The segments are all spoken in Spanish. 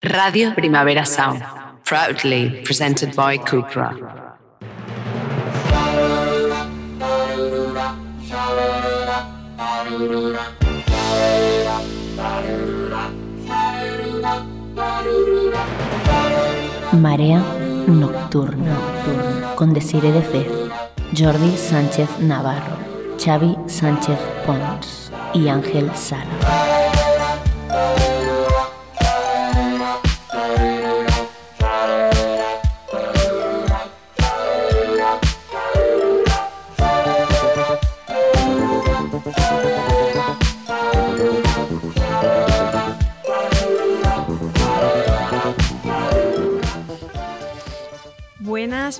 Radio Primavera Sound, proudly presented by Cupra. Marea Nocturna con Desire de Fez, Jordi Sánchez Navarro, Xavi Sánchez Pons y Ángel Sala.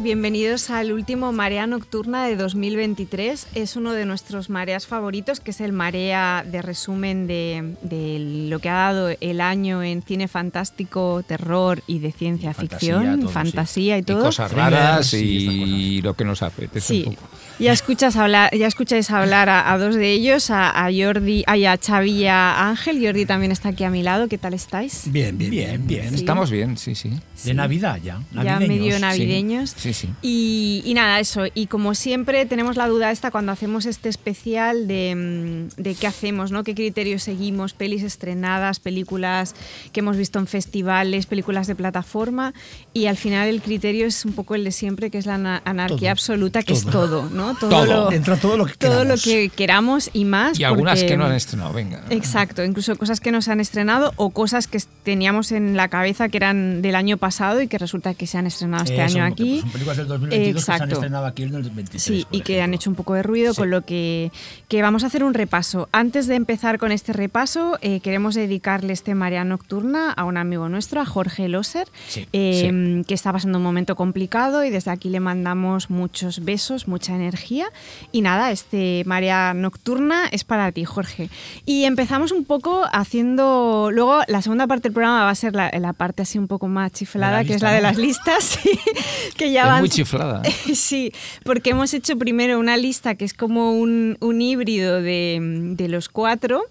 Bienvenidos al último Marea Nocturna de 2023. Es uno de nuestros mareas favoritos, que es el marea de resumen de, lo que ha dado el año en cine fantástico, terror y de ciencia ficción, fantasía y todo. cosas raras y, lo que nos apetece sí. un poco. Ya, escuchas hablar, ya escucháis hablar a, dos de ellos, a, Jordi, a Xavi y a Ángel. Jordi también está aquí a mi lado. ¿Qué tal estáis? Bien, bien, bien. bien. Estamos bien, sí, sí. De Navidad ya. Ya medio navideños. Sí, sí. Y, nada, eso. Y como siempre tenemos la duda esta cuando hacemos este especial de, mm, de qué hacemos, ¿no? ¿Qué criterios seguimos? Pelis estrenadas, películas que hemos visto en festivales, películas de plataforma. Y al final el criterio es un poco el de siempre, que es la anarquía absoluta, que es todo, ¿no? Todo, Lo, Entra todo lo que todo lo que queramos y más. Y algunas que no han estrenado, venga. Exacto, incluso cosas que no se han estrenado o cosas que teníamos en la cabeza que eran del año pasado y que resulta que se han estrenado este año aquí. Son películas del 2022 que se han estrenado aquí en el 2023. Sí, y que han hecho un poco de ruido, con lo que, que vamos a hacer un repaso. Antes de empezar con este repaso, eh, queremos dedicarle este Marea Nocturna a un amigo nuestro, a Jorge Loser, eh, que está pasando un momento complicado y desde aquí le mandamos muchos besos, mucha energía y nada, este Marea Nocturna es para ti, Jorge. Y empezamos un poco haciendo. Luego, la segunda parte del programa va a ser la, parte así un poco más chiflada, que es la de las listas. que ya es muy chiflada. sí, porque hemos hecho primero una lista que es como un, un híbrido de, de los cuatro.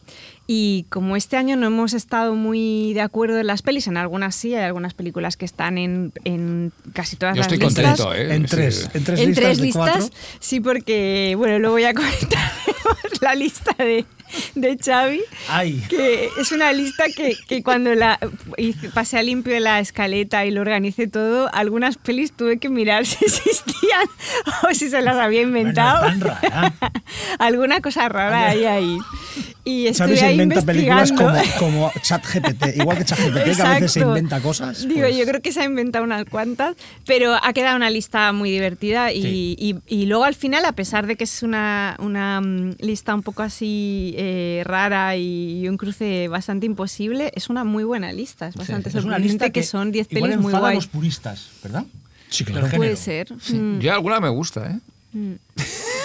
Y como este año no hemos estado muy de acuerdo en las pelis, en algunas sí, hay algunas películas que están en, en casi todas Yo las estoy listas. Contento, ¿eh? En tres, en tres en listas. Tres de listas sí, porque, bueno, luego ya comentaremos la lista de, de Xavi, Ay. que es una lista que, que cuando la pasé a limpio la escaleta y lo organicé todo, algunas pelis tuve que mirar si existían o si se las había inventado. Bueno, tan rara. Alguna cosa rara hay ahí. Y Xavi se inventa películas como, como ChatGPT, igual que ChatGPT, que a veces se inventa cosas. Digo, pues- yo creo que se ha inventado unas cuantas, pero ha quedado una lista muy divertida y, Sí. y- y luego al final, a pesar de que es una, una mm, lista un poco así eh, rara y un cruce bastante imposible, es una muy buena lista. Es bastante es una sorprendente lista que, son 10 igual pelis muy guays. los puristas, ¿verdad? Sí, claro. Puede ser. Mm, Yo alguna me gusta, ¿eh?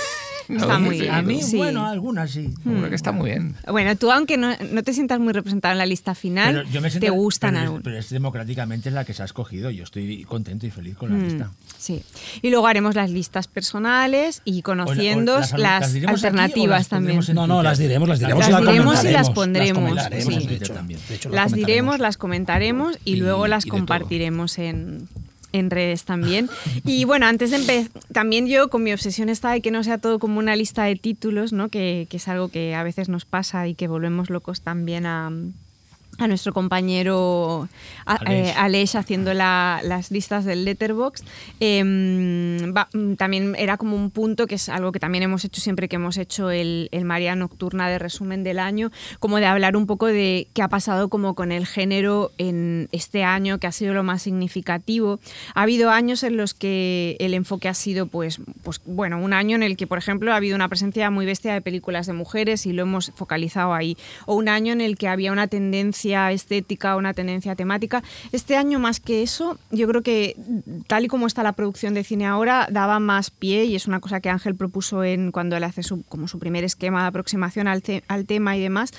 Está muy bien. A mí, Sí. bueno, algunas sí. Seguro que está muy bien. Bueno, tú aunque no, no te sientas muy representado en la lista final, Pero yo me siento- te gustan pero algunas. Pero es democráticamente la que se ha escogido. Yo estoy contento y feliz con la Mm, lista. Sí. Y luego haremos las listas personales y conociendo O- o las, las- ¿las alternativas las también. No, no, las diremos, las diremos Las y las diremos y las pondremos, comentaremos, sí. de hecho, También. de hecho, Las diremos, las comentaremos y, Y- luego las y compartiremos en, en redes también. Y bueno, antes de empezar, también yo con mi obsesión está de que no sea todo como una lista de títulos, ¿no? que, que es algo que a veces nos pasa y que volvemos locos también a, a nuestro compañero a- Aleix. eh, Aleix haciendo la- las listas del Letterbox. también era como un punto que es algo que también hemos hecho siempre que hemos hecho el, el María Nocturna de resumen del año, como de hablar un poco de qué ha pasado como con el género en este año, que ha sido lo más significativo. Ha habido años en los que el enfoque ha sido, pues, pues bueno, un año en el que, por ejemplo, ha habido una presencia muy bestia de películas de mujeres y lo hemos focalizado ahí. O un año en el que había una tendencia estética, una tendencia temática. Este año, más que eso, yo creo que tal y como está la producción de cine ahora, daba más pie y es una cosa que Ángel propuso en cuando él hace su, como su primer esquema de aproximación al, al tema y demás,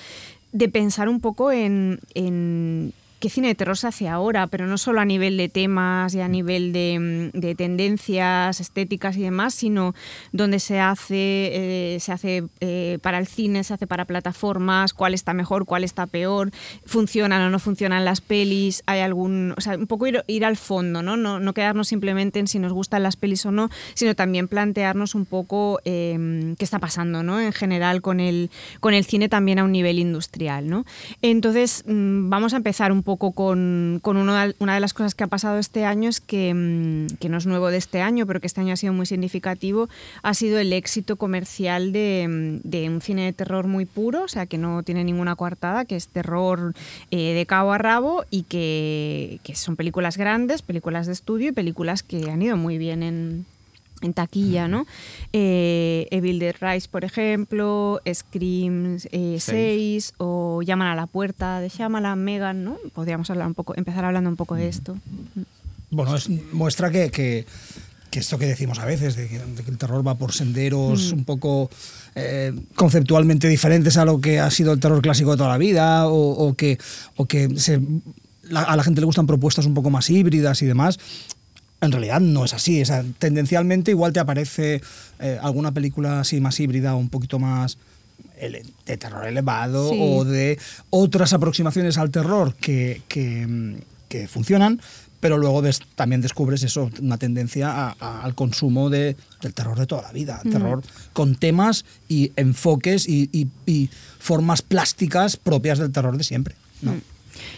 de pensar un poco en, en qué cine de terror se hace ahora, pero no solo a nivel de temas y a nivel de, mm, de tendencias estéticas y demás, sino donde se hace, eh, se hace eh, para el cine, se hace para plataformas, cuál está mejor, cuál está peor, funcionan o no funcionan las pelis, hay algún, o sea, un poco ir, ir al fondo, ¿no? ¿no? No quedarnos simplemente en si nos gustan las pelis o no, sino también plantearnos un poco eh, qué está pasando, ¿no? En general con el, con el cine también a un nivel industrial, ¿no? Entonces, mm, vamos a empezar un poco con, con de- una de las cosas que ha pasado este año, es que, mm, que no es nuevo de este año, pero que este año ha sido muy significativo, ha sido el éxito comercial de, mm, un cine de terror muy puro, o sea, que no tiene ninguna coartada, que es terror eh, de cabo a rabo y que, que son películas grandes, películas de estudio y películas que han ido muy bien en, en taquilla, ¿no? Eh, Evil Dead Rise, por ejemplo, Scream eh, 6 o Llaman a la puerta de Shyamalan, Megan, ¿no? Podríamos hablar un poco, empezar hablando un poco de esto. Bueno, es, muestra que, que, que esto que decimos a veces, de que, de que el terror va por senderos un poco eh, conceptualmente diferentes a lo que ha sido el terror clásico de toda la vida, o, o que, o que se- la- a la gente le gustan propuestas un poco más híbridas y demás. En realidad no es así. O sea, tendencialmente igual te aparece eh, alguna película así más híbrida o un poquito más de terror elevado Sí. o de otras aproximaciones al terror que, que, mm, que funcionan, pero luego des- también descubres eso, una tendencia a- a- al consumo de, del terror de toda la vida, terror con temas y enfoques y, y- y formas plásticas propias del terror de siempre. ¿no?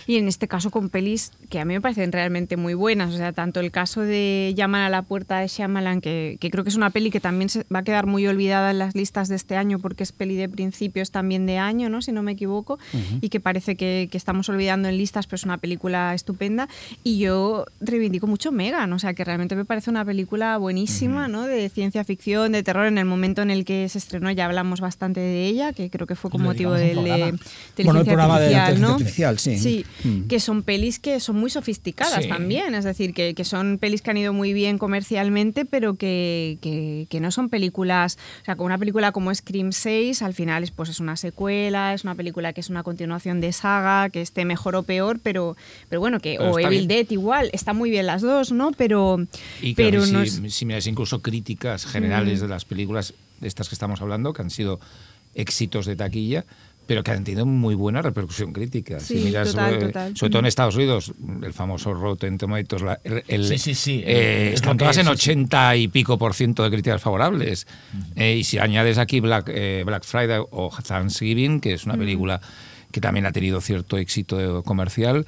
Y en este caso con pelis que a mí me parecen realmente muy buenas. O sea, tanto el caso de Llaman a la puerta de Shyamalan, que, que creo que es una peli que también se va a quedar muy olvidada en las listas de este año porque es peli de principios también de año, ¿no? si no me equivoco, y que parece que, que estamos olvidando en listas, pero es una película estupenda. Y yo reivindico mucho Megan, o sea, que realmente me parece una película buenísima, ¿no? De ciencia ficción, de terror. En el momento en el que se estrenó ya hablamos bastante de ella, que creo que fue con motivo del de programa. inteligencia Bueno, el programa de artificial, inteligencia ¿no? artificial, sí. Sí, Mm. que son pelis que son muy sofisticadas Sí. también, es decir, que, que son pelis que han ido muy bien comercialmente, pero que, que- que no son películas, o sea, con una película como Scream 6, al final es, pues, es una secuela, es una película que es una continuación de saga, que esté mejor o peor, pero, pero bueno, que, Pero o Evil bien. Dead igual, está muy bien las dos, ¿no? Pero, Y claro, pero si, es- si miras incluso críticas generales de las películas de estas que estamos hablando, que han sido éxitos de taquilla, pero que han tenido muy buena repercusión crítica. Sí, si miras, total, eh, total. sobre todo en Estados Unidos, el famoso Rotten Tomatoes, la- el- el- Sí, sí, sí, eh, es están todas es, en sí, sí. 80 y pico por ciento de críticas favorables. Eh, y si añades aquí Black, eh, Black Friday o Thanksgiving, que es una película que también ha tenido cierto éxito comercial,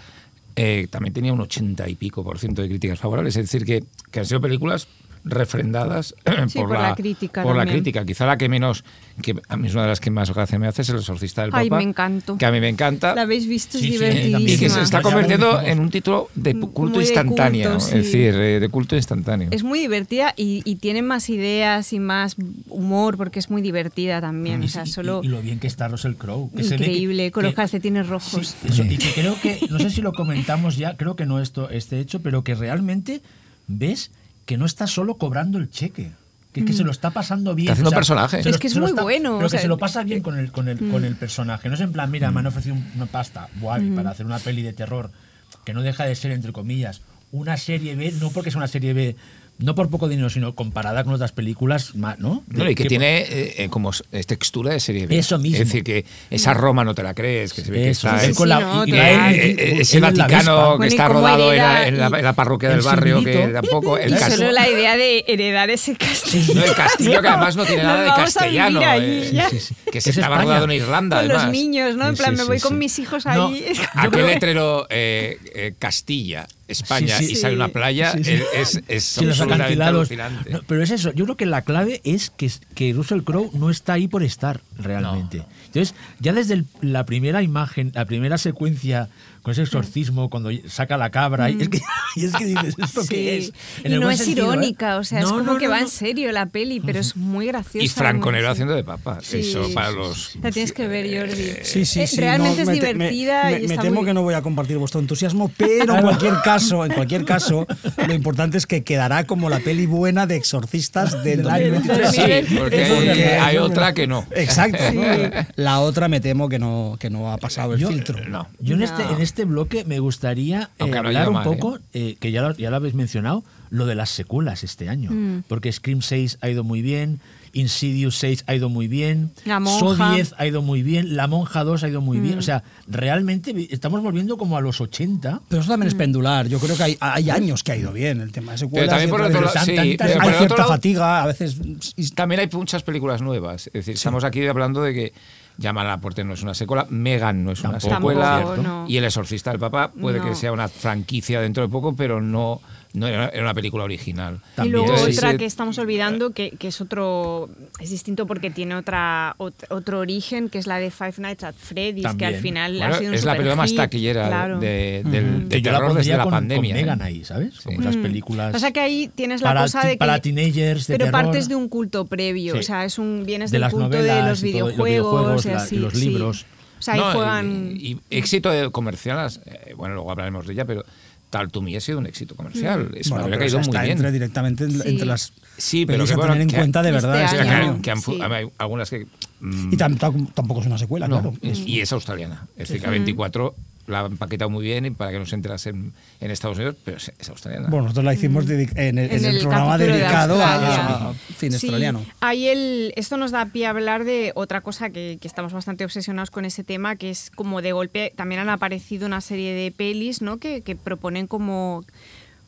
eh, también tenía un 80 y pico por ciento de críticas favorables. Es decir, que, que han sido películas refrendadas Sí, por la crítica por la crítica. Quizá la que menos, que a mí es una de las que más gracia me hace, es El exorcista del Papa. Ay, me encantó. Que a mí me encanta. la habéis visto, es Sí, sí, divertidísima. y que se está convirtiendo en un título de culto de instantáneo. culto, sí. Es decir, eh, de culto instantáneo. Es muy divertida y, y tiene más ideas y más humor porque es muy divertida también. O sea, Y- solo y, y lo bien que está Russell Crowe. que ve que- increíble, con los calcetines rojos. Sí, eso, y que creo que, no sé si lo comentamos ya, creo que no esto este hecho, pero que realmente ves que no está solo cobrando el cheque. Que, que se lo está pasando bien. Está haciendo personaje. se Es que es muy está- bueno, Pero o que sea, se lo pasa bien con el, con el, con el personaje. No es en plan, mira, me han ofrecido un- una pasta guay para hacer una peli de terror que no deja de ser, entre comillas, una serie B, no porque es una serie B, no por poco dinero, sino comparada con otras películas, ¿no? No, y que Que- tiene eh, eh, como textura de serie B. Eso mismo. Es decir, que esa Roma no te la crees, que se ve que Eso, está. eh, y- ese Vaticano que está rodado en la, en la- y- en la parroquia el del barrio, que tampoco. El Y caso- solo la idea de heredar ese castillo. No, el castillo que además no tiene nada de a castellano. eh, ya. sí, sí, sí. Que se Es estaba España. rodado en Irlanda, Con los niños, ¿no? En plan, sí, me voy sí, con sí. mis hijos No. ahí. Aquel letrero eh, eh, Castilla, España, Sí, sí. y sale una playa, Sí, es, es, absolutamente acantilados. alucinante. No, pero es eso, yo creo que la clave es que, que Russell Crowe no está ahí por estar realmente. Entonces, ya desde el- la primera imagen, la primera secuencia con ese exorcismo, cuando saca la cabra, y, es que, y es que dices, ¿esto Sí. qué es? En Y el no es sentido, ¿eh? irónica, o sea, es como no, que no, va en serio la peli, pero es muy graciosa. Y Franco Nero haciendo de papa. Sí. Eso para los. La tienes que ver, Jordi. Sí, sí, Eh, sí. Realmente no, es me te- divertida me, y me- temo muy- que no voy a compartir vuestro entusiasmo, pero en cualquier caso, en cualquier caso, lo importante es que quedará como la peli buena de exorcistas del año 2023. Sí, porque hay, otra que no. Exacto. La otra me temo que no, que no ha pasado el Yo- filtro. No. Yo en, No. este, en, este, este bloque me gustaría eh, Aunque no hablar un mal, poco, eh, que ya lo, ya lo habéis mencionado, lo de las secuelas este año. Mm. Porque Scream 6 ha ido muy bien, Insidious 6 ha ido muy bien, La Monja. 10 ha ido muy bien, La Monja 2 ha ido muy Mm. bien. O sea, realmente estamos volviendo como a los 80. Pero eso también es Mm. pendular. Yo creo que hay, hay años que ha ido bien el tema de secuelas. también por otro lado- tan- sí, tan- pero por hay cierta otro lado- fatiga, a veces. y- También hay muchas películas nuevas. Es decir, estamos aquí hablando de que Llama a la puerta no es una secuela, Megan no es una secuela no. y El exorcista del papá puede No. que sea una franquicia dentro de poco, pero no, no era, era una película original. También. Y luego Entonces, otra sí. que estamos olvidando, que, que es otro, es distinto porque tiene otra, ot- otro origen, que es la de Five Nights at Freddy's, que al final Bueno, ha sido un es la película más taquillera claro. de, del, yo la terror desde la pandemia. con ¿eh? Megan ahí, ¿sabes? Como esas películas. O sea que ahí tienes la para cosa de que... para teenagers de pero terror. partes de un culto previo, Sí. o sea, es un vienes De del las culto de novelas los y todo- los videojuegos, y la- así, y los sí. libros. O sea, ahí No, juegan... y, éxito de comercial, eh, bueno, luego hablaremos de ella, pero Tal to Me ha sido un éxito comercial. Es una Bueno, ha esa muy bien. entre directamente en- Sí. entre las Sí, pero que a bueno, tener en que- cuenta de Este verdad. Este que, año. que han Sí. hay algunas que... mm, Y tam- tampoco es una secuela, no, claro. es- y es australiana. Es decir, que a 24 la han empaquetado muy bien y para que no se enterase en, en Estados Unidos, pero es, es australiana. Bueno, nosotros la hicimos dedic- en el, en el programa capítulo de dedicado a, a cine Sí, australiano. Hay el, esto nos da pie a hablar de otra cosa que, que estamos bastante obsesionados con ese tema, que es como de golpe también han aparecido una serie de pelis ¿no? que, que proponen como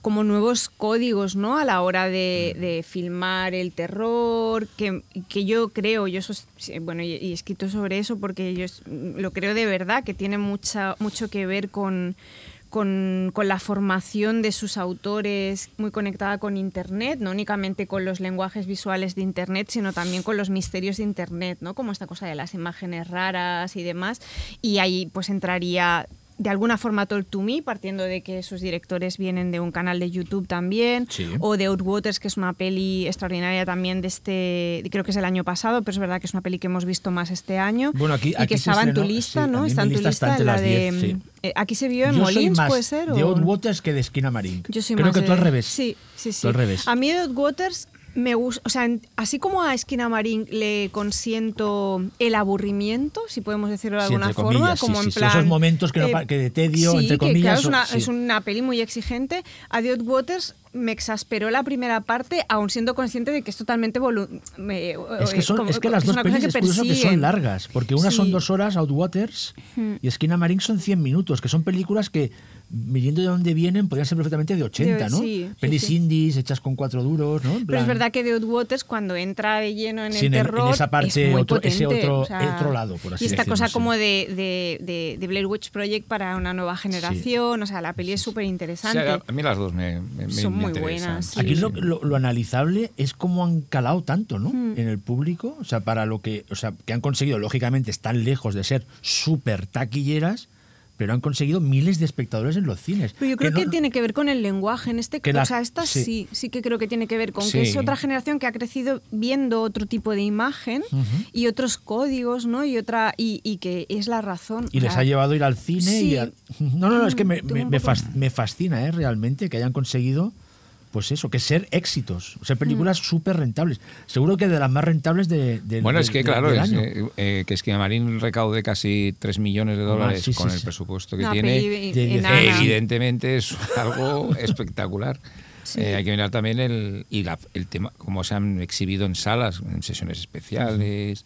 como nuevos códigos ¿no? a la hora de, de filmar el terror, que, que yo creo, yo sos- bueno, y, y he escrito sobre eso porque yo es- lo creo de verdad, que tiene mucha, mucho que ver con, con, con la formación de sus autores muy conectada con Internet, no únicamente con los lenguajes visuales de Internet, sino también con los misterios de Internet, ¿no? como esta cosa de las imágenes raras y demás. Y ahí pues entraría de alguna forma Talk to Me, partiendo de que sus directores vienen de un canal de YouTube también, Sí. o de Outwaters, que es una peli extraordinaria también de este, creo que es el año pasado, pero es verdad que es una peli que hemos visto más este año, Bueno, aquí- y aquí que estaba en tu lista, sí, ¿no? Está en tu lista está lista, entre la de... 10, sí. eh, aquí se vio en Yo soy Molins, más puede ser. de o- Outwaters que de Esquina Marín. yo soy Creo más que tú al de- revés. Sí, sí, sí. Tú al revés. A mí de Waters me gusta, o sea, así como a Esquina Marín le consiento el aburrimiento, si podemos decirlo de Sí, alguna forma, sí, como sí, en plan... esos momentos que no pa- que de tedio, entre que, claro, comillas, es, una, es una peli muy exigente. A The Waters me exasperó la primera parte, aun siendo consciente de que es totalmente me- Es que, son, como- es que las dos pelis es curioso que son largas, porque una son Sí. dos horas, Outwaters, y Esquina Marín son 100 minutos, que son películas que, viendo de dónde vienen, podrían ser perfectamente de 80, De- ¿no? sí, sí, Pelis sí. indies hechas con cuatro duros, ¿no? En Pero es plan- verdad que The Waters cuando entra de lleno en Sí, el en el- en terror esa parte, es muy otro- ese potente, otro- o sea, otro lado, por así y esta decirlo, cosa sí. como de, de, de, de Blair Witch Project para una nueva generación, o sea, la peli es súper O interesante. sea, a mí las dos me, me- Son me muy buenas, sí. Aquí lo, lo- lo analizable es cómo han calado tanto, ¿no? En el público, o sea, para lo que, o sea, que han conseguido, lógicamente, están lejos de ser súper taquilleras, pero han conseguido miles de espectadores en los cines. Pero yo creo que, no- tiene que ver con el lenguaje. En este caso, o sea, esta sí. sí. sí, que creo que tiene que ver con Sí. que es otra generación que ha crecido viendo otro tipo de imagen y otros códigos, ¿no? Y otra y, y que es la razón. Y les ha llevado a ir al cine sí. y a- No, no, no, es que me, Tengo me- me fascina, ¿eh? Realmente, que hayan conseguido, pues eso, que ser éxitos, o sea, películas súper rentables. Seguro que de las más rentables de, del- Bueno, es que claro, es, eh, eh, que Esquina Marín recaude casi 3 millones de dólares sí, sí, con el sí. presupuesto que tiene. de años. Evidentemente es algo espectacular. Eh, hay que mirar también el, y la- el tema, cómo se han exhibido en salas, en sesiones especiales,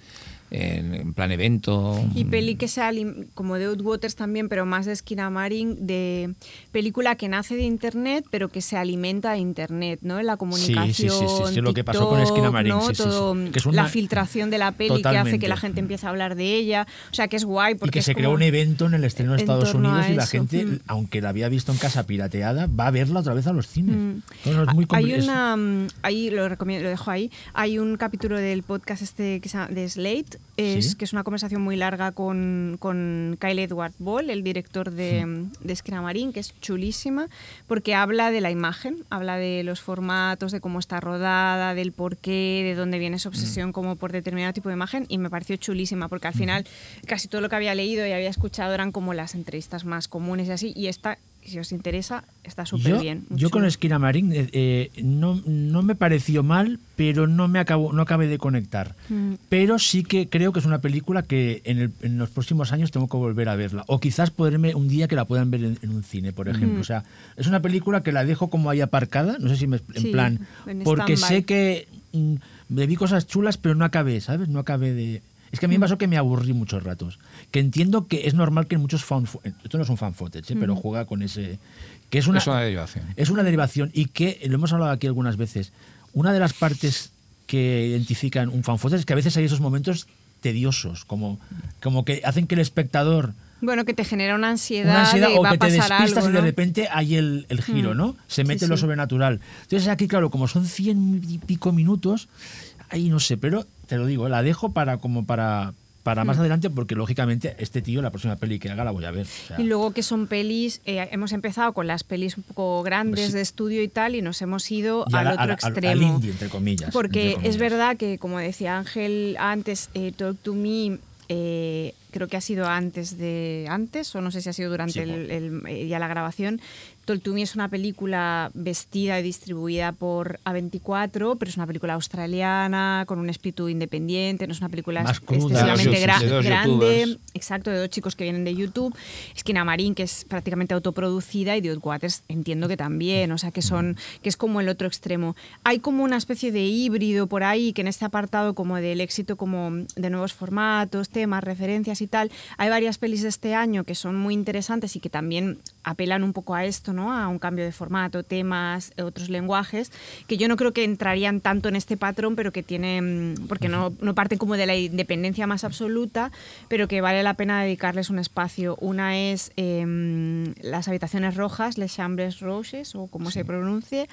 en, en plan evento. Y peli que sea como de Waters también, pero más de esquina marín, de película que nace de internet, pero que se alimenta de internet, ¿no? En la comunicación. sí, sí, sí, sí, lo que pasó con Esquina Marín, ¿no? Todo, Que es una- La filtración de la peli que hace que la gente empiece a hablar de ella. O sea, que es guay. Y Porque que es se creó un evento en el estreno de Estados Unidos y la gente, Mm. aunque la había visto en casa pirateada, va a verla otra vez a los cines. Mm. No, no, es muy Hay una, mm, ahí lo recomiendo, lo dejo ahí. Hay un capítulo del podcast este que se llama de Slate, es, Sí. que es una conversación muy larga con, con Kyle Edward Ball, el director de, mm, de Esquina que es chulísima, porque habla de la imagen, habla de los formatos, de cómo está rodada, del por qué, de dónde viene esa obsesión como por determinado tipo de imagen, y me pareció chulísima, porque al final casi todo lo que había leído y había escuchado eran como las entrevistas más comunes y así, y esta si os interesa, está súper bien. yo con Esquina Marín eh, eh, no, no me pareció mal, pero no me acabo, no acabé de conectar. Mm. Pero sí que creo que es una película que en, el- en los próximos años tengo que volver a verla. O quizás poderme un día que la puedan ver en, en un cine, por ejemplo. O sea, es una película que la dejo como ahí aparcada, no sé si me, en Sí, plan, en porque sé que mm, me vi cosas chulas, pero no acabé, ¿sabes? No acabé de... Es que a mí me pasó que me aburrí muchos ratos. Que entiendo que es normal que en muchos fan... Esto no es un fan footage, ¿eh? pero juega con ese... Que es una, Es una derivación. es una derivación y que, lo hemos hablado aquí algunas veces, una de las partes que identifican un fan footage es que a veces hay esos momentos tediosos, como, como que hacen que el espectador Bueno, que te genera una ansiedad, una ansiedad de o va que a te despistas algo, y de repente hay el, el giro, Mm. ¿no? Se mete Sí, en lo sí. sobrenatural. Entonces aquí, claro, como son cien y pico minutos, ahí no sé, pero te lo digo, la dejo para como para, para Mm. más adelante porque lógicamente este tío, la próxima peli que haga la voy a ver. o sea, Y luego que son pelis, eh, hemos empezado con las pelis un poco grandes Pues sí. de estudio y tal, y nos hemos ido y al otro extremo. Al indie, entre comillas. Porque entre es verdad que, como decía Ángel antes, eh, Talk to Me, eh, creo que ha sido antes de antes, o no sé si ha sido durante Sí, el- el- ya la grabación. Talk to Me es una película vestida y distribuida por A24, pero es una película australiana, con un espíritu independiente, no es una película Más excesivamente gra- grande. youtubers. Exacto, de dos chicos que vienen de YouTube. Esquina Marín, que es prácticamente autoproducida, y The Waters entiendo que también, o sea, que son que es como el otro extremo. Hay como una especie de híbrido por ahí, que en este apartado como del éxito como de nuevos formatos, temas, referencias y tal, hay varias pelis de este año que son muy interesantes y que también apelan un poco a esto, ¿no? A un cambio de formato, temas, otros lenguajes, que yo no creo que entrarían tanto en este patrón, pero que tienen, porque no, no parten como de la independencia más absoluta, pero que vale la pena dedicarles un espacio. Una es em, Las habitaciones rojas, Les Chambres Roches, o como se pronuncie,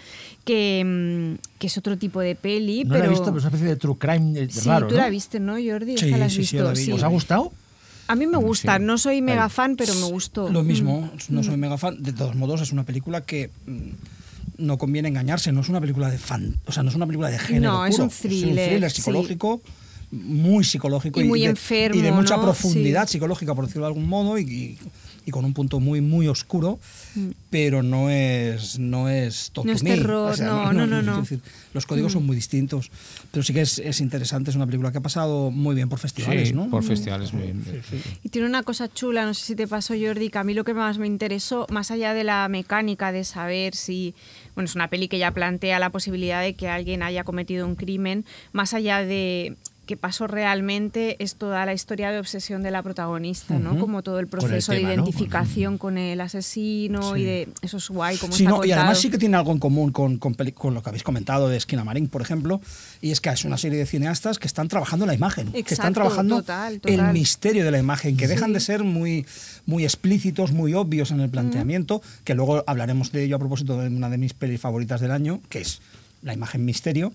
que, em, que es otro tipo de peli, No pero... la he visto, pero es una especie de true crime eh, Sí, raro, tú ¿no? la viste, ¿no, Jordi? Sí, la has sí, sí, visto, la vi, sí. ¿Os ha gustado? A mí me gusta, Sí. no soy mega fan, pero me gustó. Lo mismo, Mm. no soy mega fan. De todos modos, es una película que mm, no conviene engañarse. No es una película de fan, o sea, no es una película de género. No, es un thriller, thriller sí. psicológico, muy psicológico Y muy de, enfermo, y de mucha ¿no? profundidad Sí. psicológica, por decirlo de algún modo, y, y- y con un punto muy, muy oscuro. Pero no es, no es Mm. No es terror, no, no, no, no. es decir, los códigos son muy distintos. Pero sí que es, es interesante. Es una película que ha pasado muy bien por festivales, Sí, ¿no? por festivales muy bien. Y tiene una cosa chula, no sé si te pasó Jordi, que a mí lo que más me interesó, más allá de la mecánica de saber si, bueno, es una peli que ya plantea la posibilidad de que alguien haya cometido un crimen, más allá de qué pasó realmente, es toda la historia de obsesión de la protagonista, ¿no? Como todo el proceso tema, de ¿no? identificación con el asesino y de eso es guay, como Sí, está no, y además sí que tiene algo en común con, con lo que habéis comentado de Esquina Marín, por ejemplo, y es que es una serie de cineastas que están trabajando la imagen, que están trabajando total, el misterio de la imagen, que dejan de ser muy, muy explícitos, muy obvios en el planteamiento, que luego hablaremos de ello a propósito de una de mis pelis favoritas del año, que es la imagen misterio.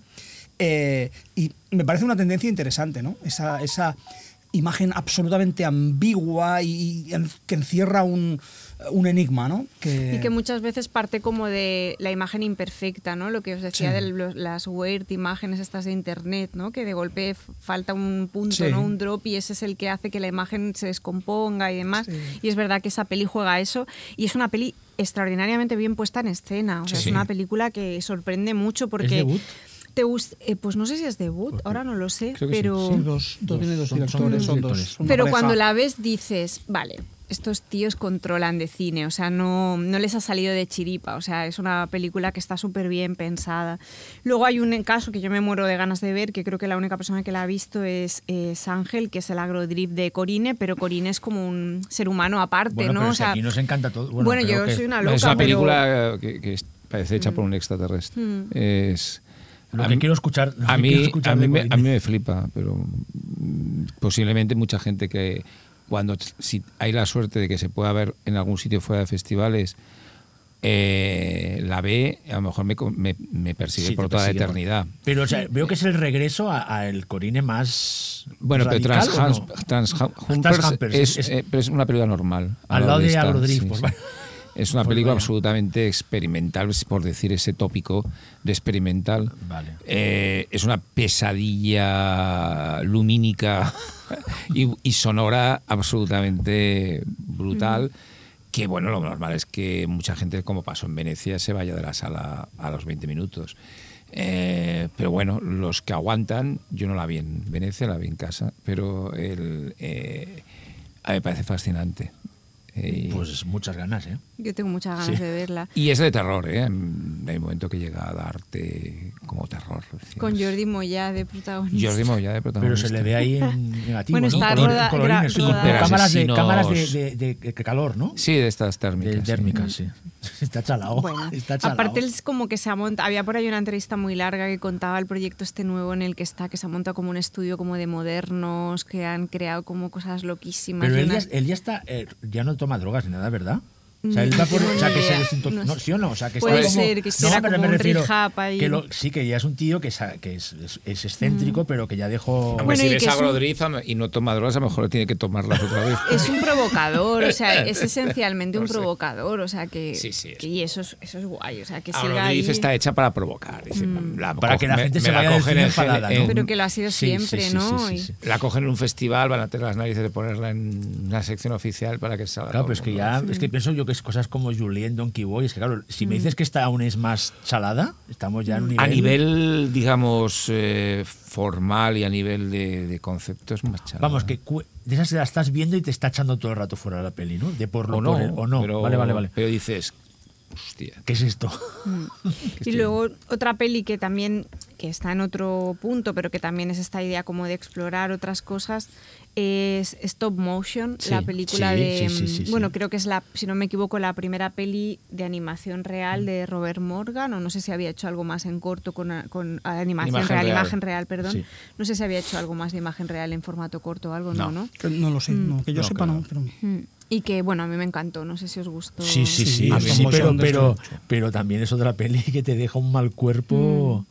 Eh, y me parece una tendencia interesante, ¿no? Esa, esa imagen absolutamente ambigua y, y que encierra un, un enigma, ¿no? Y que muchas veces parte como de la imagen imperfecta, ¿no? Lo que os decía Sí. de los- las weird imágenes estas de internet, ¿no? Que de golpe falta un punto, Sí. ¿no? Un drop y ese es el que hace que la imagen se descomponga y demás. Sí. Y es verdad que esa peli juega eso y es una peli extraordinariamente bien puesta en escena. O sea, es una película que sorprende mucho porque... debut? Te gust- eh, pues no sé si es debut, ahora no lo sé, Creo que sí. pero... Sí, dos, dos, tiene dos son- son directores, dos son dos. directores. son una Pero pareja. cuando la ves dices, vale, estos tíos controlan de cine, o sea, no, no les ha salido de chiripa, o sea, es una película que está súper bien pensada. Luego hay un caso que yo me muero de ganas de ver, que creo que la única persona que la ha visto es, es Ángel, que es el agrodrip de Corine, pero Corine es como un ser humano aparte, Bueno, ¿no? pero O si sea, aquí nos encanta todo. Bueno, yo soy una loca, es una película eh, que, parece hecha por un extraterrestre. Mm. Es, Lo a que mí- quiero escuchar. A mí, escuchar a, mí de me, a mí me flipa, pero mm, posiblemente mucha gente que cuando si hay la suerte de que se pueda ver en algún sitio fuera de festivales, eh, la ve, a lo mejor me, me, me persigue Sí, por toda la eternidad. Pero o sea, veo que es el regreso a, a el Corine más. Bueno, pero radical, Trans, ¿o no? Trans, Trans Trans-Humpers, es, es- eh, pero es una película normal. Al lado de esta, Agrodrift, pues vaya. Es una Pues película vaya. absolutamente experimental, por decir ese tópico de experimental. Vale. Eh, es una pesadilla lumínica y, y sonora absolutamente brutal que bueno, lo normal es que mucha gente, como pasó en Venecia, se vaya de la sala a los 20 minutos. Eh, pero bueno, los que aguantan, yo no la vi en Venecia, la vi en casa, pero el, eh, a mí me parece fascinante. Eh, Pues muchas ganas, ¿eh? Yo tengo muchas ganas Sí. de verla. y es de terror, ¿eh? Hay un momento que llega a darte como terror. Con Jordi Moya de protagonista. Jordi Moya de Pero protagonista. se le ve ahí en negativo, Bueno, ¿no? está Color- roda- colorines, con cámaras, de, cámaras de, de- de- de calor, ¿no? Sí, de estas térmicas. De térmicas, sí. Está chalado. Bueno, está chalao. aparte es como que se ha montado, había por ahí una entrevista muy larga que contaba el proyecto este nuevo en el que está, que se ha montado como un estudio como de modernos, que han creado como cosas loquísimas. Pero él ya, él ya está, eh, ya no toma drogas ni nada, ¿verdad? O sea, Mm, él va por, no o sea, que se idea. desintox- No no. ¿sí o no? O sea, que Puede está como, ser que hiciera pero como me un refiero ahí. que lo- sí, que ya es un tío que, sa- que es, es- es excéntrico, pero que ya dejó... Hombre, Bueno, si y ves que a es un- y no toma drogas, a lo mejor tiene que tomarlas otra vez. Es un provocador, o sea, es esencialmente un No sé. provocador, o sea que, Sí, sí, es- que- y eso es, eso es guay, o sea que A siga ahí. está hecha para provocar. es decir, la Para que la me- gente me se la vaya del cogen enfadada, ¿no? en- Pero que lo ha sido siempre, ¿no? La cogen en un festival, van a tener las narices de ponerla en una sección oficial para que salga. Claro, pero es que ya, es que pienso yo que es cosas como Julien, Donkey Boy, es que claro, si me Mm. dices que esta aún es más chalada, estamos ya en un nivel... A nivel, digamos, eh, formal y a nivel de, de concepto es más chalada. Vamos, que de esas la estás viendo y te está echando todo el rato fuera de la peli, ¿no? De por lo o no, por el- o no. Pero, vale, vale, vale. Pero dices, hostia. ¿Qué es esto? Y luego otra peli que también, que está en otro punto, pero que también es esta idea como de explorar otras cosas, es Stop Motion, Sí, la película sí, de... sí, sí, sí, sí. bueno, creo que es la, si no me equivoco, la primera peli de animación real de Robert Morgan, o no sé si había hecho algo más en corto con, con animación Imagen real, real. imagen real, perdón. Sí. No sé si había hecho algo más de imagen real en formato corto o algo, no, No. ¿no? Que No lo sé, no, que yo No, sepa claro. no. Pero... Mm. Y que, bueno, a mí me encantó, no sé si os gustó. Sí, sí, sí, pero, pero, pero también es otra peli que te deja un mal cuerpo.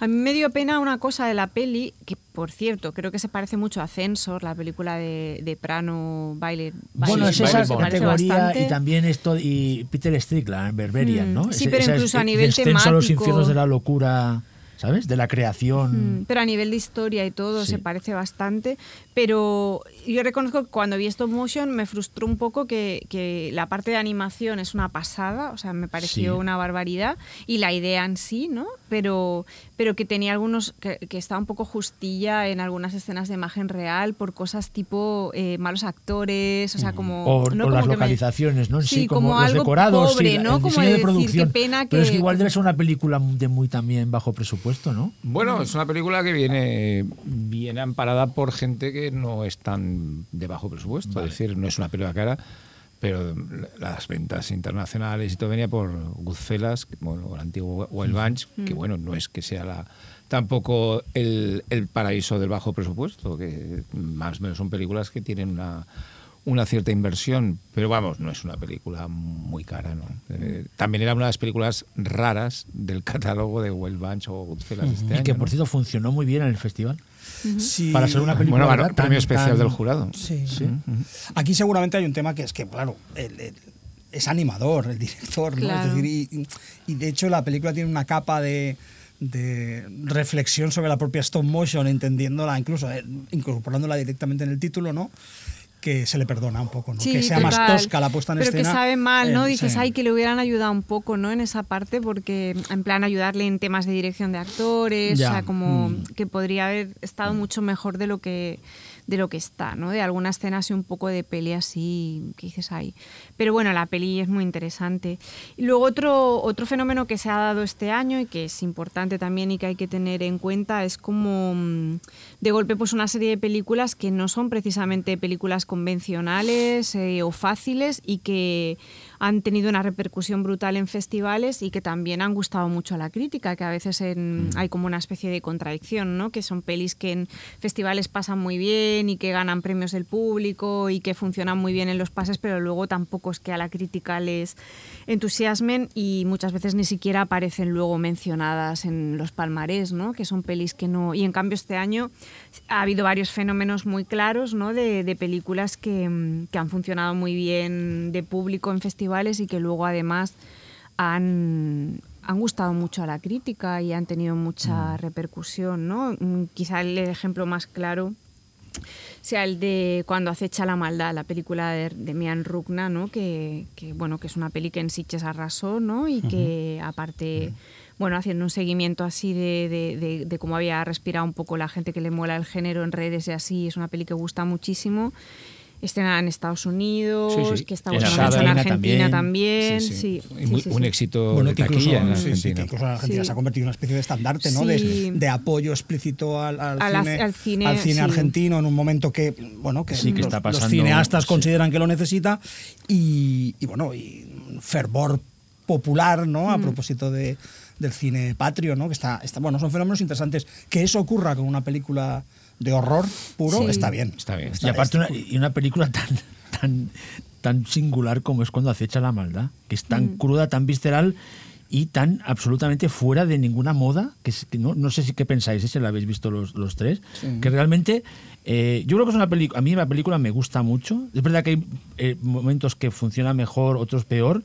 A mí me dio pena una cosa de la peli, que por cierto, creo que se parece mucho a Censor, la película de, de Prano Baile. Bueno, es esa categoría y también esto y Peter Strickland, Berberian, Mm, ¿no? sí, pero esa es incluso a el nivel a los temático. infiernos de la locura, ¿sabes? De la creación. Mm, Pero a nivel de historia y todo Sí. se parece bastante. Pero yo reconozco que cuando vi stop motion me frustró un poco que, que la parte de animación es una pasada, o sea, me pareció Sí. una barbaridad. Y la idea en sí, ¿no? Pero, pero que tenía algunos, que, que estaba un poco justilla en algunas escenas de imagen real por cosas tipo eh, malos actores, o sea, como... O, ¿no? o Como las que me- localizaciones, ¿no? En Sí, Sí, como, como los algo decorados, pobre, sí, ¿no? el Como de decir, producción. qué pena Pero es que que- igual debe ser una película de muy también bajo presupuesto, ¿no? Bueno, es una película que viene, viene amparada por gente que no es tan de bajo presupuesto. Es decir, no es una película cara, pero las ventas internacionales y todo venía por Goodfellas, bueno, el antiguo Wild Bunch, que bueno, no es que sea la tampoco el, el paraíso del bajo presupuesto, que más o menos son películas que tienen una, una cierta inversión, pero vamos, no es una película muy cara, ¿no? Eh, también era una de las películas raras del catálogo de Wild Bunch o Goodfellas de este Y que año, por ¿no? cierto funcionó muy bien en el festival. Sí. Para ser una película Bueno, ganó ¿verdad? premio tan- especial tan- del jurado. Sí. Sí. Aquí seguramente hay un tema que es que, claro, el- el- es animador, el director, ¿no? Claro. Es decir, y, y de hecho la película tiene una capa de, de reflexión sobre la propia stop motion, entendiéndola, incluso eh, incorporándola directamente en el título, ¿no? Que se le perdona un poco, ¿no? Sí, que sea más total. tosca la puesta en pero escena. que sabe mal, ¿no? Eh, Dices, sí. ay, que le hubieran ayudado un poco, ¿no? En esa parte, porque en plan ayudarle en temas de dirección de actores, Ya. o sea, como Mm. que podría haber estado mucho mejor de lo que de lo que está, ¿no? De alguna escena así un poco de peli así, que dices ahí. Pero bueno, la peli es muy interesante. Y luego otro, otro fenómeno que se ha dado este año y que es importante también y que hay que tener en cuenta es como mm, de golpe pues una serie de películas que no son precisamente películas convencionales eh, o fáciles y que han tenido una repercusión brutal en festivales y que también han gustado mucho a la crítica, que a veces en- hay como una especie de contradicción, ¿no? Que son pelis que en festivales pasan muy bien y que ganan premios del público y que funcionan muy bien en los pases, pero luego tampoco es que a la crítica les entusiasmen y muchas veces ni siquiera aparecen luego mencionadas en los palmarés, ¿no? Que son pelis que no... Y en cambio este año ha habido varios fenómenos muy claros, ¿no? De, de películas que, mm, que han funcionado muy bien de público en festivales y que luego además han, han gustado mucho a la crítica y han tenido mucha repercusión, ¿no? Mm, Quizá el ejemplo más claro sea el de Cuando acecha la maldad, la película de, de Mian Rukna, ¿no? Que, que, bueno, que es una peli que en Sitges arrasó, ¿no? Y que aparte, bueno, haciendo un seguimiento así de, de, de- de cómo había respirado un poco la gente que le mola el género en redes y así, es una peli que gusta muchísimo. Estrenada en Estados Unidos, Sí, sí. que está En gustando en Argentina también. también. Sí, Sí, sí, Y muy- sí, un éxito Bueno, de que incluso, en sí, sí, Argentina. que incluso en Argentina Sí. se ha convertido en una especie de estandarte, ¿no? De, de apoyo explícito al, al cine, al cine, al cine sí. argentino en un momento que, bueno, que, Sí, que los, está los pasando- cineastas sí. consideran que lo necesita y, y, bueno, y un fervor popular, ¿no? Mm. A propósito de, del cine patrio, ¿no? Que está, está, bueno, son fenómenos interesantes. Que eso ocurra con una película de horror puro Sí. está bien. Está bien. Y aparte una, y una película tan, tan, tan singular como es cuando acecha la maldad, que es tan cruda, tan visceral y tan absolutamente fuera de ninguna moda, que, es- que no, no sé si qué pensáis, ¿eh? si la habéis visto los, los tres, que realmente eh, yo creo que es una película, a mí la película me gusta mucho, es verdad que hay eh, momentos que funciona mejor, otros peor,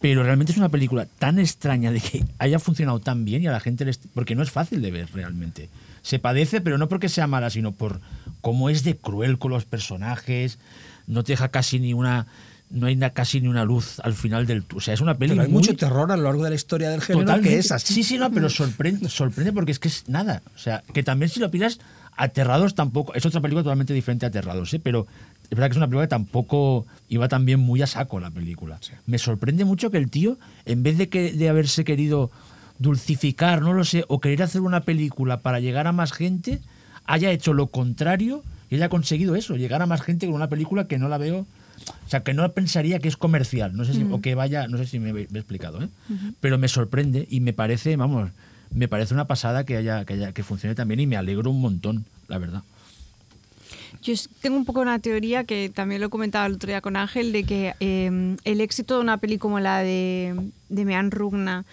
pero realmente es una película tan extraña de que haya funcionado tan bien y a la gente les... Porque no es fácil de ver realmente. Se padece, pero no porque sea mala, sino por cómo es de cruel con los personajes. No te deja casi ni una... No hay na- casi ni una luz al final del... O sea, es una Pero hay muy- mucho terror a lo largo de la historia del género Totalmente. que es así. Sí, sí, no, pero sorprende, sorprende porque es que es nada. O sea, que también si lo piensas, Aterrados tampoco. Es otra película totalmente diferente a Aterrados, ¿eh? pero es verdad que es una película que tampoco iba también muy a saco la película. Me sorprende mucho que el tío, en vez de, que, de haberse querido dulcificar, no lo sé, o querer hacer una película para llegar a más gente, haya hecho lo contrario y haya conseguido eso, llegar a más gente con una película que no la veo. O sea, que no pensaría que es comercial, no sé si, o que vaya, no sé si me, he me he explicado, ¿eh? pero me sorprende y me parece, vamos, me parece una pasada que haya, que haya, que funcione también y me alegro un montón, la verdad. Yo tengo un poco una teoría que también lo comentaba el otro día con Ángel, de que eh, el éxito de una peli como la de, de Mean Rugna,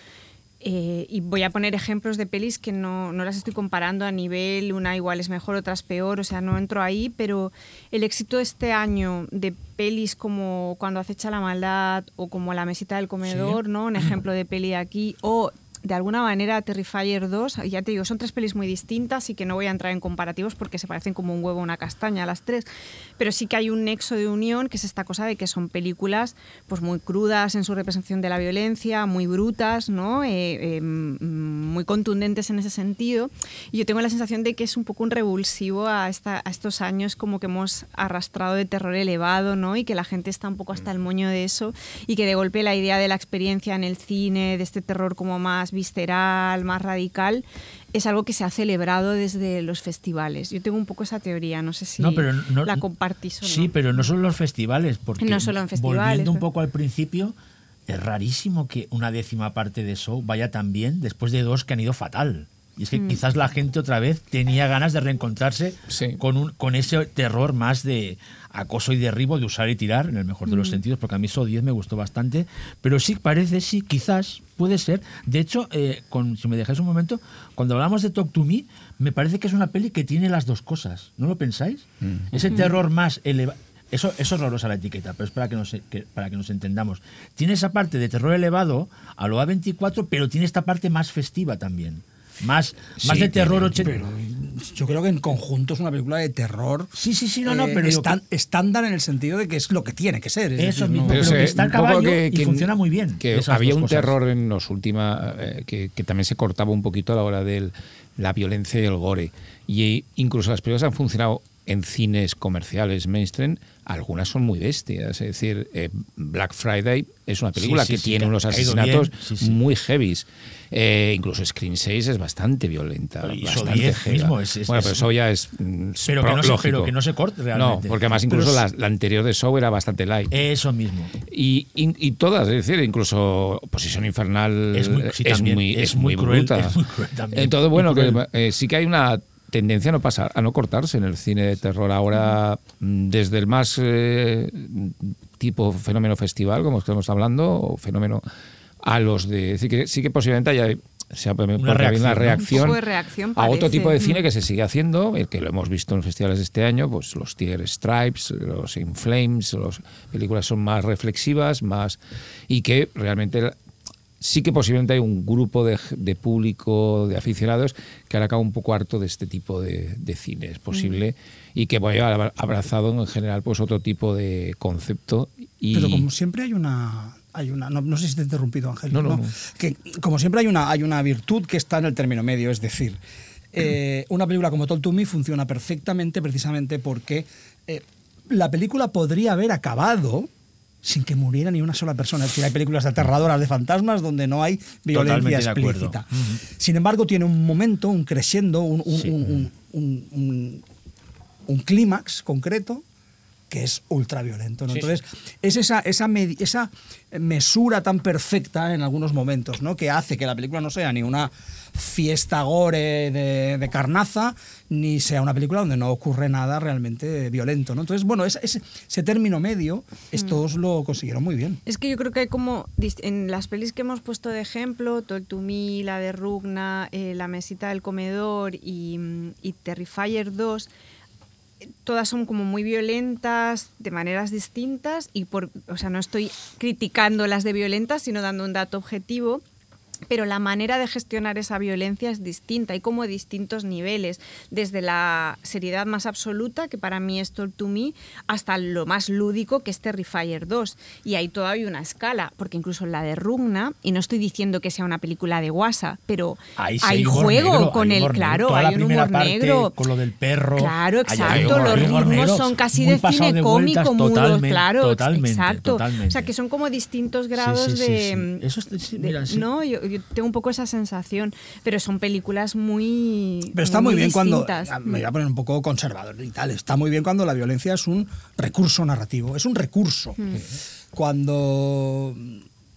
eh, y voy a poner ejemplos de pelis que no, no las estoy comparando a nivel, una igual es mejor, otra es peor, o sea, no entro ahí, pero el éxito este año de pelis como Cuando acecha la maldad o como La mesita del comedor, ¿no? Un ejemplo de peli aquí, o de alguna manera Terrifier 2, ya te digo, son tres pelis muy distintas y que no voy a entrar en comparativos porque se parecen como un huevo o una castaña las tres, pero sí que hay un nexo de unión que es esta cosa de que son películas pues muy crudas en su representación de la violencia, muy brutas, ¿no? Eh, eh, muy contundentes en ese sentido y yo tengo la sensación de que es un poco un revulsivo a, esta- a estos años como que hemos arrastrado de terror elevado, ¿no? Y que la gente está un poco hasta el moño de eso y que de golpe la idea de la experiencia en el cine, de este terror como más visceral, más radical, es algo que se ha celebrado desde los festivales. Yo tengo un poco esa teoría, no sé si No, pero no- la compartís o no. Sí, pero no solo los festivales, porque No solo en festivales, volviendo un poco al principio, es rarísimo que una décima parte de Show vaya tan bien después de dos que han ido fatal. Y es que Mm. quizás la gente otra vez tenía ganas de reencontrarse Sí. con, un, con ese terror más de acoso y derribo, de usar y tirar, en el mejor Mm. de los sentidos, porque a mí Show 10 me gustó bastante. Pero sí parece, sí, quizás, puede ser. De hecho, eh, con, si me dejáis un momento, cuando hablamos de Talk to Me, me parece que es una peli que tiene las dos cosas. ¿No lo pensáis? Ese terror más elevado. Eso, eso es horrorosa la etiqueta, pero es para que, nos, que- para que nos entendamos. Tiene esa parte de terror elevado a lo A24, pero tiene esta parte más festiva también. Más, más de terror 80. Yo creo que en conjunto es una película de terror. Sí, sí, sí, no, no, eh, pero digo estan- estándar en el sentido de que es lo que tiene que ser. es Eso decir, mismo, no- pero Pero que es, está caballo que- y funciona muy bien. Que había un cosas. terror en los últimos, eh, que, que también se cortaba un poquito a la hora de la violencia y el gore. Y incluso las películas han funcionado en cines comerciales mainstream, algunas son muy bestias. Es decir, eh, Black Friday es una película Sí, sí, que sí, tiene unos asesinatos muy heavies. Eh, incluso Screen 6 es bastante violenta. Y bastante 10 heavy. mismo es- es- bueno, pero eso ya es. mm, Pero que no se- lógico. pero que no se corte realmente. No, porque además incluso Pero la, anterior de Show era bastante light. Eso mismo. Y, y- y todas, es decir, incluso Posición Infernal Es muy- muy, muy muy cruel, bruta. es muy cruel también, Entonces, bueno, que, eh, sí que hay una tendencia a no pasar, a no cortarse en el cine de terror ahora, mm, desde el más eh, tipo fenómeno festival, como estamos hablando, o fenómeno a los de. Es decir, que sí que posiblemente haya. sea, Una había una reacción, reacción, reacción a otro tipo de cine que se sigue haciendo, el que lo hemos visto en festivales de este año, pues los Tiger Stripes, los In Flames, las películas son más reflexivas, más y que realmente sí que posiblemente hay un grupo de, de público, de aficionados, que ahora acaba un poco harto de este tipo de, de cine, es posible, Mm. y que abra- abrazado en general pues otro tipo de concepto. Y, Pero como siempre hay una. Hay una no, no sé si te he interrumpido, Ángel. No, no. Que como siempre hay una, hay una virtud que está en el término medio, es decir, eh, una película como Talk to Me funciona perfectamente precisamente porque eh, la película podría haber acabado sin que muriera ni una sola persona. Es decir, hay películas aterradoras de fantasmas donde no hay violencia Totalmente explícita. Sin embargo, tiene un momento, un crescendo, un, un- Sí. un- un- un- un clímax concreto que es ultraviolento. ¿no? Sí, Entonces, es esa, esa, medi- esa mesura tan perfecta en algunos momentos, ¿no? que hace que la película no sea ni una fiesta gore de, de carnaza, ni sea una película donde no ocurre nada realmente violento. ¿no? Entonces, bueno, ese, término medio, estos lo consiguieron muy bien. Es que yo creo que hay como en las pelis que hemos puesto de ejemplo, Talk to Me, la de Rugna, eh, La mesita del comedor y, mm, y Terrifier 2, eh, todas son como muy violentas de maneras distintas y por, o sea, no estoy criticando las de violentas, sino dando un dato objetivo. Pero la manera de gestionar esa violencia es distinta. Hay como distintos niveles, desde la seriedad más absoluta, que para mí es Talk to Me, hasta lo más lúdico, que es Terrifier 2. Y hay todavía una escala, porque incluso la de Rugna, y no estoy diciendo que sea una película de guasa, pero Ahí hay juego negro, con hay el, claro, Toda hay un humor negro. Con lo del perro. Claro, Ahí exacto. Los ritmos negro son casi de cine cómico, mudos, claro, totalmente, exacto. totalmente. O sea, que son como distintos grados sí, sí, de. Eso es- de- mira, no, yo, yo tengo un poco esa sensación, pero son películas muy Pero está muy, bien cuando. distintas. Me voy a poner un poco conservador y tal. Está muy bien cuando la violencia es un recurso narrativo. Es un recurso. Cuando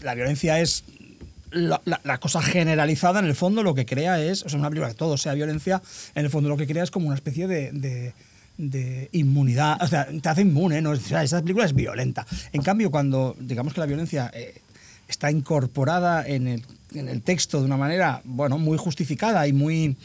la violencia es. La, la- la cosa generalizada, en el fondo, lo que crea es. O sea, una película que todo sea violencia, en el fondo lo que crea es como una especie de. de- de inmunidad, o sea, te hace inmune, ¿no? O sea, esa película es violenta. En cambio, cuando digamos que la violencia eh, está incorporada en el, en el texto de una manera, bueno, muy justificada y muy,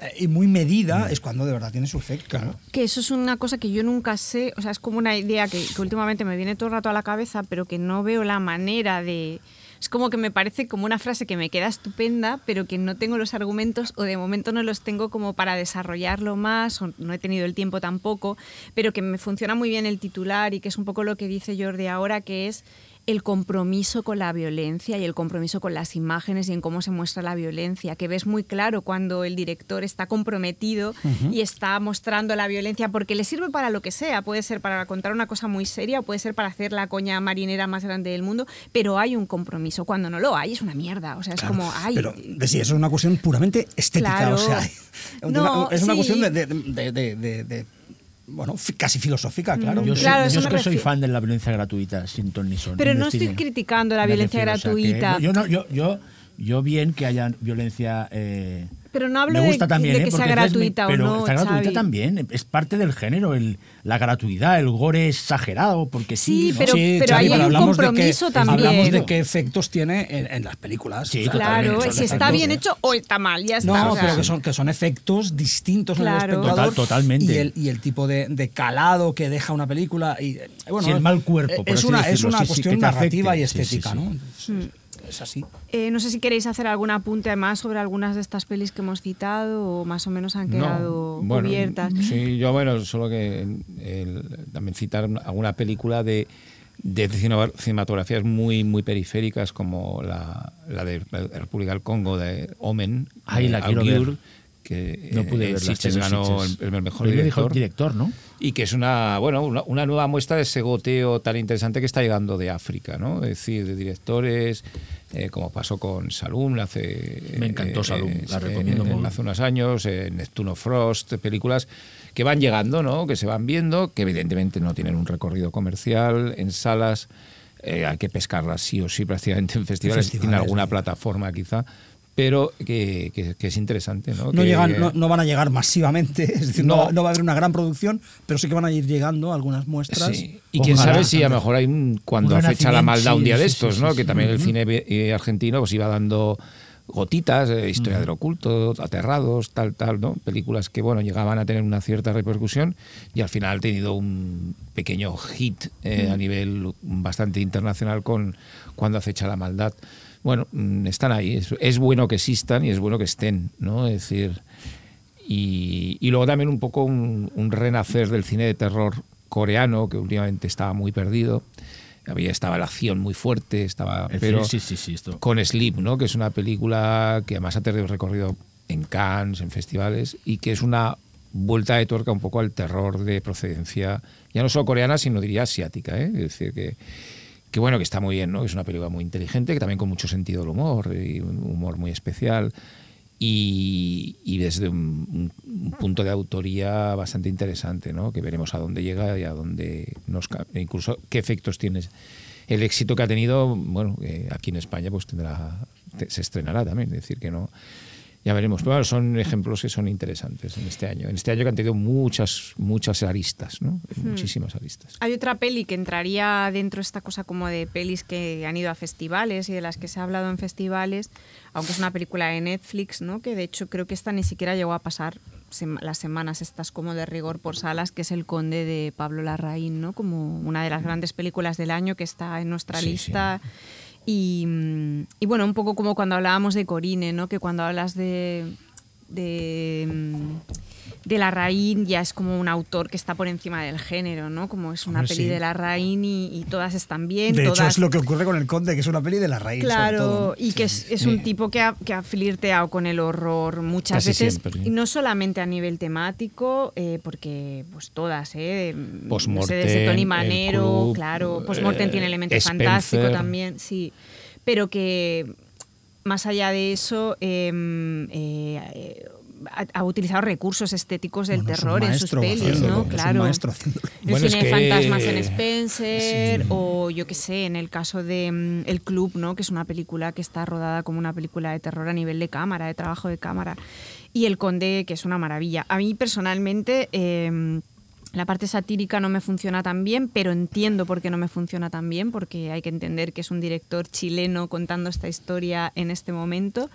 eh, y muy medida, es cuando de verdad tiene su efecto. ¿no? Que eso es una cosa que yo nunca sé, o sea, es como una idea que, que últimamente me viene todo el rato a la cabeza, pero que no veo la manera de... Es como que me parece como una frase que me queda estupenda, pero que no tengo los argumentos o de momento no los tengo como para desarrollarlo más, o no he tenido el tiempo tampoco, pero que me funciona muy bien el titular y que es un poco lo que dice Jordi ahora, que es el compromiso con la violencia y el compromiso con las imágenes y en cómo se muestra la violencia, que ves muy claro cuando el director está comprometido y está mostrando la violencia porque le sirve para lo que sea, puede ser para contar una cosa muy seria o puede ser para hacer la coña marinera más grande del mundo, pero hay un compromiso, cuando no lo hay es una mierda, o sea, es Claro, como, ay, pero sí, eso es una cuestión puramente estética. Claro. O sea, es una cuestión de, de- de- de- de- de- bueno, fi- casi filosófica, claro. Yo, Mm, Claro, soy, yo me es que soy fan de la violencia gratuita, sin ton ni son. Pero no estoy criticando la violencia refiero, o sea, que gratuita. yo, no- yo, yo, yo bien que haya violencia. eh, Pero no hablo me de- gusta también, de ¿eh? que sea gratuita o pero no, está gratuita Xavi. también. Es parte del género, el, la gratuidad, el gore exagerado, porque sí. Sí, ¿no? pero- Sí, pero ahí hay un hablamos de que- compromiso también. Hablamos de qué efectos tiene en, en las películas. Sí, O sea, Claro, si está bien hecho o está mal, ya está. No, o sea, pero que son, que son efectos distintos en el Claro. espectador. Total- totalmente. Y el, y el tipo de, de calado que deja una película. Y, eh, bueno, Sí, el mal cuerpo, por Es así una, es una cuestión narrativa y estética, sí. ¿no? Es, es así. Eh, no sé si queréis hacer algún apunte más sobre algunas de estas pelis que hemos citado o más o menos han quedado bueno, cubiertas. Sí, yo bueno, solo que el- también citar una- alguna película de, de cine- cinematografías muy muy periféricas como la, la de la República del Congo de Omen, Ay, de la quiero ver. Que No pude eh, verla, Sitges ganó Sitges. el, el mejor Premio director, director, ¿no? y que es una bueno una, una nueva muestra de ese goteo tan interesante que está llegando de África, ¿no? Es decir, de directores eh, como pasó con Salum hace Me encantó Salum, la recomiendo en- hace unos años, eh, Neptuno Frost, películas que van llegando, ¿no? Que se van viendo, que evidentemente no tienen un recorrido comercial en salas. eh, hay que pescarlas sí o sí prácticamente en festivales, en alguna sí. plataforma quizá, pero que, que- que es interesante, ¿no? No, Que- llegan, no, no van a llegar masivamente, es decir, no, va a haber una gran producción, pero sí que van a ir llegando algunas muestras. Sí. Y quién sabe si a lo mejor hay un, cuando Un acecha la maldad un sí, día de sí, estos, sí, ¿no? sí, que sí. también el cine eh, argentino pues iba dando gotitas, eh, historia del oculto, aterrados, tal, tal, ¿no? Películas que, bueno, llegaban a tener una cierta repercusión y al final ha tenido un pequeño hit eh, a nivel bastante internacional con Cuando acecha la maldad. Bueno, mm, están ahí. Es, es bueno que existan y es bueno que estén, ¿no? Es decir, y, y luego también un poco un, un renacer del cine de terror coreano, que últimamente estaba muy perdido. Había, estaba la acción muy fuerte, estaba, pero sí, sí, sí, esto. con Sleep, ¿no? que es una película que además ha tenido recorrido en Cannes, en festivales, y que es una vuelta de tuerca un poco al terror de procedencia, ya no solo coreana, sino diría asiática. ¿eh? Es decir, que, que bueno, que está muy bien, ¿no? Es una película muy inteligente, que también con mucho sentido del humor, un humor muy especial. Y, desde un, un punto de autoría bastante interesante, ¿no? que veremos a dónde llega y a dónde nos e incluso qué efectos tiene el éxito que ha tenido, bueno, eh, aquí en España pues tendrá, te- se estrenará también, es decir, que no, ya veremos. Pero bueno, son ejemplos que son interesantes en este año. En este año que han tenido muchas, muchas aristas, ¿no? Muchísimas aristas. Hay otra peli que entraría dentro de esta cosa como de pelis que han ido a festivales y de las que se ha hablado en festivales, aunque es una película de Netflix, ¿no? que de hecho creo que esta ni siquiera llegó a pasar sem- las semanas estas como de rigor por salas, que es El Conde de Pablo Larraín, ¿no? como una de las grandes películas del año que está en nuestra Sí, lista. Y, mm, bueno, un poco como cuando hablábamos de Corine, ¿no? que cuando hablas de, de, de Larraín ya es como un autor que está por encima del género, ¿no? Como es una Hombre, peli sí. de Larraín y, y todas están bien. De hecho, es lo que ocurre con El Conde, que es una peli de la raíz. sobre Claro, todo, ¿no? y que es, es un tipo que ha, que ha flirteado con el horror muchas Casi veces, siempre. y no solamente a nivel temático, eh, porque pues todas, ¿eh? No sé, Postmortem, desde Tony Manero, Club, claro, Postmortem eh, tiene elemento Spencer. fantástico también, sí, pero que más allá de eso... em, eh, eh, ha, ha utilizado recursos estéticos del Bueno, es un terror en sus pelis, ¿no? es un Claro. El Bueno, es cine de que- fantasmas en Spencer o yo qué sé, en el caso de mm, El Club, ¿no? que es una película que está rodada como una película de terror a nivel de cámara, de trabajo de cámara. Y El Conde, que es una maravilla. A mí personalmente... eh, la parte satírica no me funciona tan bien, pero entiendo por qué no me funciona tan bien, porque hay que entender que es un director chileno contando esta historia en este momento.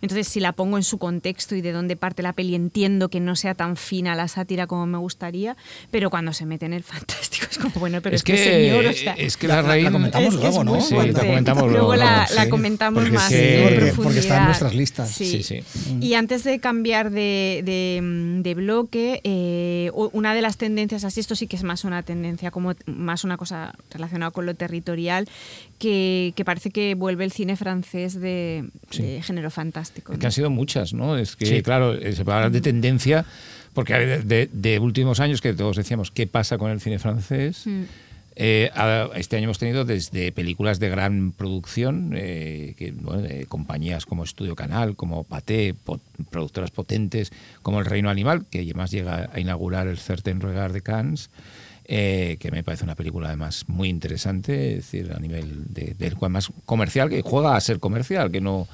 Entonces, si la pongo en su contexto y de dónde parte la peli, entiendo que no sea tan fina la sátira como me gustaría, pero cuando se mete en el fantástico es como, bueno, pero es este que, señor, o sea, es que La- la, la- raíz... la comentamos es que luego, ¿no? Sí, la comentamos Luego luego, la, sí. la comentamos Porque más que- en porque- porque está en nuestras listas. Sí. Sí, sí. Y antes de cambiar de, de, de bloque, eh, una de las tendencias, así esto sí que es más una tendencia, como más una cosa relacionada con lo territorial, que, que parece que vuelve el cine francés de, Sí. de género fantástico. Es ¿no? que han sido muchas, ¿no? Es que, Sí. claro, eh, se puede hablar de tendencia, porque de, de- de últimos años que todos decíamos, ¿qué pasa con el cine francés? Mm. Eh, este año hemos tenido desde películas de gran producción, eh, que, bueno, de compañías como Estudio Canal, como Pathé, po- productoras potentes, como El Reino Animal, que además llega a inaugurar el Certain Regard de Cannes, eh, que me parece una película además muy interesante, es decir, a nivel de, de más comercial, que juega a ser comercial, que no,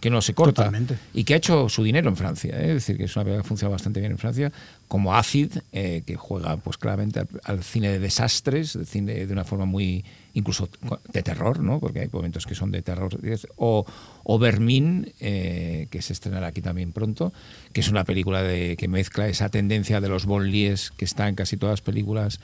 que no se corta. Totalmente. Y que ha hecho su dinero en Francia, ¿eh? es decir, que es una película que funciona bastante bien en Francia, como Acid, eh, que juega pues claramente al, al cine de desastres, de cine de una forma muy incluso de terror, ¿no? porque hay momentos que son de terror, o, o Vermin, eh, que se estrenará aquí también pronto, que es una película de, que mezcla esa tendencia de los bonlies que está en casi todas las películas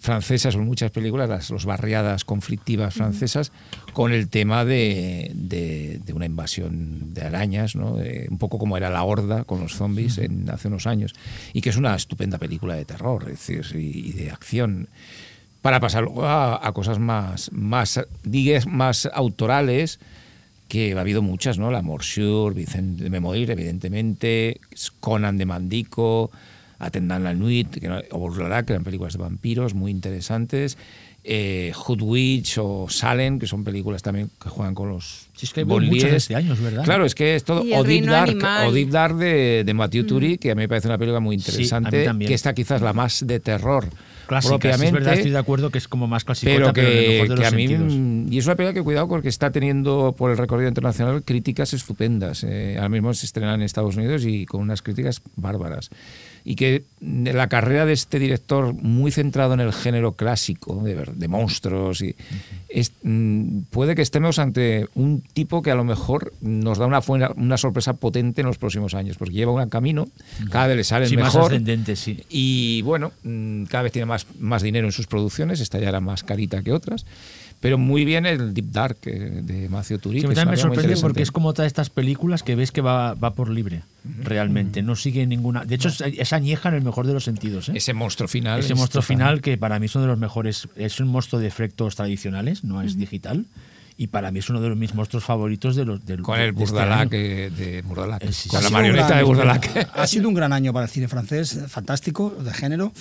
francesas o en muchas películas, las los barriadas conflictivas francesas, con el tema de, de- de una invasión de arañas, ¿no? Un poco como era La Horda con los zombies en, hace unos años, y que es una estupenda película de terror es decir, y, y de acción para pasar a, a cosas más, más, más autorales, que ha habido muchas, ¿no? La Morsure, Vicente de Memoir, evidentemente, Conan de Mandico, Atendan la Nuit, que no- o que eran películas de vampiros muy interesantes, eh, Hood Witch o Salem, que son películas también que juegan con los Sí, es que hay muchas bonlies. este año, verdad. Claro, es que es todo. O Deep Dark, o Deep Dark de, de Mathieu Turi, que a mí me parece una película muy Sí, a mí interesante, también. que esta quizás la más de terror Clásica, sí, propiamente es verdad, estoy de acuerdo que es como más clásica, pero pero, en el que, mejor de que los a mí sentidos. mm, y es una película que cuidado porque está teniendo por el recorrido internacional críticas estupendas eh, ahora mismo se estrena en Estados Unidos y con unas críticas bárbaras y que la carrera de este director muy centrado en el género clásico de, de monstruos y es- mm, puede que estemos ante un tipo que a lo mejor nos da una, una sorpresa potente en los próximos años porque lleva un camino cada vez le sale Sí, más mejor ascendente, sí. y bueno, mm, cada vez tiene más, más dinero en sus producciones, esta ya era más carita que otras, Pero muy bien el Deep Dark eh, de Macio Turi. Sí, que también me sorprende porque es como otra de estas películas que ves que va, va por libre, realmente. No sigue ninguna. De hecho, es, es añeja en el mejor de los sentidos. ¿eh? Ese monstruo final. Ese es monstruo total. final que para mí es uno de los mejores. Es un monstruo de efectos tradicionales, no es digital. Y para mí es uno de los mis monstruos favoritos de los del, Con de el este Burdalac año. eh, de Burdalac. Eh, sí, con sí. la marioneta un de gran- Burdalac. Ha sido un gran año para el cine francés, eh, fantástico, de género.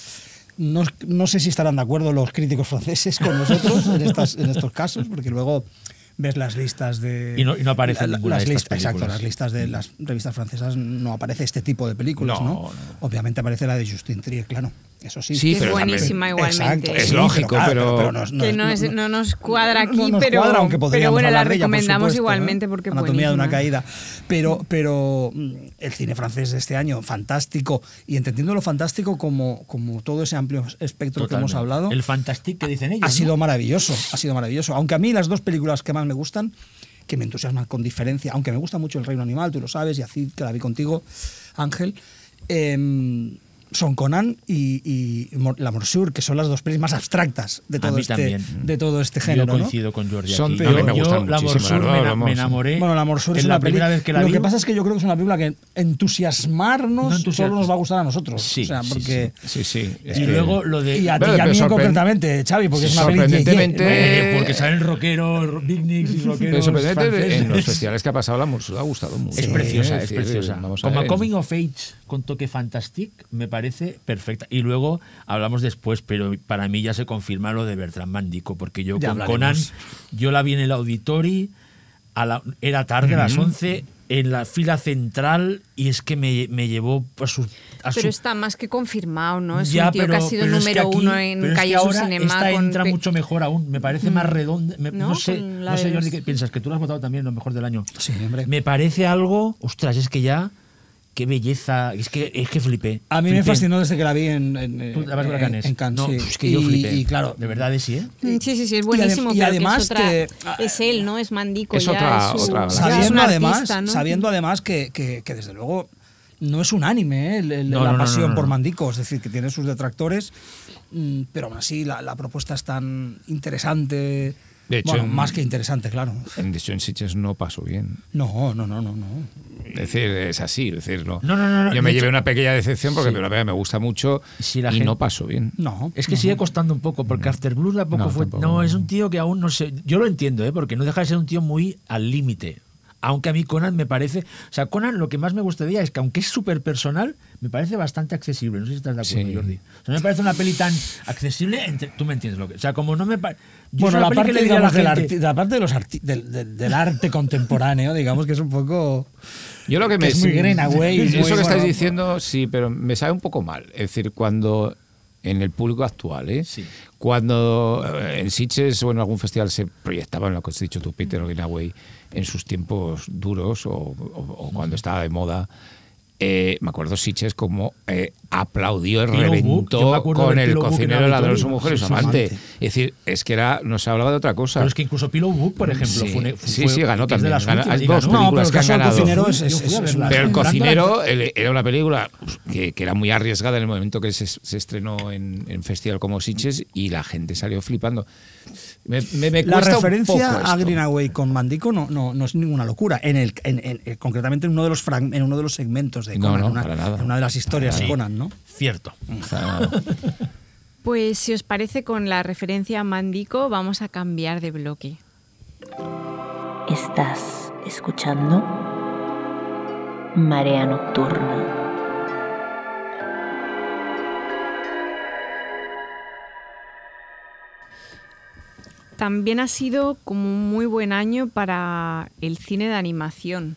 No, no sé si estarán de acuerdo los críticos franceses con nosotros en, estas, en estos casos, porque luego ves las listas de. Y no- y no aparece ninguna las de estas listas- Exacto, las listas de las revistas francesas no aparece este tipo de películas, No, ¿no? no. Obviamente aparece la de Justin Trier, claro. Eso sí. Sí, es pero también- buenísima igualmente. Exacto, Es sí, lógico, pero- no que no, es- no nos cuadra no aquí, nos pero, cuadra, aunque podríamos pero bueno, la ella, por recomendamos supuesto, igualmente ¿eh? porque Anatomía de una buenísima. caída. Pero, pero mm, el cine francés de este año, fantástico. Y entendiendo lo fantástico como, como todo ese amplio espectro que hemos hablado, El fantastic que dicen ellos. ha sido ¿no? maravilloso. Ha sido maravilloso. Aunque a mí las dos películas que más me gustan, que me entusiasman con diferencia, aunque me gusta mucho El Reino Animal, tú lo sabes, y así que la vi contigo, Ángel. em, son Conan y, y La Morsure, que son las dos pelis más abstractas de A todo, mí este, de todo este Yo género. ¿no? coincido con Jordi Son- aquí. a mí Yo- me yo la Morsure ¿no? me, me enamoré. Bueno, la Morsure es en una la primera peli- vez que la Lo vi. que pasa es que yo creo que es una película que entusiasmarnos No solo nos va a gustar a nosotros. Sí, o sea, sí, porque... Sí, sí. es y que- luego lo de. Y a, Pero- y a mí concretamente, Xavi, porque Sí, es una sorprendentemente- ¿no? Eh, porque salen rockeros, beatniks y rockeros. sorprendente, franceses. en los festivales que ha pasado la Morsura ha gustado mucho. Es preciosa, Es preciosa. Como. Coming of Age con toque fantastic, me parece perfecta. Y luego hablamos después, pero para mí ya se confirma lo de Bertrand Mandico, porque yo Ya con Conan, yo la vi en el auditori, a la- era tarde, a las 11, en la fila central, y es que me, me llevó a su... a su- Pero está más que confirmado, ¿no? Es Ya, un tío que ha pero- sido pero es que número aquí- uno en pero es que Calle Su ahora Cinema. Esta con entra pe- mucho mejor aún, me parece más redonda. me- ¿No? no, sé, no sé Jordi, ¿qué piensas? Que tú lo has votado también lo mejor del año. Sí, hombre. Me parece algo, ostras, es que ya, qué belleza, es que, es que flipé. A mí me fascinó desde que la vi en, en, en- en Cannes, No, sí. es que yo flipé. y claro, De verdad, sí, ¿eh? Mm, Sí, sí, sí, es Y buenísimo. adem- y que además es, otra- te- es él, ¿no? Es Mandico. Es ya otra- es su- otra- es sabiendo un además, artista, ¿no? sabiendo además que, que- que desde luego no es unánime ¿eh? el- el- No, la no, no, pasión no, no, por. Mandico, es decir, que tiene sus detractores, mm, pero aún así la, la propuesta es tan interesante, De hecho, bueno, en- más que interesante, claro. En The Swing Sitches no pasó bien. No, no, no, no, no. Es decir, es así, decirlo. No, no, no, no, Yo me de llevé hecho- una pequeña decepción porque Sí. la verdad me gusta mucho Sí, la y gente- no pasó bien. No. Es que sigue costando un poco, porque After Blues tampoco No, fue. tampoco. No, es un tío que aún no sé. Yo lo entiendo, ¿eh? porque no deja de ser un tío muy al límite. Aunque a mí Conan me parece. O sea, Conan lo que más me gusta de ella es que, aunque es súper personal, me parece bastante accesible. No sé si estás de acuerdo, Sí. Jordi. O sea, me parece una peli tan accesible. entre- tú me entiendes lo que. O sea, como no me. Bueno, la parte, la digamos, del gente- arti- la parte de los arti- del, del- del arte contemporáneo, digamos que es un poco... Yo lo que Que me es muy Greenaway, Eso muy, que estáis bueno, diciendo, sí, pero me sabe un poco mal. Es decir, cuando en el público actual, ¿eh? Sí. cuando eh, en Sitges o en algún festival se proyectaba en lo que has dicho tú, Peter Greenaway, en sus tiempos duros o, o- o cuando estaba de moda. eh, me acuerdo Sitges como eh, aplaudió me reventó con el Pillow cocinero, ladrón, su mujer y Sí, su amante. amante. Es decir, es que era, no se hablaba de otra cosa. Pero es que incluso Pillow Book, por ejemplo, Sí, fue, un- sí, fue- sí, ganó también. las hay y dos ganó. No, pero películas el que han ganado. cocinero es, es- es Pero el cocinero era una película que, que era muy arriesgada en el momento que se, se estrenó en, en festival como Sitges y la gente salió flipando. Me, me- me La referencia a. Greenaway con Mandico no, no, no es ninguna locura. En el, en, en- eh, concretamente en uno de los frag- en uno de los segmentos de Conan, no, una, para nada. en una de las historias de Conan, ¿no? Cierto. Pues si os parece con la referencia a Mandico, vamos a cambiar de bloque. Estás escuchando Marea Nocturna. También ha sido como un muy buen año para el cine de animación,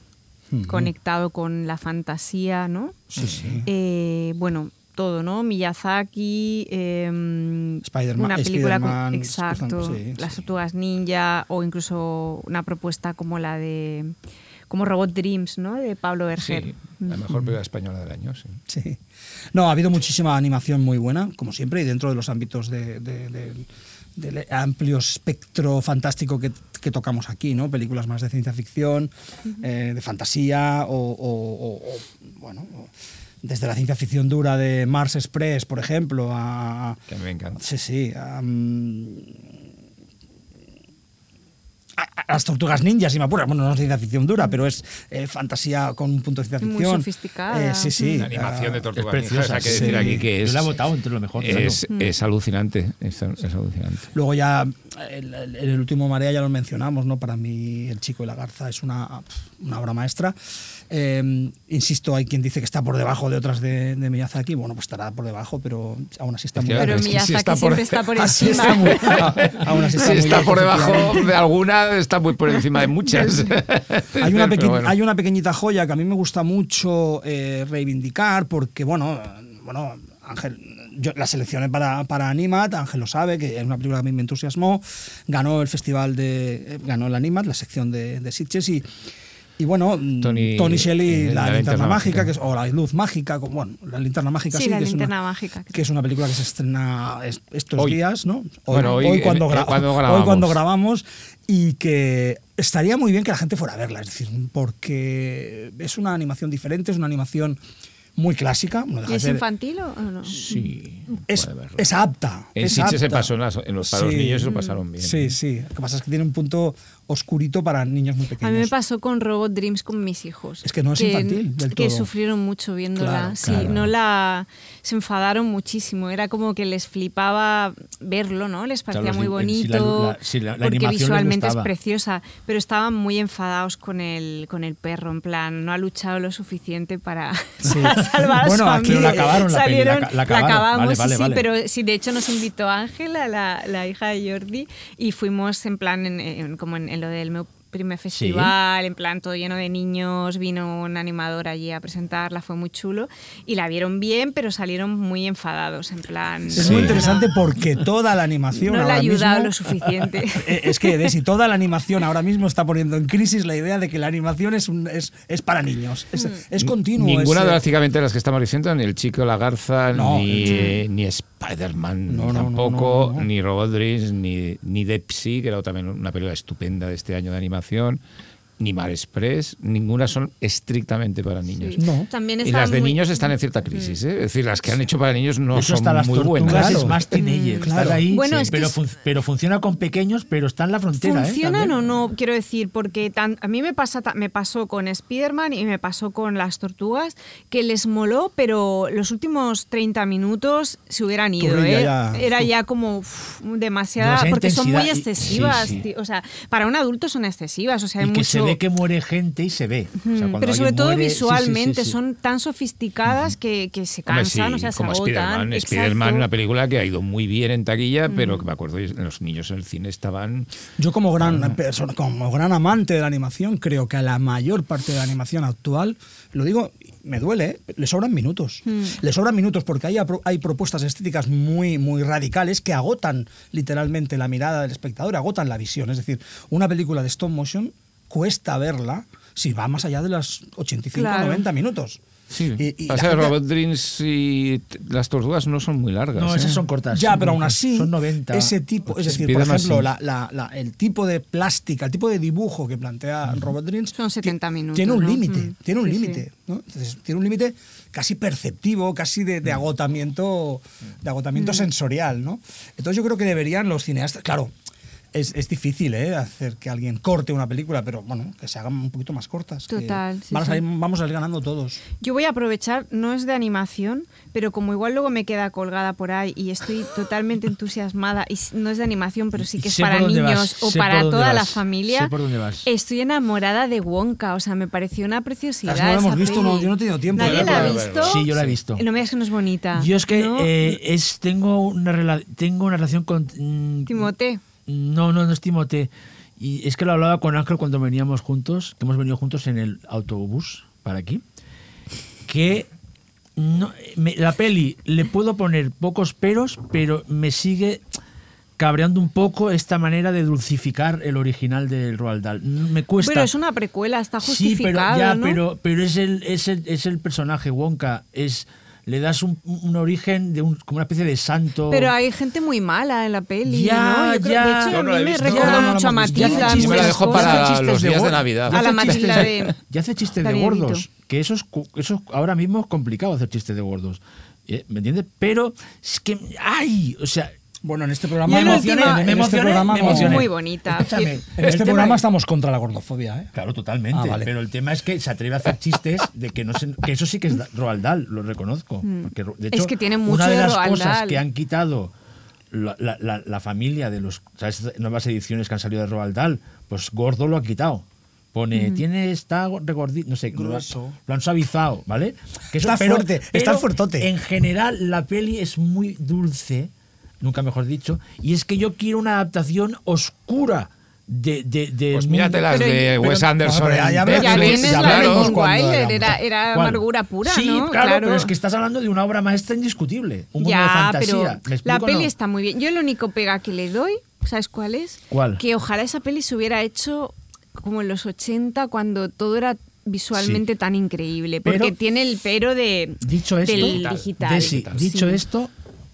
conectado con la fantasía, ¿no? Sí, sí. Eh, bueno, todo, ¿no? Miyazaki, eh, Spider-Man- una película con- exacto, sí, las sí. tortugas ninja o incluso una propuesta como la de como Robot Dreams, ¿no? De Pablo Berger. sí, la mejor película española del año, sí. Sí. No, ha habido muchísima animación muy buena, como siempre, y dentro de los ámbitos de- del amplio espectro fantástico que, que tocamos aquí, ¿no? Películas más de ciencia ficción, eh, de fantasía, o, o- o- o, bueno, o- desde la ciencia ficción dura de Mars Express, por ejemplo, a, Que a mí me encanta. Sí, sí. Las tortugas ninjas, si me apuras. Bueno, no es ciencia ficción dura, pero es eh, fantasía con un punto de ciencia Muy ficción. sofisticada. Eh, sí, sí. La animación de Ah, Tortugas es preciosa, Ninja, hay que sí. decir aquí que Yo es, la he votado entre lo mejor, claro. es, es alucinante. Es, es alucinante. Luego ya, el, el- el último Marea ya lo mencionamos, ¿no? Para mí, El Chico y la Garza es una, una obra maestra. Eh, insisto, hay quien dice que está por debajo de otras de, de Miyazaki. Bueno, pues estará por debajo, pero aún así está Es muy Pero Miyazaki está por- siempre está por encima. está muy, aún así está Si muy está por debajo de alguna, está muy por encima de muchas. Hay una, bueno. hay una pequeñita joya que a mí me gusta mucho eh, reivindicar porque, bueno, bueno Ángel, yo la seleccioné para, para Animat, Ángel lo sabe, que es una película que a mí me entusiasmó, ganó el festival de, eh, ganó el Animat, la sección de, de Sitges y, y bueno, Tony- Tony, Shelley, eh, la, la linterna linterna mágica, mágica. que es, o la luz mágica, como- bueno, la linterna mágica Sí, sí, la que, es linterna una, mágica. que es una película que se estrena es- estos Hoy. días, ¿no? Hoy, Bueno, hoy, hoy cuando, eh, gra- cuando hoy grabamos. cuando grabamos y que estaría muy bien que la gente fuera a verla, es decir, porque es una animación diferente, es una animación muy clásica. no deja ¿Y de es ser- infantil o no? Sí, es, puede verlo. es apta. En es se pasó en los- para los niños se lo pasaron bien. Sí, sí. Lo que pasa es que tiene un punto oscurito para niños muy A pequeños. mí me pasó con Robot Dreams con mis hijos. Es que no es infantil del Que todo. sufrieron mucho viéndola. Claro, sí, claro. no la. Se enfadaron muchísimo. Era como que les flipaba verlo, ¿no? Les parecía Claro, muy bonito. sí, la- la- sí, la- la porque visualmente es preciosa. Pero estaban muy enfadados con el, con el perro. En plan, no ha luchado lo suficiente para, Sí. para salvar Bueno, a su familia. la acabaron la peli, la Salieron, ca- la acabaron. acabamos, Vale, sí, vale, sí, vale. pero sí, de hecho nos invitó Ángela, la, la hija de Jordi, y fuimos en plan, en, en- como en, en lo del primer festival, en plan todo lleno de niños, vino un animador allí a presentarla, fue muy chulo, y la vieron bien, pero salieron muy enfadados, en plan... Es muy interesante porque toda la animación No le ha ayudado mismo- lo suficiente. Eh, Es que, Desi, toda la animación ahora mismo está poniendo en crisis la idea de que la animación es, un- es, es para niños. Es, Mm. es continuo. Ninguna es, de eh, las básicamente las que estamos diciendo, ni el chico la garza, No. ni, eh, ni Spider-Man No, no, no, tampoco, no, no. ni Robot Dreams, ni, ni Deep Sea, que era también una película estupenda de este año de animación, relación ni Mar Express, ninguna son estrictamente para niños. No. También Y las de muy- niños están en cierta crisis, ¿eh? es decir, las que han hecho para niños no Eso son las muy tortugas buenas. es Claro. más teenager. Claro. Están ahí, Bueno, sí, es que pero, es- fun- pero funciona con pequeños, pero está en la frontera. ¿eh? ¿Funcionan o no? Quiero decir, porque tan- a mí me, pasa, me pasó con Spider-Man y me pasó con las tortugas, que les moló, pero los últimos 30 minutos se hubieran ido. ¿eh? ya. Era ya como uf, demasiada, Demasiada porque son muy y- excesivas. sí, sí. tío. O sea, para un adulto son excesivas. O sea, hay y que mucho... se ve que muere gente y se ve. O sea, Mm, cuando pero sobre todo muere- sí, sí, sí, visualmente sí. son tan sofisticadas que, que se Hombre, sí, cansan, o sea, se como agotan. Spider-Man. Spider-Man, una película que ha ido muy bien en taquilla, pero que me acuerdo, los niños en el cine estaban... Yo como gran persona, como gran amante de la animación, creo que a la mayor parte de la animación actual, lo digo, me duele, ¿eh? le sobran minutos. Le sobran minutos porque hay, hay propuestas estéticas muy, muy radicales que agotan literalmente la mirada del espectador, agotan la visión. Es decir, una película de stop motion cuesta verla si va más allá de las 85 o Claro. 90 minutos. Sí, Y- y pasa la que gente- Robot Dreams y las tortugas no son muy largas. No, ¿eh? esas son cortas. Ya, son pero aún así, Son 90. ese tipo, es decir, por ejemplo, sí. la- la- la- el tipo de plástica, el tipo de dibujo que plantea Robot Dreams Son 70 ti- minutos, Tiene un ¿no? límite, Mm. tiene un Sí, límite, ¿no? Entonces, tiene un límite casi perceptivo, casi de, de agotamiento, de agotamiento sensorial, ¿no? Entonces yo creo que deberían los cineastas, claro. Es, es difícil ¿eh? hacer que alguien corte una película, pero bueno, que se hagan un poquito más cortas. que Total, sí, van a sí. salir- vamos a salir ganando todos. Yo voy a aprovechar, no es de animación, pero como igual luego me queda colgada por ahí y estoy totalmente entusiasmada, y no es de animación, pero sí que es Sé para niños vas, o para toda la vas, familia, sé por dónde vas. estoy enamorada de Wonka, o sea, me pareció una preciosidad. No la hemos visto, no, yo no he tenido tiempo ¿Nadie de la ha visto? Sí, yo la he visto. No me digas que no es bonita. Yo es que ¿no? eh, es, tengo, una rela- tengo una relación con... mm, Timothée. No, no, no es Timote. Y es que lo hablaba con Ángel cuando veníamos juntos, que hemos venido juntos en el autobús para aquí, que no, me- la peli le puedo poner pocos peros, pero me sigue cabreando un poco esta manera de dulcificar el original del Roald Dahl. Me cuesta. Pero es una precuela, está Sí, justificado, pero, ya, ¿no? pero, pero es, el, es, el, es el personaje Wonka. Es, le das un, un origen de un, como una especie de santo. Pero hay gente muy mala en la peli, Ya, ¿no? Yo creo- ya. de hecho, a mí me recuerda No, no, no, mucho a Matilda. me la dejo para los días de Navidad. ya A la hace chistes Matilda de- Ya hace chistes de gordos. Que eso, es, cu- eso es- ahora mismo es complicado hacer chistes de gordos. ¿eh? ¿Me entiendes? Pero es que. ¡Ay! O sea. Bueno, en este programa, en en última- este me emocioné, programa me emocioné. Muy bonita. Escúchame, En este programa es- estamos contra la gordofobia, ¿eh? Claro, totalmente. Ah, vale. Pero el tema es que se atreve a hacer chistes de que no se- que eso sí que es Roald Dahl, lo reconozco. Porque, de Mm. Es hecho, que tiene mucho una de de las Roald cosas Dahl. que han quitado la, la- la- la familia de los ¿sabes? nuevas ediciones que han salido de Roald Dahl, pues Gordo lo ha quitado. Pone, tiene, está regordito, no sé, lo, Grueso. lo han suavizado, ¿vale? Que Está fuerte, está fuertote. En general, la peli es muy dulce, nunca mejor dicho, y es que yo quiero una adaptación oscura de. de, de Pues mírate las Pero- de pero- Wes Anderson pero ya- en ya Ya Netflix, tienes ya la de hablaremos Tim cuando Wilder, era, era amargura pura, sí, ¿no? claro, pero es que estás hablando de una obra maestra indiscutible. Un mundo de Ya, fantasía. pero ¿Me la explico o peli no? está muy bien. Yo el único pega que le doy, ¿sabes cuál es? ¿Cuál? Que ojalá esa peli se hubiera hecho como en los 80 cuando todo era visualmente Sí. tan increíble. Porque Pero- tiene el pero de, Dicho esto, del digital. Desi, dicho Sí. esto,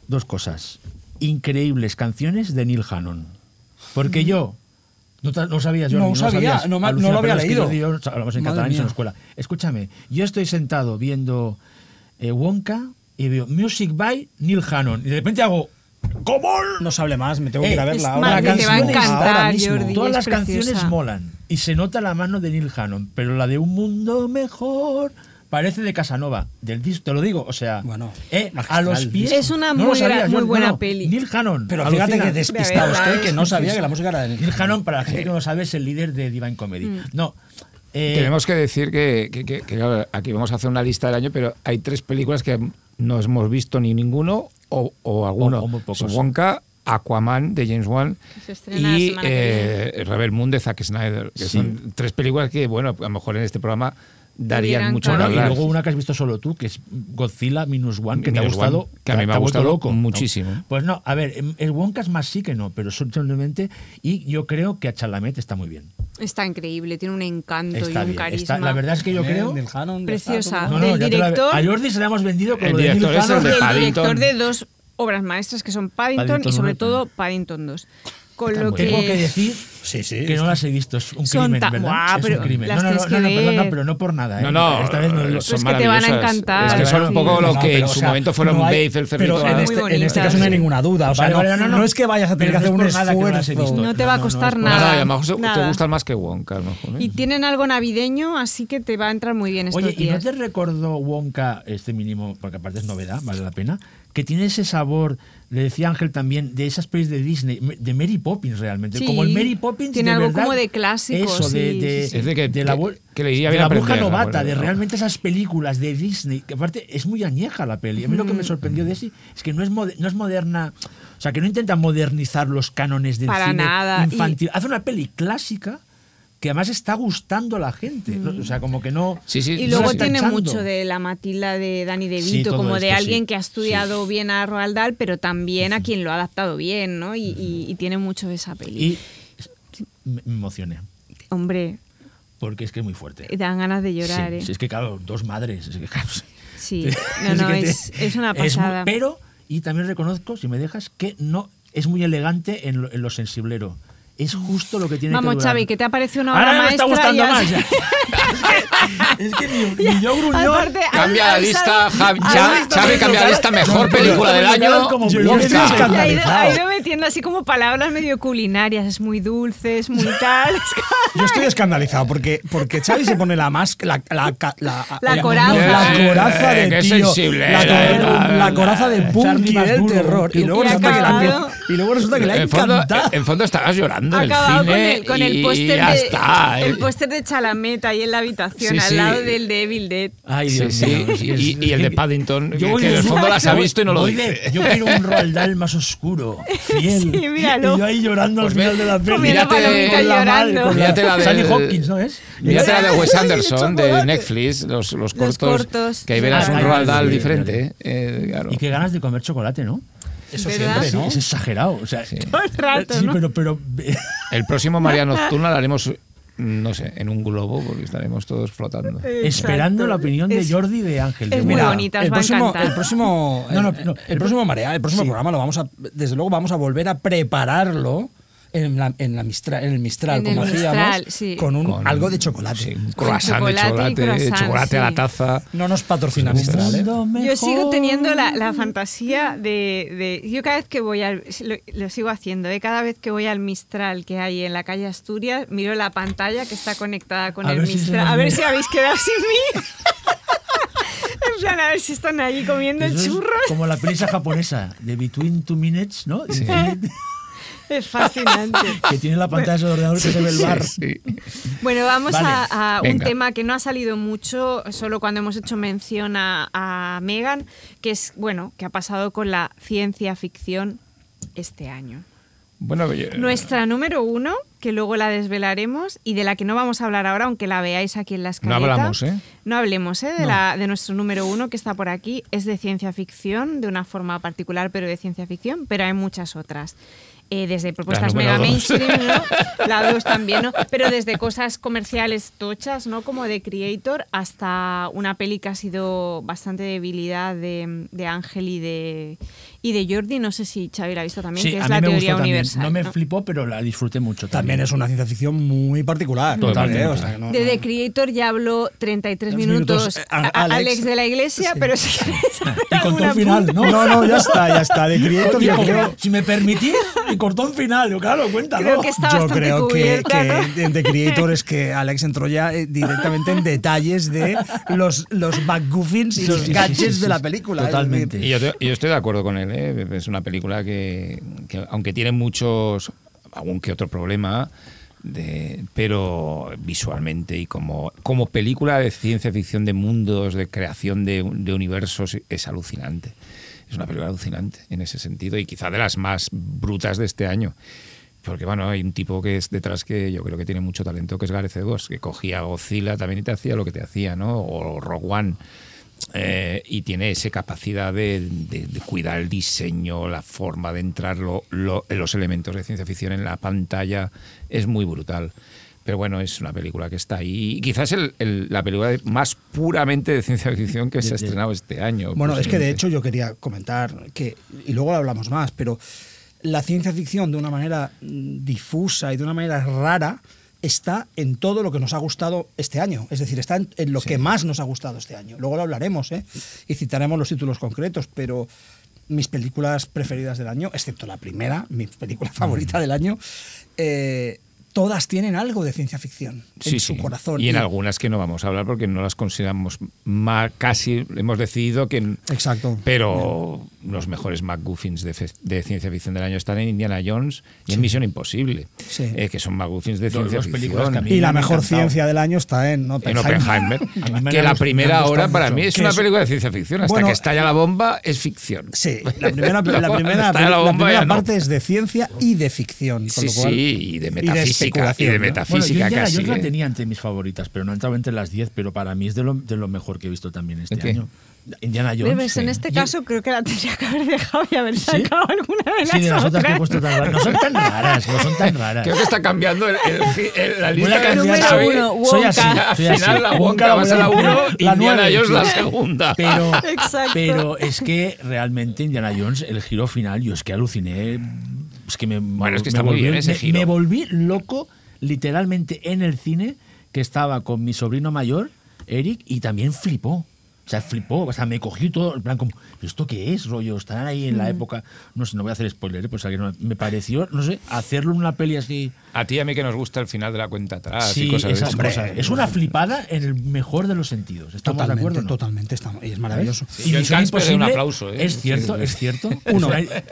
dos cosas. Increíbles canciones de Neil Hannon. Porque yo. No, no sabías, yo No sabía, no no lo había leído. Yo, hablamos en Madre catalán y en la escuela. Escúchame, yo estoy sentado viendo eh, Wonka y veo Music by Neil Hannon. Y de repente hago. ¿Cómo? No se hable más, me tengo Eh, que ir a verla ahora. Te va a encantar, ahora mismo. Jordi. Todas las canciones preciosa. molan y se nota la mano de Neil Hannon, pero la de un mundo mejor parece de Casanova, del disco, te lo digo, o sea, Bueno, eh, a los pies. Es una no muy sabía, gra- muy yo- buena no, peli. Neil Hannon. Pero fíjate que despistado estoy, que no sabía que la música era de Neil Hannon, para la gente que no sabe, es el líder de Divine Comedy. Mm. No. eh, Tenemos que decir que, que- que- que, claro, aquí vamos a hacer una lista del año, pero hay tres películas que no hemos visto ni ninguno o, o alguno. O- Wonka, Aquaman de James Wan y eh, Rebel Moon de Zack Snyder, que Sí. son tres películas que, bueno, a lo mejor en este programa darían mucho bueno, y luego una que has visto solo tú, que es Godzilla Minus One, que te ha gustado. One, que a mí me ha gustado muchísimo. ¿no? Pues no, a ver, em, el Wonka es más sí que no, pero simplemente. Y yo creo que a Chalamet está muy bien. Está increíble, tiene un encanto Está y un bien. carisma. está- la verdad es que yo creo. Preciosa. No, no, del te la- director- a Jordi se le hemos vendido con El lo de director es el de director de dos obras maestras que son Paddington, Paddington y sobre todo Paddington 2. Con lo que, Tengo que decir Sí, sí. que no las he visto. Es un Son crimen, ¿verdad? Buah, es pero un crimen. las No, no, no, no, perdón, no, pero no por nada. ¿eh? No, no, Esta vez no lo- son es que te van a encantar. Es que son un Sí. poco lo No, que pero, en o su sea, momento fueron no hay- Babe, el Pero Cerrito. en este, en este caso no hay ninguna duda. O sea, Vale, no, no, no. no es que vayas a tener Pero que hacer no un no esfuerzo. No te va a No, no, costar no, No, nada. no, a lo mejor te gustan más que Wonka, a lo mejor. ¿eh? Y tienen algo navideño, así que te va a entrar muy bien estos Oye, ¿y no te recordó Wonka, este mínimo, porque aparte es novedad, vale la pena, que tiene ese sabor, le decía Ángel también, de esas pelis de Disney, de Mary Poppins realmente? Sí, como el Mary Poppins tiene de algo verdad. como de clásico, Eso, de, sí, de, sí, sí. Es de que- de la, que- que le de la bruja novata, ¿no? de realmente esas películas de Disney, que aparte es muy añeja la peli. A mí lo que me sorprendió de sí es que no es, no es moderna, o sea, que no intenta modernizar los cánones del Para cine nada, y- infantil. Hace una peli clásica que además está gustando a la gente. ¿no? O sea, como que no... Sí, sí. Y luego tiene mucho de la Matilda de Dani De Vito, como de alguien sí. que ha estudiado bien a Roald Dahl, pero también a quien lo ha adaptado bien, ¿no? Y, y- y tiene mucho de esa peli. Y me emocioné, Hombre, porque es que es muy fuerte. dan ganas de llorar, sí, ¿eh? sí, es que claro, dos madres. es que, claro, Sí, no, no, que te- es, una pasada. pero, y también reconozco, si me dejas, que no es muy elegante en lo, en lo sensiblero. Es justo lo que tiene Vamos, que durar. Xavi, ¿qué te ha parecido una obra Ahora me está gustando Ya- más. ya. es que ni, ni yo gruñón. Aparte, Cambia la lista, Javi, Xavi, cambia la lista, mejor película del año. Yo Metiendo así como palabras medio culinarias, es muy dulce, es muy tal. Yo estoy escandalizado porque, porque Xavi se pone la máscara. La, la, ca- la, La coraza. La coraza Eh, de qué tío. sensible, La, eh, la- la- la coraza de Punky del duro, terror. Y luego, resulta que, la, y luego resulta que fondo, encantado. en fondo estarás llorando Ha en el acabado con cine el, con el y póster de, el eh. póster de Chalamet ahí en la habitación, Sí, al sí. lado del de Evil Dead. Ay, Dios sí. mío, Y, el de Paddington, que, Yo voy que en el fondo las ha visto y no lo dice. yo quiero un Roald Dahl más oscuro, fiel. Sí, míralo. Y yo ahí llorando Pues al final ve- de la peli. Mírate- Con la madre, con Mírate la del- Sally Hopkins, ¿no es? Mírate la de Wes Anderson de. Netflix, los, los cortos, cortos. que ahí verás Ah, un Roald Dahl diferente. ¿eh? Eh, claro. Y qué ganas de comer chocolate, ¿no? Eso ¿Verdad? siempre, ¿no? Es exagerado. O sea, Todo el rato, sí, ¿no? pero, pero El próximo María Nocturna lo haremos, no sé, en un globo, porque estaremos todos flotando. esperando la opinión de Jordi y de Ángel. es de muy verdad. bonita, os el próximo, el próximo, No, no, el- no. el próximo Marea, el próximo Sí. programa lo vamos a, desde luego vamos a volver a prepararlo en, la, en, la Mistral, en el Mistral, En como el hacíamos, Mistral, sí. con, un, Con- algo de chocolate. Sí, un croissant de chocolate croissant, chocolate a la sí. taza. No nos patrocina Mistral, ¿eh? Yo sigo teniendo la, la fantasía de, de- Yo cada vez que voy al... Lo, lo sigo haciendo, ¿eh? Cada vez que voy al Mistral que hay en la calle Asturias, miro la pantalla que está conectada con A el si Mistral. a ver ve. si habéis quedado sin mí. en plan, a ver si están allí comiendo Eso es churros. como la prensa japonesa de Between Two Minutes, ¿no? Infinite, Es fascinante. que tiene la pantalla de ordenador que se ve el bar. Sí. Bueno, vamos Vale. a, a un tema que no ha salido mucho, solo cuando hemos hecho mención a, a Megan, que es, bueno, que ha pasado con la ciencia ficción este año. Bueno, yo- Nuestra número uno, que luego la desvelaremos y de la que no vamos a hablar ahora, aunque la veáis aquí en la escaleta. hablamos, ¿eh? No hablemos, ¿eh? De, la, de nuestro número uno, que está por aquí. Es de ciencia ficción, de una forma particular, pero de ciencia ficción, pero hay muchas otras. Eh, desde propuestas mega dos. mainstream, ¿no? La dos también, ¿no? Pero desde cosas comerciales tochas, ¿no? Como de Creator, hasta una peli que ha sido bastante debilidad de, de Ángel y de, y de Jordi. No sé si Xavi la ha visto también, Sí, que a es mí la me teoría gustó también. universal. No me ¿no? flipó, pero la disfruté mucho también. También es una ciencia ficción muy particular. Totalmente. ¿eh? O sea, que no- De no- The Creator ya habló 33 Tres minutos, minutos, a- Alex, Alex. de la Iglesia, pero si Y con todo alguna un final, punta- ¿no? No, no, ya está, ya está. De Creator yo creo, si me permitís, y cortó un final. Yo, claro, cuéntalo. Creo que está yo creo que, que en The Creator es que Alex entró ya eh, directamente en detalles de los, los y los gadgets sí, sí, de la película. Totalmente. Y yo, te- yo estoy de acuerdo con él. ¿Eh? Es una película que, que aunque tiene muchos, algún que otro problema, pero visualmente y como, como película de ciencia ficción, de mundos, de creación de, universos, es alucinante. Es una película alucinante en ese sentido y quizá de las más brutas de este año. Porque bueno, hay un tipo que es detrás que yo creo que tiene mucho talento, que es Gareth Edwards, que cogía Godzilla también y te hacía lo que te hacía, ¿no? O Rogue One. Eh, y tiene esa capacidad de, de- de cuidar el diseño, la forma de entrar lo- lo- los elementos de ciencia ficción en la pantalla, es muy brutal. Pero bueno, es una película que está ahí. Y quizás el- el- la película más puramente de ciencia ficción que se ha estrenado este año. Bueno, es que de hecho yo quería comentar que, y luego lo hablamos más, pero la ciencia ficción de una manera mm, difusa y de una manera rara está en todo lo que nos ha gustado este año. Es decir, está en, en lo que más nos ha gustado este año. Luego lo hablaremos ¿eh? y citaremos los títulos concretos, pero mis películas preferidas del año, excepto la primera, mi película favorita del año, eh, todas tienen algo de ciencia ficción en Sí, su sí. corazón. Y en algunas que no vamos a hablar porque no las consideramos más, casi hemos decidido que... Exacto. Pero los mejores MacGuffins de, ciencia ficción del año están en Indiana Jones y en Misión Imposible, Sí. eh, que son MacGuffins de ciencia dos películas ficción. que a mí Y la me mejor ciencia del año está en en Oppenheimer. Que la primera hora para mí es una película de ciencia ficción, hasta Bueno, que estalla la bomba es ficción. Sí, la primera, la Cuando primera, estalla la bomba primera ya no. parte es de ciencia y de ficción. Con Sí, lo cual, sí, y de metafísica, y de, especulación, ¿no? Bueno, yo metafísica Indiana casi. Jones la ¿eh? tenía entre mis favoritas, pero no ha entrado entre las 10, pero para mí es de lo, de lo mejor que he visto también este año. Indiana Jones. En este Yo- caso creo que la tendría que haber dejado y haber sacado alguna de las, Sí, de las otras que he puesto tan raras. No son tan raras, no son tan raras. Creo que está cambiando el- el- el- la Voy lista a de cambiar. Número Xavi. uno, Soy así, Wonka. Al soy así. final la Wonka Wonka la va a ser la voy a- 1, la Indiana Jones la sí. segunda. Pero, Exacto. pero es que realmente Indiana Jones, el giro final, yo es que aluciné. Es que me, Bueno, es que me está muy volví- bien ese me- giro. Me volví loco, literalmente, en el cine, que estaba con mi sobrino mayor, Eric, y también flipó. O sea, flipó, o sea, me cogió todo, en plan como, ¿esto qué es, rollo? Están ahí en Mm. la época, no sé, no voy a hacer spoiler, ¿eh? pues no- me pareció, no sé, hacerlo en una peli así, A ti y a mí que nos gusta el final de la cuenta atrás y sí, cosas esas cosas. Es una flipada en el mejor de los sentidos. ¿Estamos de acuerdo? no? totalmente. Estamos, y es maravilloso. Y Yo pegué un Imposible, aplauso, ¿eh? Es cierto, Sí, sí. es cierto. Uno. Es una-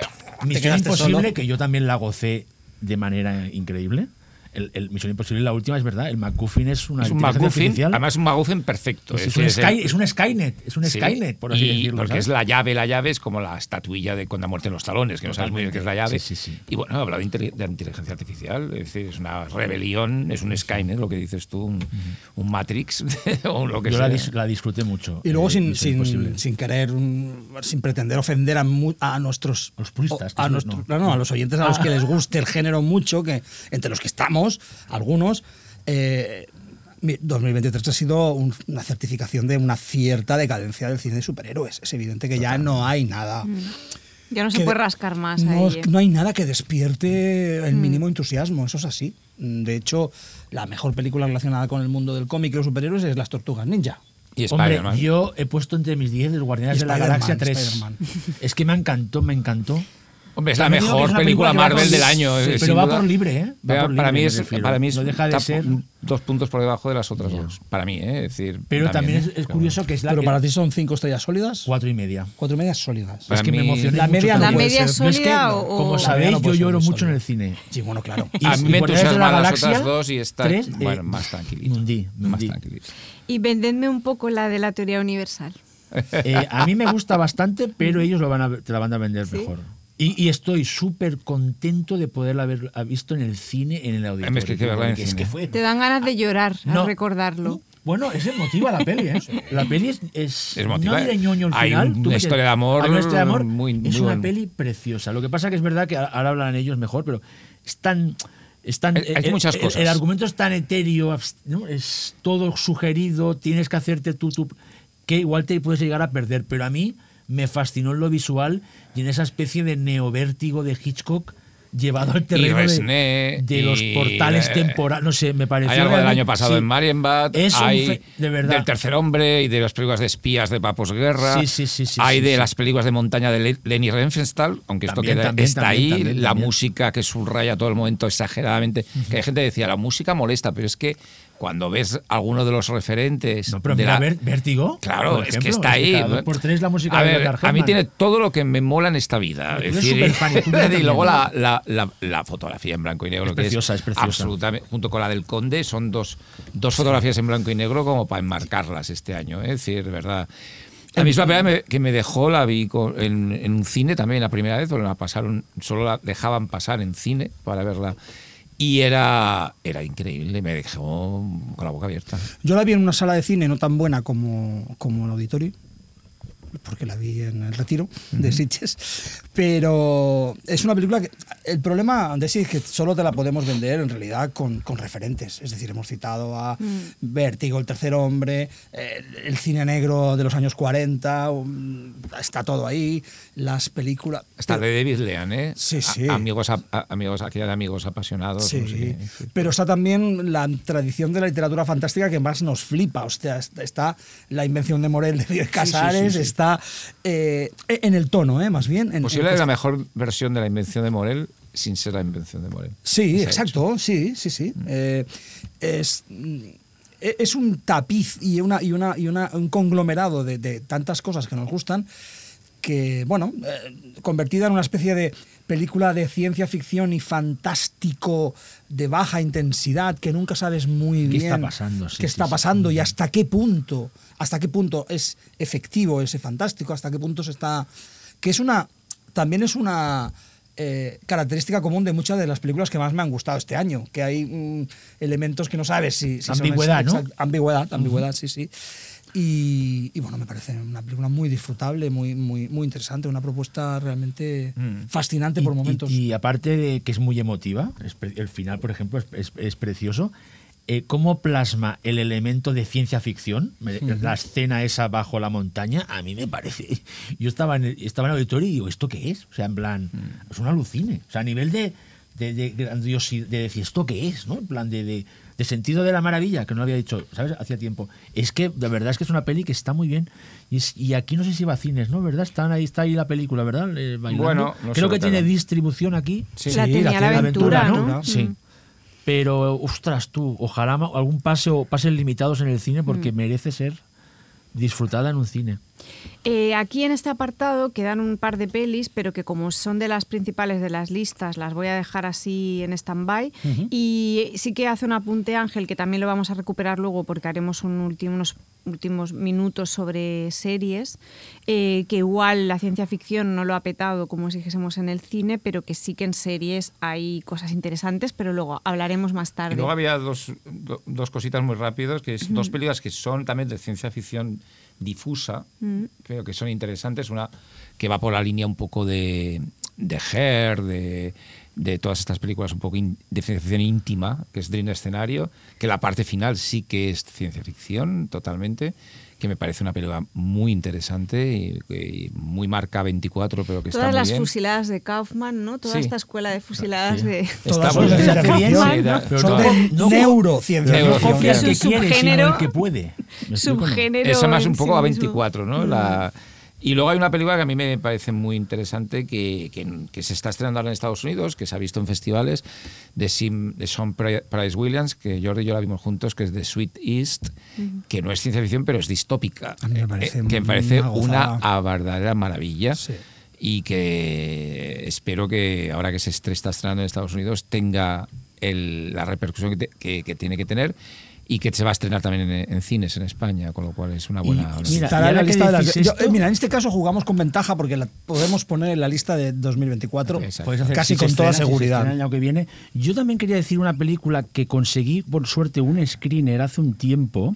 Misión Imposible, solo. que yo también la gocé de manera increíble. El, el Misión Imposible, la última, es verdad. El McGuffin es una Es un artificial. además un MacGuffin perfecto. Pues es, un es el- Sky- es un Skynet, es un Sí, Skynet, por así y decirlo. Porque ¿sabes? es la llave, la llave es como la estatuilla de cuando ha muerto en los talones, que no sabes muy bien qué es la llave. Sí, sí, sí. Y bueno, habla de, inte- de inteligencia artificial, es decir, es una rebelión, es un Skynet, lo que dices tú, un, un Matrix o lo que Yo sea. la, dis- la disfruté mucho. Y luego eh, sin, sin, sin querer, mm, sin pretender ofender a, mu- a nuestros A los puristas, a, nuestro- no. no, no, a los oyentes a los Ah. que les guste el género mucho, que entre los que estamos, algunos, eh, mi- 2023 ha sido un- una certificación de una cierta decadencia del cine de superhéroes. Es evidente que ya no hay nada. Ya no se puede de- rascar más no, ahí, ¿eh? no hay nada que despierte el mínimo entusiasmo, eso es así. De hecho, la mejor película relacionada con el mundo del cómic y los superhéroes es Las Tortugas Ninja. Y Hombre, yo he puesto entre mis 10 los Guardianes de la Galaxia 3. Spider-Man. Es que me encantó, me encantó. Hombre, es la También mejor es película Marvel por- del año. Sí, pero va duda. por libre, ¿eh? Va para mí es, para mí es No deja de ser- dos puntos por debajo de las otras dos. Para mí, ¿eh? es decir. Pero también, es, es curioso que es la Pero que- para ti son cinco estrellas sólidas, cuatro y media. cuatro y medias sólidas. Para es que me emocioné La media ¿La media sólida o- Como o- sabéis, no yo lloro mucho en el cine. Sí, bueno, claro. Y- A mí me entusiasman las Galaxia, otras dos y está tres, bueno, eh, más tranquilito. Más. Y vendedme un poco la de la teoría universal. Eh, a mí me gusta bastante, pero ellos lo van a, te la van a vender ¿Sí? mejor. Y, y estoy súper contento de poderla haber visto en el cine, en el auditorio. Es que hay que verla en es cine. que fue- Te dan ganas de llorar No. al recordarlo. Bueno, es emotiva la peli, ¿eh? La peli es, es, Es emotiva. no diré ñoño al Hay final. una historia de amor hay una historia de amor. muy- muy es una buena. peli preciosa. Lo que pasa que es verdad que ahora hablan ellos mejor, pero es tan... Es tan- Hay- hay el- muchas el- cosas. El, argumento es tan etéreo, ¿no? es todo sugerido, tienes que hacerte tú, tú, que igual te puedes llegar a perder. Pero a mí me fascinó en lo visual y en esa especie de neovértigo de Hitchcock llevado al terreno de, Resné, de los portales eh, temporales. No sé, me pareció. Hay algo del año pasado sí. en Marienbad, Es hay de verdad. del tercer hombre y de las películas de espías de Papos Guerra. Sí, sí, hay de las películas de montaña de Le- Leni Riefenstahl, aunque esto También, queda- también, está también, ahí, la música que subraya todo el momento exageradamente. Que hay gente que decía, la música molesta, pero es que cuando ves alguno de los referentes. No, pero de mira, la- Ver- Vértigo. Claro, por es que está ahí. por tres la música a de ver, Edgar a mí tiene todo lo que me mola en esta vida. Es decir, y luego ¿no? la, la- la- fotografía en blanco y negro, Es que preciosa, es preciosa. absolutamente, junto con la del Conde, son dos, dos fotografías en blanco y negro como para enmarcarlas este año. ¿eh? Es decir, de verdad. La misma pena me- que me dejó, la vi en, en un cine también la primera vez, porque la pasaron, solo la dejaban pasar en cine para verla. Y era, era increíble, me dejó con la boca abierta. Yo la vi en una sala de cine no tan buena como, como el auditorio, porque la vi en el retiro de Sitges, pero es una película que... El problema de sí es que solo te la podemos vender en realidad con, con referentes, es decir, hemos citado a Vértigo, El Tercer Hombre, el, el cine negro de los años 40, um, está todo ahí, las películas... Hasta pero- de David Lean, ¿eh? Sí, A- sí. amigos, a- a- amigos, aquella de amigos apasionados. Sí, no sé, sí. pero está también la tradición de la literatura fantástica que más nos flipa. O sea, est- está la invención de Morel de Casares, sí, sí. Está eh, en el tono, ¿eh? más bien. En, Posible en- es la mejor versión de la invención de Morel sin ser la invención de Morel. Sí, exacto, sí, sí, sí. Eh, es, mm, e- es un tapiz y, una, y, una, y una- un conglomerado de, de tantas cosas que nos gustan que, bueno, eh, convertida en una especie de película de ciencia ficción y fantástico de baja intensidad que nunca sabes muy ¿Qué bien está pasando? Sí, qué sí, está sí. pasando y hasta qué punto, hasta qué punto es efectivo ese fantástico, hasta qué punto se está... que es una... también es una eh, característica común de muchas de las películas que más me han gustado este año, que hay mm, elementos que no sabes si... si son Ambigüedad, ¿no? Ambigüedad, ambigüedad, sí, sí. Y, y bueno, me parece una película muy disfrutable, muy, muy, muy interesante, una propuesta realmente fascinante por Mm. Y- y- momentos. Y, aparte de que es muy emotiva, es el final, por ejemplo, es, es- es precioso. Eh, ¿Cómo plasma el elemento de ciencia ficción? Me- La escena esa bajo la montaña, a mí me parece. Yo estaba en el, estaba en el auditorio y digo, ¿esto qué es? O sea, en plan, es un alucine. O sea, a nivel de, de, de grandiosidad, de decir, ¿esto qué es? ¿no? En plan, de, de, de sentido de la maravilla, que no lo había dicho, ¿sabes? Hacía tiempo. Es que, de verdad, es que es una peli que está muy bien. Y, es- y aquí no sé si va a cines, ¿no? ¿Verdad? Están ahí, está ahí la película, ¿verdad? Eh. Bueno, no Creo que tiene distribución aquí. Sí. la Sí, tenía la la, tiene aventura, Aventura, ¿no? ¿no? Sí. Mm. Pero, ostras, tú, ojalá algún pase o pases limitados en el cine porque merece ser disfrutada en un cine. Eh, aquí en este apartado quedan un par de pelis, pero que como son de las principales de las listas, las voy a dejar así en stand-by. Y sí que hace un apunte Ángel, que también lo vamos a recuperar luego porque haremos un último- unos últimos minutos sobre series, eh, que igual la ciencia ficción no lo ha petado como si dijésemos en el cine, pero que sí que en series hay cosas interesantes, pero luego hablaremos más Y tarde. luego había dos, do- dos cositas muy rápidas, que es dos películas que son también de ciencia ficción difusa, creo que son interesantes. Una que va por la línea un poco de, de Her, de, de todas estas películas un poco in- de ciencia ficción íntima, que es Dream Escenario, que la parte final sí que es ciencia ficción totalmente, que me parece una película muy interesante y, y muy marca 24, pero que Todas está muy las bien. fusiladas de Kaufman, ¿no? Toda Sí. esta escuela de fusiladas de... Todas son de pero son no- de no- neurociencia no No que un quiere, sino subgénero- el que puede. ¿Me explico, no? Subgénero Es más un poco sí a mismo. 24, ¿no? La, y luego hay una película que a mí me parece muy interesante que, que- que se está estrenando ahora en Estados Unidos, que se ha visto en festivales, de, Sim, de Sean Pri- Price Williams, que Jordi y yo la vimos juntos, que es The Sweet East, que no es ciencia ficción, pero es distópica. A mí me parece Eh, que me parece una una, verdadera maravilla. Sí. Y que espero que ahora que se está estrenando en Estados Unidos tenga el- la repercusión que, te- que- que tiene que tener y que se va a estrenar también en, en cines en España, con lo cual es una buena. Y- mira, Estará en la ahora que lista de las- decís yo- esto- eh, mira, en este caso jugamos con ventaja porque la podemos poner en la lista de 2024 Exacto. Puedes hacer- casi si se con toda estrena, si se seguridad. estrena el año que viene. Yo también quería decir una película que conseguí, por suerte, un screener hace un tiempo,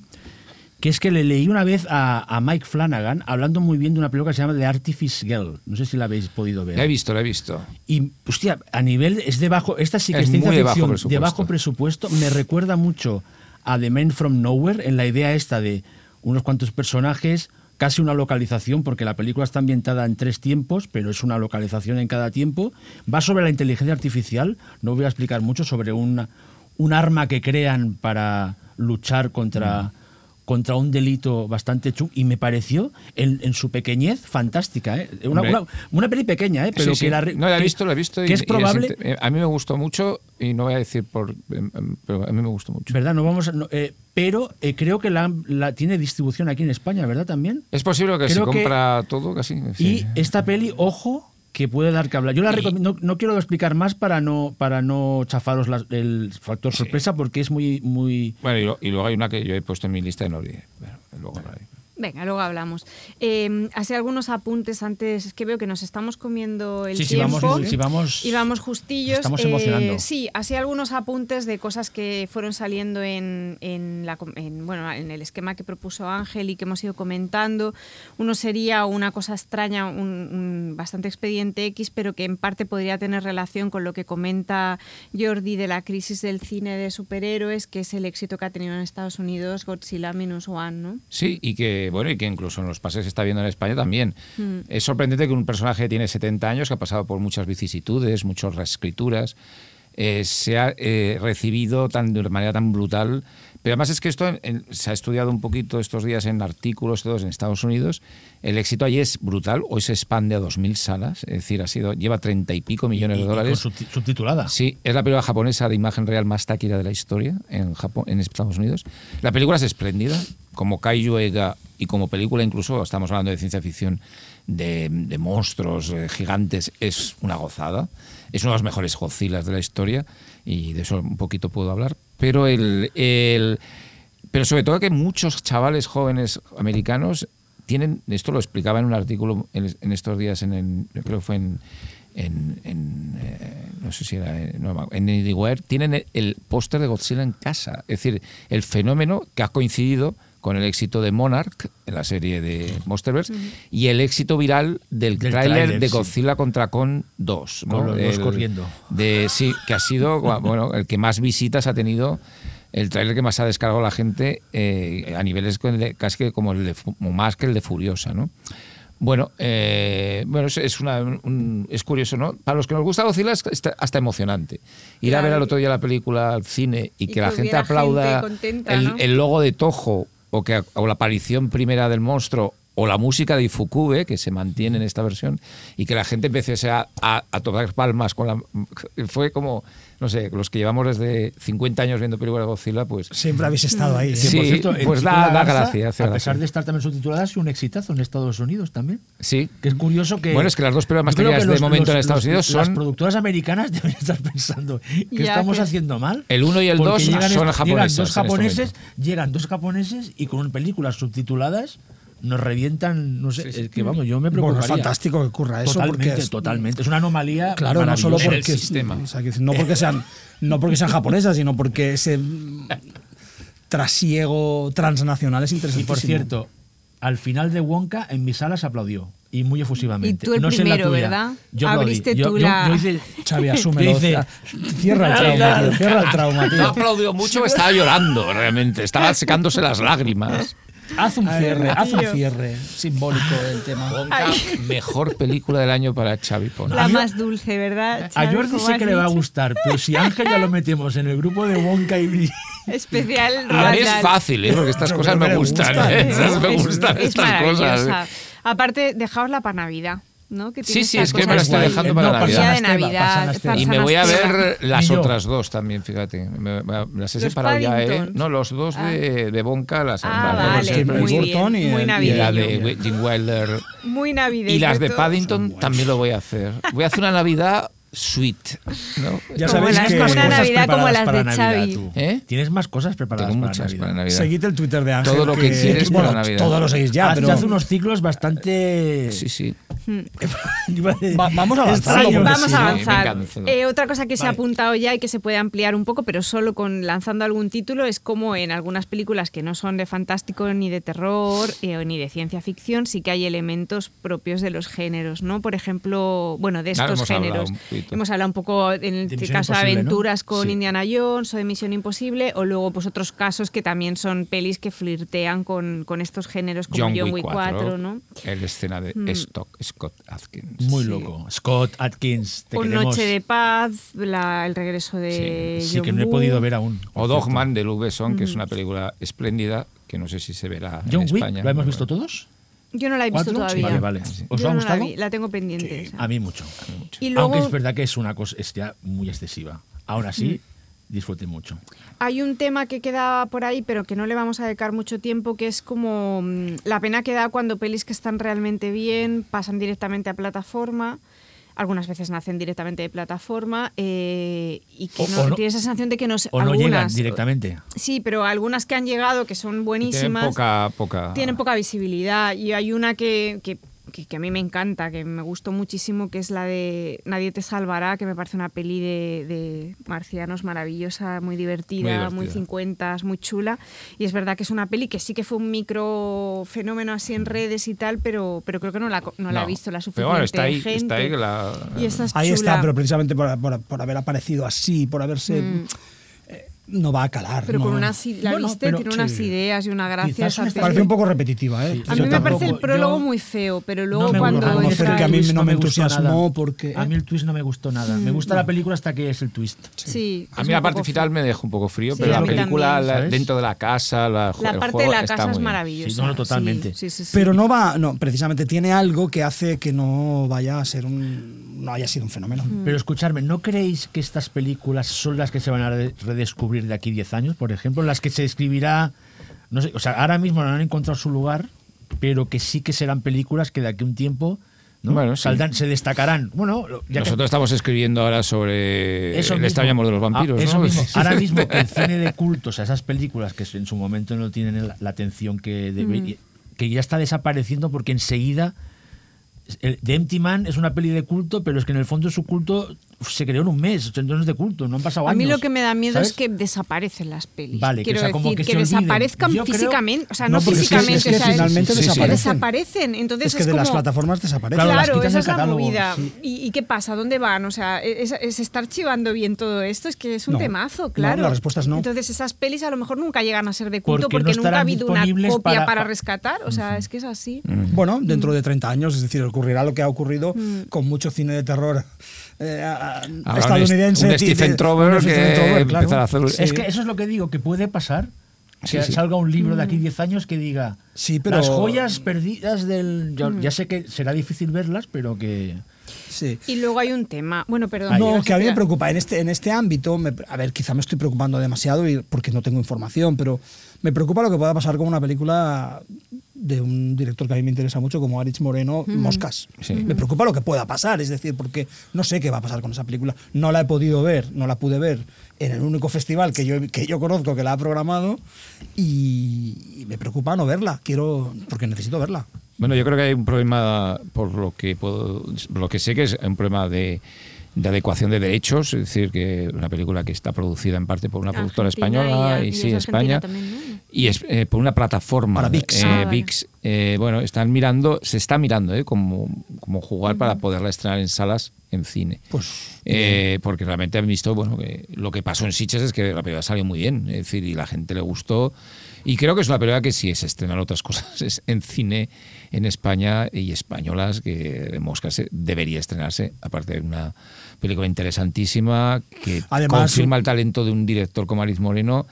que es que le leí una vez a, a Mike Flanagan hablando muy bien de una película que se llama The Artifice Girl. No sé si la habéis podido ver. La he visto, la he visto. Y, hostia, a nivel, es de bajo, esta sí que Es es, ciencia muy de bajo ficción, presupuesto. de bajo presupuesto, me recuerda mucho a The Man from Nowhere, en la idea esta de unos cuantos personajes, casi una localización, porque la película está ambientada en tres tiempos, pero es una localización en cada tiempo. Va sobre la inteligencia artificial, no voy a explicar mucho, sobre un arma que crean para luchar contra... contra un delito bastante chungo y me pareció en, en su pequeñez fantástica ¿eh? una, una, una peli pequeña ¿eh? pero Sí, sí. que la no, la he que- visto, la he visto. que y- es y probable inte- eh, a mí me gustó mucho y no voy a decir por. em, em, Pero a mí me gustó mucho. ¿Verdad? No vamos a- no, eh, pero eh, creo que la, la tiene distribución aquí en España, ¿verdad? También. Es posible que se Creo que- compra todo casi. Y sí. esta peli, ojo, que puede dar que hablar. Yo la recomiendo, no, no quiero explicar más para no, para no chafaros la- el factor sorpresa, porque es muy, muy. Bueno, y, lo- y luego hay una que yo he puesto en mi lista y no olvidé. Bueno, luego hablaré. Venga, luego hablamos. Eh, así algunos apuntes antes, es que veo que nos estamos comiendo el Sí, sí, tiempo. vamos, sí, vamos- y vamos justillos. estamos Eh, emocionando. sí, así algunos apuntes de cosas que fueron saliendo en, en la, com- en, bueno, en el esquema que propuso Ángel y que hemos ido comentando. Uno sería una cosa extraña, un, un bastante expediente X, pero que en parte podría tener relación con lo que comenta Jordi de la crisis del cine de superhéroes, que es el éxito que ha tenido en Estados Unidos Godzilla Minus One, ¿no? Sí, y que, bueno, y que incluso en los pases se está viendo en España también. Mm. Es sorprendente que un personaje que tiene 70 años, que ha pasado por muchas vicisitudes, muchas reescrituras, eh, sea eh, recibido tan, de manera tan brutal. Pero además es que esto en- en- se ha estudiado un poquito estos días en artículos todos en Estados Unidos. El éxito allí es brutal. Hoy se expande a 2.000 salas. Es decir, ha sido, lleva 30 y pico millones y- de y con dólares. subti- subtitulada. Sí, es la película japonesa de imagen real más taquilla de la historia en Japón, en Estados Unidos. La película es espléndida, como Kaiju Ega y como película incluso, estamos hablando de ciencia ficción, de, monstruos eh, gigantes, es una gozada. Es uno de los mejores Godzillas de la historia y de eso un poquito puedo hablar. Pero el, el- pero sobre todo que muchos chavales jóvenes americanos tienen, esto lo explicaba en un artículo en, en estos días, en, yo creo que fue en, en, en, eh, no sé si era en, no, en Anywhere, tienen el póster de Godzilla en casa. Es decir, el fenómeno que ha coincidido con el éxito de Monarch, en la serie de Monsterverse, y el éxito viral del, Del tráiler de sí. Godzilla contra Con 2. ¿no? Con los dos El- corriendo. De, sí, que ha sido bueno, el que más visitas ha tenido, el tráiler que más ha descargado la gente eh, a niveles casi que como el de, más que el de Furiosa, ¿no? Bueno, eh, bueno es, es una, un- es curioso, ¿no? Para los que nos gusta Godzilla es hasta, emocionante. Ir a ver al otro día la película al cine y, Y que, que la gente aplauda gente contenta, el, ¿no? el logo de Toho o, que, o la aparición primera del monstruo o la música de Ifukube, que se mantiene en esta versión, y que la gente empecé a, a, a tocar palmas con la... Fue como, no sé, los que llevamos desde 50 años viendo películas de Godzilla, pues... Siempre habéis estado ahí. ¿eh? Sí, por cierto, pues da- da gracia, A gracia. pesar de estar también subtitulada, es un exitazo en Estados Unidos también. Sí. Que es curioso que. Bueno, es que las dos películas más Yo creo que taquilleras de los- momento los- en Estados los- Unidos Las son- productoras americanas deben estar pensando que Ya estamos que- haciendo mal. El uno y el porque dos llegan son estos- japonesas Llegan dos este japoneses, llegan dos japoneses y con películas subtituladas nos revientan, no sé, es que vamos, yo me Bueno, preocuparía. es fantástico que ocurra eso. Totalmente, porque es, totalmente. Es una anomalía. Claro, no solo porque, el sistema. o sea, que no porque sean no porque sean japonesas, sino porque ese trasiego transnacional es Y interesantísimo. por cierto, al final de Wonka en mi sala se aplaudió. Y muy efusivamente. Y tú el No primero, tuya. ¿verdad? Yo aplaudí. Abriste Yo- tú yo- la- yo hice- Xavi, asúmelo. hice- Cierra el trauma, tío. Cierra el trauma, No aplaudió mucho, estaba llorando realmente, estaba secándose las lágrimas. Haz un cierre, haz un cierre simbólico del tema. Wonka, mejor película del año para Xavi Pons. La más dulce, ¿verdad? A? Jordi ¿Cómo sé que le va a gustar, pero si Ángel ya lo metemos en el grupo de Wonka y Especial A mí es fácil, ¿eh? porque estas cosas me gustan. ¿eh? Me gustan es estas cosas. maravillosa. Aparte, dejaosla para Navidad, ¿no? Que Sí, sí, es que me la estoy dejando para Navidad. de. Y me voy a ver las otras dos también, fíjate. Me- me- las he ¿Los separado ya, ¿eh? No, los dos de, de Bonca, las Ah, vale, muy bien, y muy y la de Jim Wilder. Muy navideño. Y las de. Paddington también lo voy a hacer. Voy a hacer una Navidad sweet. ¿no? Ya Como sabéis que cosas Navidad como las de Navidad, Xavi. tú. ¿Eh? Tienes más cosas preparadas Tengo para Navidad. para Navidad. Seguid el Twitter de Ángel. Todo lo que quieres bueno, para Navidad. Todo lo seguís ya, Hace, pero hace unos ciclos bastante. Sí, sí. Va- vamos a avanzar, Vamos sí, a avanzar. Eh, otra cosa que se ha apuntado ya y que se puede ampliar un poco, pero solo con lanzando algún título, es como en algunas películas que no son de fantástico ni de terror eh, ni de ciencia ficción, sí que hay elementos propios de los géneros, ¿no? Por ejemplo, bueno, de Claro, estos hablado géneros. Poquito. hemos hablado un poco en el De caso de Imposible, ¿no? aventuras con Sí. Indiana Jones o de Misión Imposible, o luego pues otros casos que también son pelis que flirtean con, con estos géneros como John, Wick 4, ¿no? El escena de Mm. Stock, Scott Atkins. Muy loco. Scott Atkins, te O queremos. Noche de Paz, la- el regreso de Sí, John que no he podido ver aún. O Dogman de Luc Besson, que es una película espléndida, que no sé si se verá John en Wick, España. ¿lo hemos visto todos? Yo no la he visto ¿Cuatro? todavía. Vale, vale. ¿Os Yo ha no gustado? La, vi, la tengo pendiente. esa. A mí mucho. Y luego Aunque es verdad que es una cosa es ya muy excesiva. Ahora sí, disfruté mucho. hay un tema que queda por ahí, pero que no le vamos a dedicar mucho tiempo, que es como mm, la pena que da cuando pelis que están realmente bien pasan directamente a plataforma. Algunas veces nacen directamente de plataforma eh, y que O- no, o no- tienes esa sensación de que no O no llegan algunas- directamente. Sí, pero algunas que han llegado que son Tienen buenísimas. poca, poca... tienen poca visibilidad y hay una que, que, que- que a mí me encanta, que me gustó muchísimo, que es la de Nadie te salvará, que me parece una peli de, de marcianos maravillosa, muy divertida, Muy. 50, muy chula. Y es verdad que es una peli que sí que fue un micro fenómeno así en redes y tal, pero, pero creo que no la, co- no la ha No. visto la Pero suficiente bueno, está ahí, gente. está ahí la... Y esta es ahí chula. está, pero precisamente por, por- por haber aparecido así, por haberse. eh, no va a calar. Mm. Pero no. con unas, la Bueno, viste, pero tiene unas sí. ideas y una gracia. Esa me. Parece un poco repetitiva, ¿eh? Sí. A Yo mí me parece el prólogo yo- muy feo, pero luego No cuando entra que a mí no me gustó entusiasmó nada. porque- A mí el twist no me gustó nada. Me gusta la película hasta que es el twist. Sí, A mí la parte final me dejó un poco frío, Sí, pero a la película también. la- ¿Sabes? dentro de la casa, la, La parte juego de la casa es maravillosa. Sí, no, totalmente. Sí, sí, sí. Pero no va, no, precisamente tiene algo que hace que no vaya a ser un, no haya sido un fenómeno. Mm. Pero escuchadme, ¿no creéis que estas películas son las que se van a re- redescubrir de aquí 10 años, por ejemplo? Las que se escribirá, no sé, o sea, ahora mismo no han encontrado su lugar, pero que sí que serán películas que de aquí a un tiempo ¿no? Bueno, sí. Saldrán- se destacarán. Bueno, ya que- Nosotros estamos escribiendo ahora sobre Eso el mismo. de los vampiros. Ah, eso ¿no? mismo. Ahora mismo que el cine de culto, o sea, esas películas que en su momento no tienen la, la atención que debe- que ya está desapareciendo porque enseguida The Empty Man es una peli de culto, pero es que en el fondo su culto se creó en un mes, entonces no es de culto, no han pasado A años. mí lo que me da miedo ¿sabes? es que desaparecen las pelis. Vale, que, Quiero o sea, como decir, que que, desaparezcan Yo creo- físicamente. O sea, No, no, porque es que- físicamente. es que o sea, finalmente que desaparecen. desaparecen. Entonces es que de las plataformas desaparecen. Claro, esa es la movida. sí. ¿Y, y qué pasa? ¿Dónde van? O sea, es, es estar chivando bien todo esto, es que es un No. temazo, No, claro. la respuesta es no. Entonces esas pelis a lo mejor nunca llegan a ser de culto Porque no porque, nunca ha habido una copia para, para- pa- rescatar. O sea, es que es así. Bueno, dentro de 30 años, es decir, ocurrirá lo que ha ocurrido Mm. con mucho cine de terror eh, a- a- Habrá un estadounidense. Un Stephen Trover un Stephen que Trover, claro. empezará a hacer... Sí. Es que eso es lo que digo, que puede pasar. Que sí. salga un libro de aquí Mm. 10 años que diga Sí, pero- las joyas perdidas del... Yo, Mm. Ya sé que será difícil verlas, pero que... Sí. Y luego hay un tema. Bueno, perdón. No, ibas que a mí me preocupa. En este, en este ámbito, me- a ver, quizá me estoy preocupando demasiado y, porque no tengo información, pero me preocupa lo que pueda pasar con una película de un director que a mí me interesa mucho, como Aritz Moreno, Moscas. Sí. Me preocupa lo que pueda pasar, es decir, porque no sé qué va a pasar con esa película. No la he podido ver, no la pude ver en el único festival que yo, que yo conozco que la ha programado y, y me preocupa no verla. Quiero, porque necesito verla. Bueno, yo creo que hay un problema, por lo que puedo, por lo que sé que es un problema de, de adecuación de derechos, es decir, que una película que está producida en parte por una productora española y- y, y sí, Argentina España, también, ¿no? Y es eh, por una plataforma, Para VIX. eh, Ah, vale. VIX, eh, bueno, están mirando, se está mirando, eh, como, como jugar para poderla estrenar en salas en cine. Pues Eh, porque realmente han visto bueno que lo que pasó en Sitges es que la película salió muy bien es decir y la gente le gustó Y creo que es una película que sí se estrenan otras cosas es en cine en España y españolas que de Mosca se- debería estrenarse, aparte de una película interesantísima que Además, confirma el talento de un director como Ariz Moreno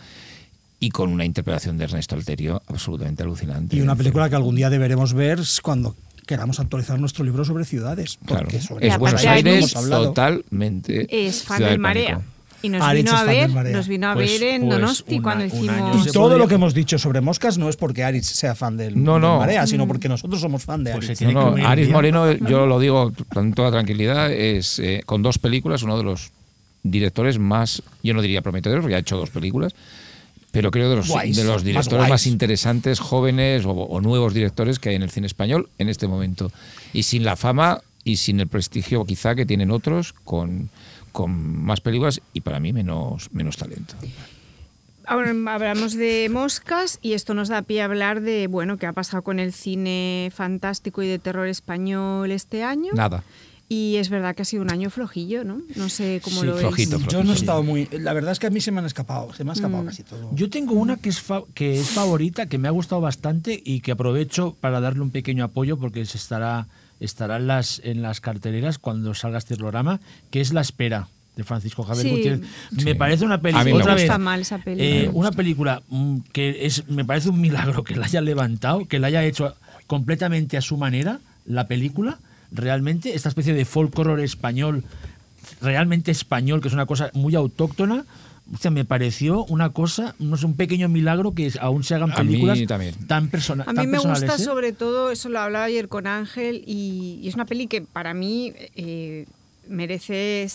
y con una interpretación de Ernesto Alterio absolutamente alucinante. Y una película que algún día deberemos ver cuando queramos actualizar nuestro libro sobre ciudades. Claro, sobre es Buenos Aires totalmente. Es fan del. Marea. Y nos Aritz vino a del ver, nos vino a Pues- ver en pues Donosti una- cuando hicimos. Y todo lo que hemos dicho sobre moscas no es porque Aritz sea fan del, No, del no. Marea, sino Mm. porque nosotros somos fan de Pues Aritz. tiene No, bien. Moreno, yo lo digo con toda tranquilidad, es eh, con dos películas, uno de los directores más, yo no diría prometedores, porque ha hecho dos películas, pero creo de los, Guays, de los directores más, interesantes, jóvenes o, o nuevos directores que hay en el cine español en este momento. Y sin la fama y sin el prestigio quizá que tienen otros con, con más películas y para mí menos, menos talento. Ahora hablamos de moscas y esto nos da pie a hablar de bueno qué ha pasado con el cine fantástico y de terror español este año. Nada. Y es verdad que ha sido un año flojillo, ¿no? No sé cómo Sí, lo flojito, veis. Yo no he estado muy. La verdad es que a mí se me han escapado. Se me ha escapado casi todo. Yo tengo una que es, fa- que es favorita, que me ha gustado bastante y que aprovecho para darle un pequeño apoyo porque se estará, estará en, las, en las carteleras cuando salga este programa, que es La Espera de Francisco Javier Sí. Gutiérrez. Me Sí. parece una película. me Otra gusta. vez, Está mal esa película. eh, una película mm, que es, me parece un milagro que la haya levantado, que la haya hecho completamente a su manera, la película. Realmente, esta especie de folk horror español, realmente español, que es una cosa muy autóctona. O sea, me pareció una cosa, no sé, un pequeño milagro que aún se hagan A mí películas también. tan personales. A mí me gusta sobre todo, eso lo hablaba ayer con Ángel, y, y es una peli que para mí eh, merece,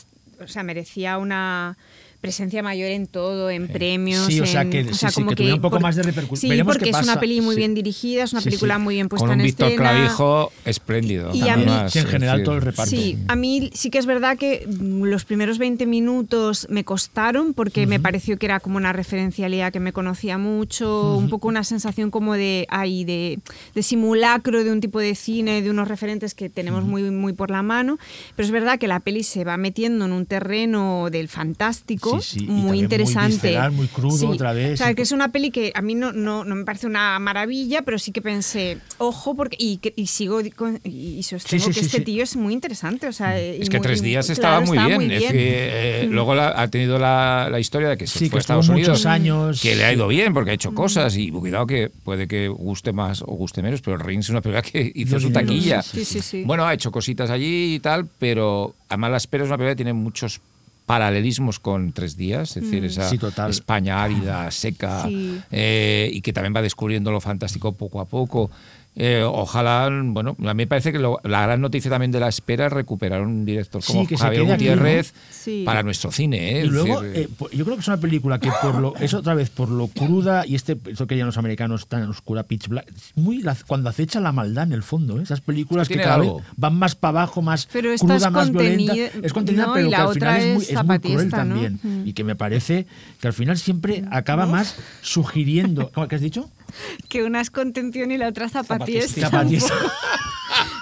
o sea, merecía una presencia mayor en todo, en premios. Sí, o sea, en- que- sí, sí, que tuviera un poco más de repercusión. Sí, Veremos porque qué es una peli muy Sí. bien dirigida, es una Sí, película sí. muy bien puesta Con un en Víctor escena. Clavijo espléndido. Y a mí- además, Sí, en general todo el reparto. Sí, a mí sí que es verdad que mm, los primeros 20 minutos me costaron porque me pareció que era como una referencialidad que me conocía mucho, un poco una sensación como de, ay, de, de simulacro de un tipo de cine, de unos referentes que tenemos muy, muy por la mano. Pero es verdad que la peli se va metiendo en un terreno del fantástico Sí, sí, y muy interesante. visceral, muy crudo Sí, otra vez. O sea, que es una peli que a mí no, no, no me parece una maravilla, pero sí que pensé, ojo, porque y, que- y sigo con- y, sostengo Sí, sí, que sí, este sí. tío es muy interesante. O sea, y Es que muy- tres y- días claro, estaba muy estaba bien. Es que, eh, luego la- ha tenido la, la historia de que se Sí, fue que a Estados Unidos. muchos años. Que le ha ido bien porque ha Mm. hecho cosas y cuidado que puede que guste más o guste menos, pero Rings es una película que hizo su taquilla. Sí, sí, sí. Bueno, ha hecho cositas allí y tal, pero además La Espera es una película que tiene muchos paralelismos con Tres Días, es decir, esa Sí, total. España árida, seca, Sí. eh, y que también va descubriendo lo fantástico poco a poco. Eh, ojalá, bueno, a mí me parece que lo- la gran noticia también de la espera es recuperar un director Sí, como Javier Gutiérrez ¿no? Sí. para nuestro cine. ¿eh? Y luego, decir, eh, yo creo que es una película que por lo, es otra vez por lo cruda y este, esto que ya los americanos tan oscura, pitch black, es muy la- cuando acecha la maldad en el fondo, ¿eh? esas películas que cada algo. vez van más para abajo, más Pero cruda, es más violenta. Es contenida, no, pero que al otra final es muy, es es muy cruel también. Mm. Y que me parece que al final siempre acaba más sugiriendo. ¿Cómo que has dicho? Que una es contención y la otra zapatista. Zapatista.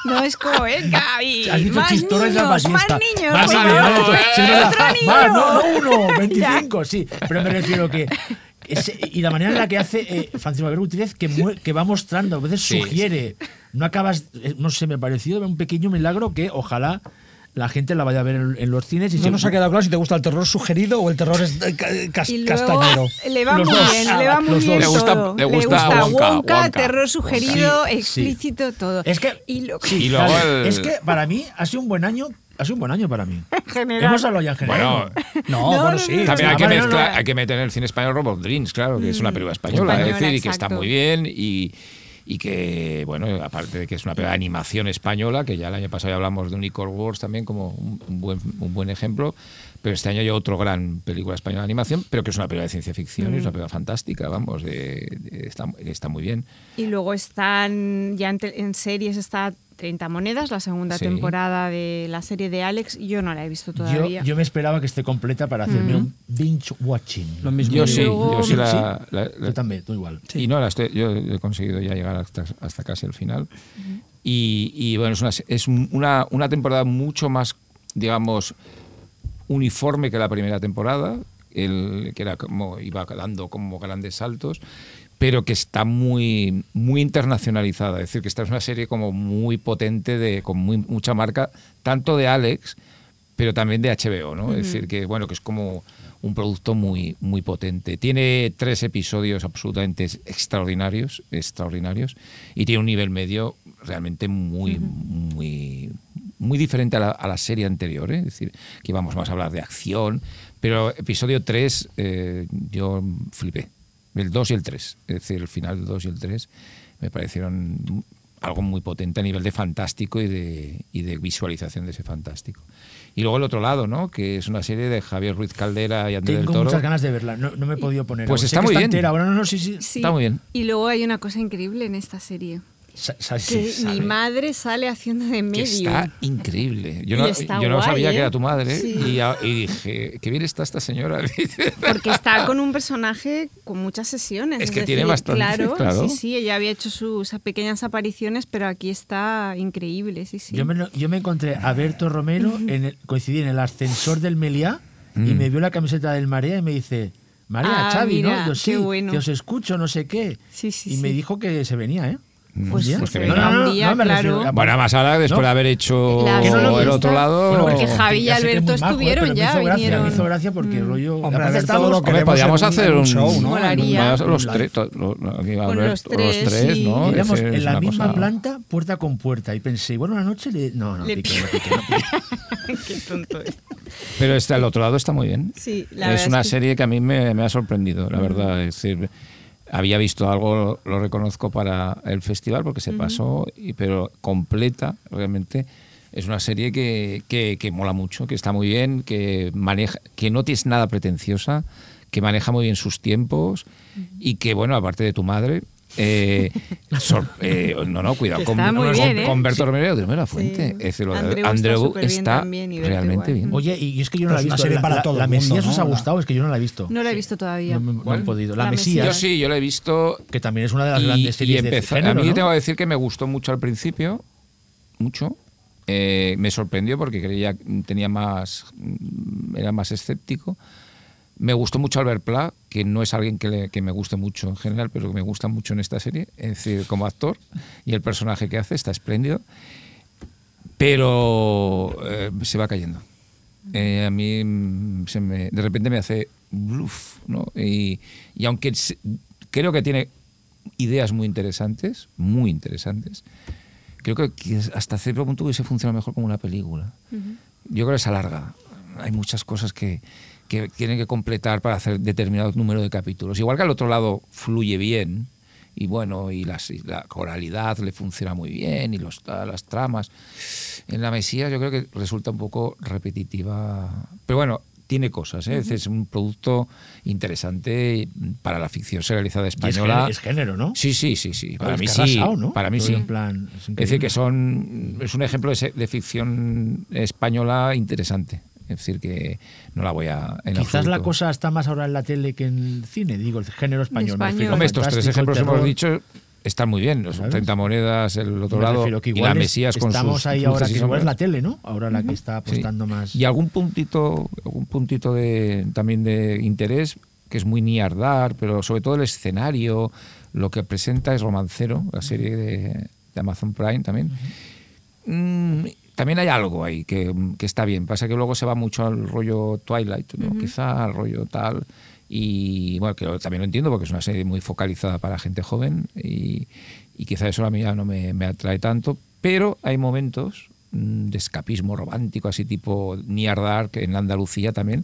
No es como, venga, y Has dicho más chistorra y niños, más niños. Más niños, favor. ¿no? Sí, es verdad. Otro niño. Más, no, no uno, 25, sí. Pero me refiero que. ese- y la manera en la que hace eh, Francisco Javier Gutiérrez, que, que va mostrando, a veces Sí, sugiere. No acabas. eh, No sé, me pareció un pequeño milagro que ojalá la gente la vaya a ver en, en los cines. Y No se- nos ha quedado claro si te gusta el terror sugerido o el terror es- eh, ca- cas- Y luego castañero. le va Los muy dos. bien, le va muy Los bien dos. Le gusta- todo. le gusta Wonka, Wonka. terror sugerido, Sí, sí. explícito, todo. Es que. y lo sí, Y luego el- Es que para mí ha sido un buen año. Ha sido un buen año para mí. general. Hemos hablado ya en general. Bueno, No, No, bueno, no, sí. también hay que, mezclar- hay que meter en el cine español Robot Dreams, claro, que es una película española, Española, es decir, y que está exacto. muy bien y, y que, bueno, aparte de que es una película de animación española, que ya el año pasado ya hablamos de Unicorn Wars también como un, un buen, un buen ejemplo, pero este año hay otro gran película española de animación, pero que es una película de ciencia ficción y es una película fantástica, vamos, de- de- está, está muy bien. Y luego están, ya en, te- en series está 30 monedas, la segunda Sí. temporada de la serie de Alex. Yo no la he visto todavía. yo me esperaba que esté completa para hacerme un binge watching. Lo mismo Yo sí, yo sí la, ¿Sí? la- la- Yo también, tú igual. Y no, la estoy- yo he conseguido ya llegar hasta, hasta casi el final. y, y, bueno, es, una, es un- una, una temporada mucho más, digamos, uniforme que la primera temporada, el, que era como iba dando como grandes saltos. Pero que está muy, muy internacionalizada. Es decir, que esta es una serie como muy potente, de, con muy, mucha marca, tanto de Alex, pero también de HBO, ¿no? Es decir, que bueno, que es como un producto muy, muy potente. Tiene tres episodios absolutamente extraordinarios, extraordinarios, y tiene un nivel medio realmente muy, muy, muy diferente a la, a la serie anterior. ¿eh? Es decir, que íbamos más a hablar de acción, pero episodio 3 eh, yo flipé. El 2 y el 3, es decir, el final del 2 y el 3 me parecieron algo muy potente a nivel de fantástico y de, y de visualización de ese fantástico. Y luego el otro lado, ¿no? Que es una serie de Javier Ruiz Caldera y Andrés del Tengo Toro. muchas ganas de verla. No, no me he podido poner. Pues está muy bien. entera. Ahora no, no, sí, sí. Sí. Está muy bien. Y luego hay una cosa increíble en esta serie. Sa- sa- Que sí, mi sabe. madre sale haciendo de que medio. está increíble. Yo no, yo no guay, sabía ¿eh? que era tu madre Sí. y, a- y dije, qué bien está esta señora. Porque está con un personaje con muchas sesiones. Es que decir, tiene bastante, Claro, claro. sí, sí, ella había hecho sus pequeñas apariciones, pero aquí está increíble, sí, sí. Yo, me, lo- yo me encontré a Berto Romero, en el- coincidí en el ascensor del Meliá y Mm. me vio la camiseta del Marea y me dice, María, Ah, Xavi, mira, ¿no? Yo sí, bueno. que os escucho, no sé qué. Sí, sí, y me dijo que se venía, ¿eh? Pues día. se que venga venga. un día, refiero- claro. bueno, más ahora, después No. de haber hecho Que no, no, el ya otro lado. Bueno, Porque que- Javi y ya que Alberto muy majo, estuvieron pero me ya, hizo gracia, vinieron. Me hizo gracia porque Mm. rollo... Hombre, aparte Alberto, estábamos- lo Hombre, queremos podríamos en un- hacer un un, show, ¿no? Los, tres, to- lo- lo- aquí va Con Albert- los tres, tres, sí. ¿no? Éramos Es- es en la misma cosa- planta, puerta con puerta. Y pensé, bueno, una noche le... No, no, no no pique. Qué tonto es. Pero está, el otro lado está muy bien. Sí, la es verdad una es que- serie que a mí me, me ha sorprendido, la verdad. Es decir, había visto algo, lo reconozco para el festival porque se pasó, y- pero completa, realmente. Es una serie que, que, que mola mucho, que está muy bien, que maneja, que no tienes nada pretenciosa, que maneja muy bien sus tiempos y que, bueno, aparte de tu madre, eh, sor- eh, no, no, cuidado con, está muy con- bien, ¿eh? con Berto Romero de la Fuente. Sí. Es lo Andreu está Andreu está también Berto realmente igual. bien. Oye, y es que yo no Pero la he visto. serie la, para la- todo la mundo, Mesías ¿no? os ha gustado, es que yo no la he visto. No la he visto todavía. No, no he podido. La, La Mesías, Yo sí, yo la he visto que también es una de las y, grandes y series de género, a mí ¿no? tengo que decir que me gustó mucho al principio, mucho. Eh, me sorprendió porque creía que tenía más, era más escéptico. Me gustó mucho Albert Pla, que no es alguien que, le- que me guste mucho en general, pero que me gusta mucho en esta serie, es decir, como actor, y el personaje que hace está espléndido, pero eh, se va cayendo. Eh, a mí mm, se me- de repente me hace bluf, ¿no? Y, y aunque se- creo que tiene ideas muy interesantes, muy interesantes, creo que, que hasta cierto punto hubiese funcionado mejor como una película. Yo creo que se alarga. Hay muchas cosas que, que tienen que completar para hacer determinado número de capítulos. Igual que al otro lado fluye bien, y bueno, y, las- y la coralidad le funciona muy bien, y los, las tramas. En la Mesías yo creo que resulta un poco repetitiva. Pero bueno, tiene cosas, ¿eh? Es un producto interesante para la ficción serializada Y es, española. género, es género, ¿no? Sí, sí, sí, sí. Para mí sí. ¿no? Para mí Todo sí. en plan, es decir, que son es un ejemplo de ficción española interesante. Es decir, que no la voy a. en Quizás la cosa está más ahora en la tele que en el cine, digo, el género español. español. Hombre, estos tres ejemplos que hemos dicho están muy bien. Los ¿Sabes? 30 monedas, el otro lado. y la es- Mesías con estamos sus ahí ahora, que igual es la tele, ¿no? Ahora la que está Sí. apostando más. Y algún puntito, algún puntito de, también de interés, que es muy niardar, pero sobre todo el escenario, lo que presenta es Romancero, la serie de, de Amazon Prime también. Mm, también hay algo ahí que, que está bien. Pasa que luego se va mucho al rollo Twilight, ¿no? quizá al rollo tal. Y bueno, que también lo entiendo porque es una serie muy focalizada para gente joven y, y quizá eso a mí ya no me, me atrae tanto. Pero hay momentos mm, de escapismo romántico, así tipo Near Dark en Andalucía también,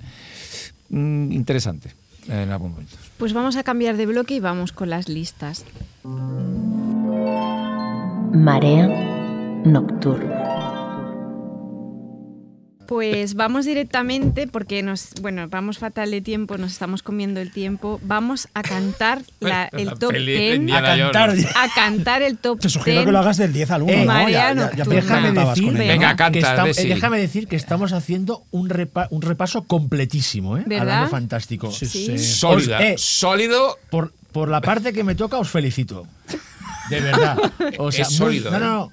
mm, interesante en algún momento. Pues vamos a cambiar de bloque y vamos con las listas. Marea nocturna. Pues vamos directamente, porque nos, bueno, vamos fatal de tiempo, nos estamos comiendo el tiempo. Vamos a cantar la- el top peli de 10. Indiana a cantar. Jones. A cantar el top Te sugiero 10. que lo hagas del 10 al 1. Eh, Ya- ya- ya. Déjame decir, Venga, ¿no? canta, eh, déjame decir que estamos haciendo un, repa- un repaso completísimo, ¿eh? ¿Verdad? año fantástico. Sí, Sí. sí. Sólida, eh, sólido Por, por la parte que me toca, os felicito. De verdad. O sea, Es muy- sólido, no, ¿eh? no, no.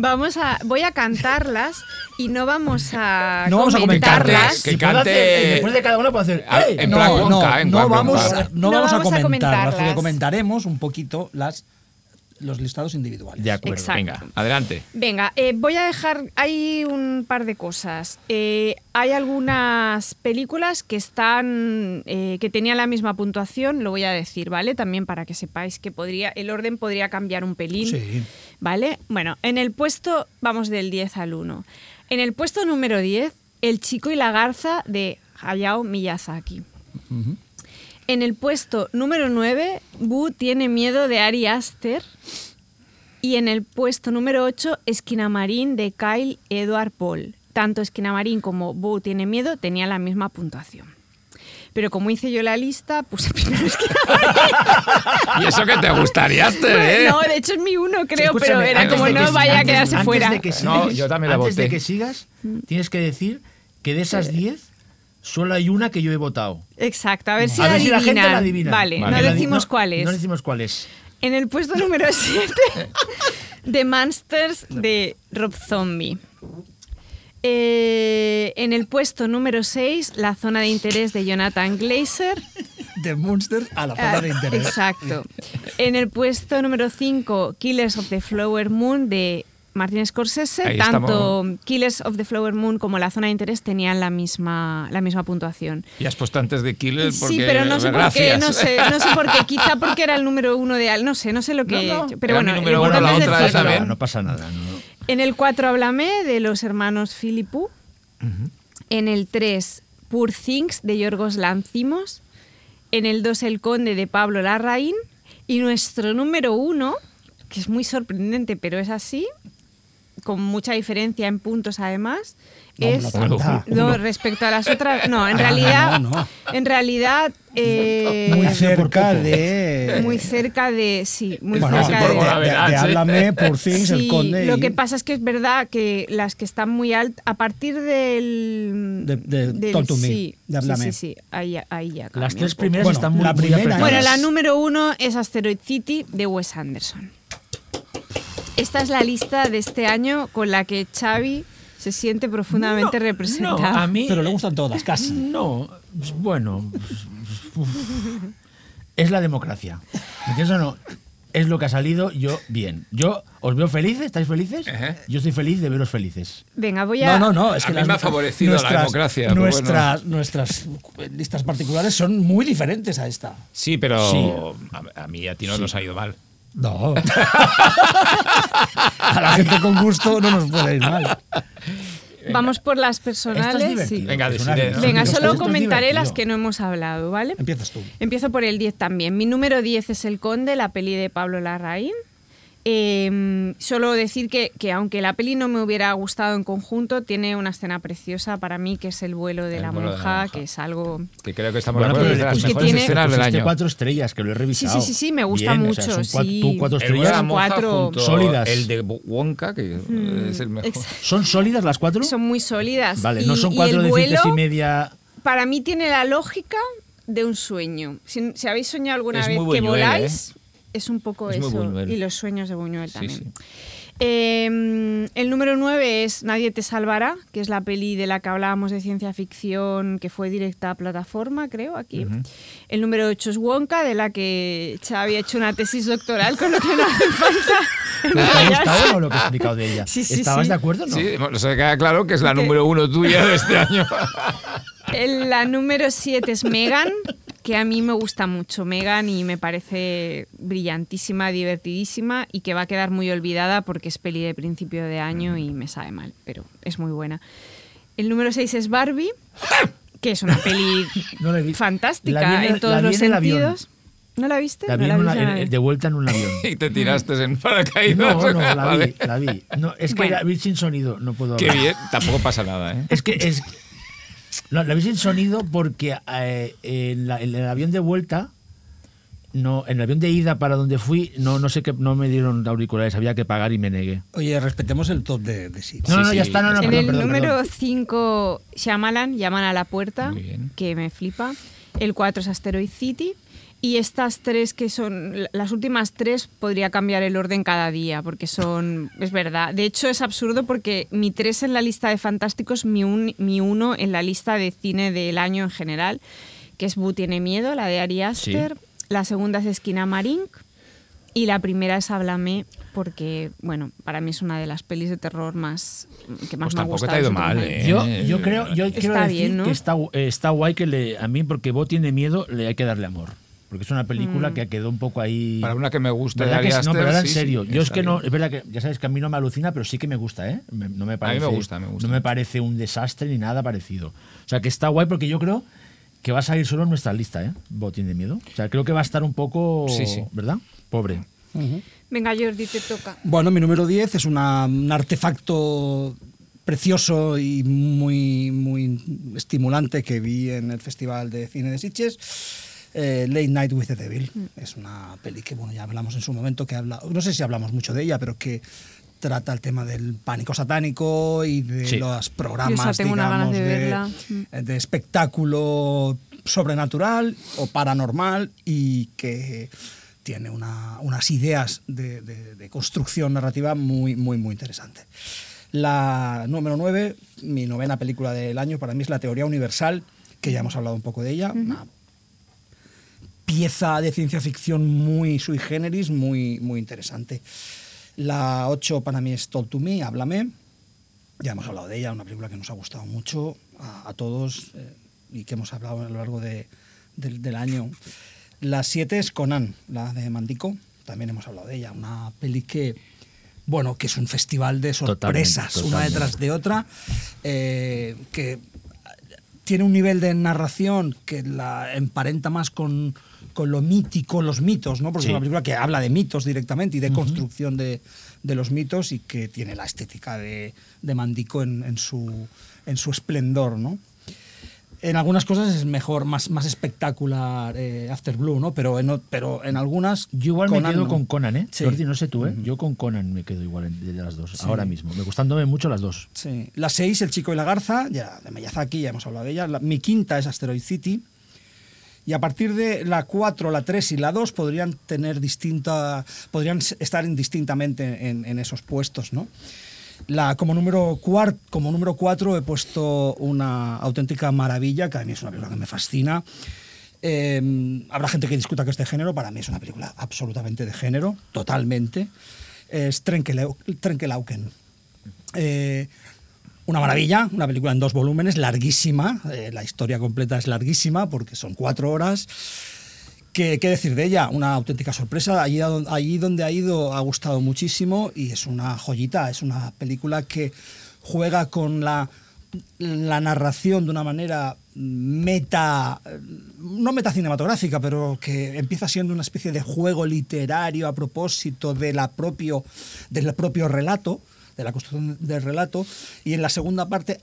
Vamos a, voy a cantarlas y no vamos a No vamos a comentarlas. Que cante- hacer- después de cada uno puedo hacer. ¡eh! en no, plan no, en no plan vamos, no No vamos a vamos a comentarlas, porque comentarlas. comentaremos un poquito las, los listados individuales. De acuerdo. Exacto. Venga, adelante. Venga, eh, voy a dejar, hay un par de cosas. Eh, hay algunas películas que están, eh, que tenían la misma puntuación, lo voy a decir, ¿vale? También para que sepáis que podría, el orden podría cambiar un pelín, Sí. ¿Vale? Bueno, en el puesto, vamos del 10 al 1. En el puesto número 10, El chico y la garza de Hayao Miyazaki. En el puesto número 9, Bu tiene miedo de Ari Aster. Y en el puesto número 8, Esquinamarín de Kyle Edward Paul. Tanto Esquinamarín como Bu tiene miedo tenían la misma puntuación. Pero como hice yo la lista, puse primero Esquinamarín. Y eso que te gustaría, ¿eh? No, de hecho es mi uno, creo, pero era como de que no vaya a quedarse antes fuera. de que sigas- No, yo también la Antes de voté. que sigas, tienes que decir que de esas 10, solo hay una que yo he votado. Exacto, a ver si a la ver si la gente la adivina. Vale, Vale. no decimos cuál es. No decimos cuál es. En el puesto número 7, The Monsters de Rob Zombie. Eh, en el puesto número 6, La zona de interés de Jonathan Glazer. De Monsters a la zona de Ah, interés. Exacto. En el puesto número 5, Killers of the Flower Moon de Martin Scorsese. Ahí Tanto Killers of the Flower Moon como La zona de interés tenían la misma, la misma puntuación. Y has puesto antes de Killer porque... Sí, pero no sé por qué, no sé, no sé por qué, quizá porque era el número uno de al, no sé, no sé lo que, No, no, pero bueno, número uno, la es otra esa vez. No pasa nada. no. En el 4 háblame de los hermanos Filipú. En el 3 Poor Things de Yorgos Lancimos. En el 2 El Conde de Pablo Larraín. Y nuestro número 1, que es muy sorprendente, pero es así, con mucha diferencia en puntos además, No, es no respecto a las otras. No, en Ah, realidad, no, no. en realidad eh, Muy cerca de. muy cerca de sí, muy bueno, cerca de, de, de-. Háblame, por el Conde. lo y- que pasa es que es verdad que las que están muy altas, a partir del... De- de del- Talk to Me, sí, de Háblame. Sí, sí, sí, ahí, ya- ahí ya Las tres primeras Bueno, están muy, la muy primera. Bueno, la número uno es Asteroid City de Wes Anderson. Esta es la lista de este año con la que Xavi se siente profundamente No, representado. No, a mí. Pero le gustan todas, casi. No, pues, bueno. uf. es la democracia. ¿Me entiendes o no? Es lo que ha salido, yo bien. Yo os veo felices, ¿estáis felices? Ajá. Yo estoy feliz de veros felices. Venga, voy a... No, no, no. Es A que mí las- me ha favorecido la democracia, pero Nuestras, nuestras listas particulares son muy diferentes a esta. Sí, pero Sí. A, a mí y a ti no nos ha ido mal. No. a la gente con gusto no nos puede ir mal. Vamos por las es personales. divertido. sí. Venga, Es decide. no, Venga, solo esto es comentaré las que no hemos hablado, ¿vale? Empiezas tú. Empiezo por el 10 también. Mi número 10 es El Conde, la peli de Pablo Larraín. Eh, solo decir que, que aunque la peli no me hubiera gustado en conjunto, tiene una escena preciosa para mí, que es el vuelo de, El la, vuelo de la monja, que es algo... Que creo que estamos Bueno, de las que tiene- escenas del Pusiste año. cuatro estrellas, que lo he revisado. Sí, sí, sí, sí, me gusta Bien, o mucho, sea, son cuatro- sí. tú cuatro estrellas. la monja Cuatro. Sólidas. El de Wonka, que es el mejor. Exacto. ¿Son sólidas las cuatro? Son muy sólidas. Vale, y, no son cuatro de vuelo, y media. para mí tiene la lógica de un sueño. Si, si habéis soñado alguna Es vez que Buñuel, voláis, es un poco Es eso. Y los sueños de Buñuel también. sí. Eh, el número 9 es Nadie te salvará, que es la peli de la que hablábamos de ciencia ficción que fue directa a plataforma, creo, aquí. El número 8 es Wonka, de la que Xavi ha hecho una tesis doctoral, con lo que no hace falta. ¿Te ha gustado o no lo que he explicado de ella? Sí, sí, ¿Estabas sí. de acuerdo o no? Sí, bueno, se queda claro que es la número uno tuya de este año. El- La número 7 es Megan, que a mí me gusta mucho Megan y me parece brillantísima, divertidísima y que va a quedar muy olvidada porque es peli de principio de año y me sabe mal, pero es muy buena. El número 6 es Barbie, que es una peli No la fantástica la en- en todos la los en sentidos. ¿No la viste? La ¿No en una- en- nadie? de vuelta en un avión. y te tiraste en paracaídas. No, no, la vi, la vi. No, es que Bueno. la vi sin sonido, no puedo Qué hablar. bien, tampoco pasa nada, ¿eh? Es que es. No, la vi sin sonido porque eh, en, la- en el avión de vuelta, no, en el avión de ida para donde fui, no, no sé qué, no me dieron auriculares, había que pagar y me negué. Oye, respetemos el top de, de sitios. No, no, no, sí. ya está, no, no, en perdón, el perdón, número perdón. 5, Shyamalan, Llaman a la puerta, que me flipa. El 4 es Asteroid City. Y estas tres que son, las últimas tres podría cambiar el orden cada día, porque son, es verdad. De hecho es absurdo porque mi tres en la lista de fantásticos, mi, un- mi uno en la lista de cine del año en general, que es Bu tiene miedo, la de Ari Sí. Aster. La segunda es Esquina Marink. Y la primera es Háblame, porque, bueno, para mí es una de las pelis de terror más que más Pues me ha tampoco gustado. te ha ido mal. ¿eh? Yo, yo creo, yo Está quiero decir bien, ¿no? que está, está guay que le, a mí, porque Bo tiene miedo, le hay que darle amor. Porque es una Mm. película que quedó un poco ahí. Para una que me gusta de ¿Verdad que no, pero ahora en sí, sí, serio. yo es que no, es verdad que ya sabes que a mí no me alucina, pero sí que me gusta, ¿eh? Me- no me parece, gusta, me gusta. No me parece un desastre ni nada parecido. O sea, que está guay porque yo creo que va a salir solo en nuestra lista, ¿eh? Bo tiene miedo. O sea, creo que va a estar un poco. Sí, sí. ¿Verdad? Pobre. Venga, Jordi, te toca. Bueno, mi número 10 es una- un artefacto precioso y muy, muy estimulante que vi en el Festival de Cine de Sitges. Eh, Late Night with the Devil. Es una peli que, bueno, ya hablamos en su momento, que habla, no sé si hablamos mucho de ella, pero que trata el tema del pánico satánico y de Sí. los programas, digamos, de de, verla. de espectáculo sobrenatural o paranormal y que tiene una- unas ideas de, de- de construcción narrativa muy, muy, muy interesante. La número 9, mi novena película del año, para mí es La Teoría Universal, que ya hemos hablado un poco de ella. Una pieza de ciencia ficción muy sui generis, muy, muy interesante. La 8 para mí es Talk to Me, Háblame. Ya hemos hablado de ella, una película que nos ha gustado mucho a, a todos eh, y que hemos hablado a lo largo de- del- del año. La 7 es Conan, la de Mandico, también hemos hablado de ella, una peli que, bueno, que es un festival de sorpresas, Totalmente, una totalmente. detrás de otra, eh, que tiene un nivel de narración que la emparenta más con, con lo mítico, los mitos, ¿no? Porque Sí. es una película que habla de mitos directamente y de construcción de, de los mitos y que tiene la estética de, de Mandico en, en su, en su esplendor, ¿no? En algunas cosas es mejor, más, más espectacular eh, After Blue, ¿no? Pero en, pero en algunas. Yo igual me Conan quedo no. con Conan, ¿eh? Sí. Jordi, no sé tú, ¿eh? Yo con Conan me quedo igual de las dos, ahora mismo. Me gustándome mucho las dos. Sí. La 6, El chico y la garza, ya de Miyazaki, ya hemos hablado de ella. La- mi quinta es Asteroid City. Y a partir de la 4, la 3 y la 2 podrían tener distinta. podrían estar indistintamente en, esos puestos, ¿no? La, como, número cuar- como número 4 he puesto una auténtica maravilla, que a mí es una película que me fascina. Eh, habrá gente que discuta que es de género, para mí es una película absolutamente de género, totalmente. Es Trenkelau- Trenkelauken. Eh, una maravilla, una película en dos volúmenes, larguísima. eh, la historia completa es larguísima porque son cuatro horas. ¿Qué, qué decir de ella? Una auténtica sorpresa. Allí, allí donde ha ido ha gustado muchísimo y es una joyita. Es una película que juega con la, la narración de una manera meta, no meta cinematográfica, pero que empieza siendo una especie de juego literario a propósito de la propio, del propio relato, de la construcción del relato. Y en la segunda parte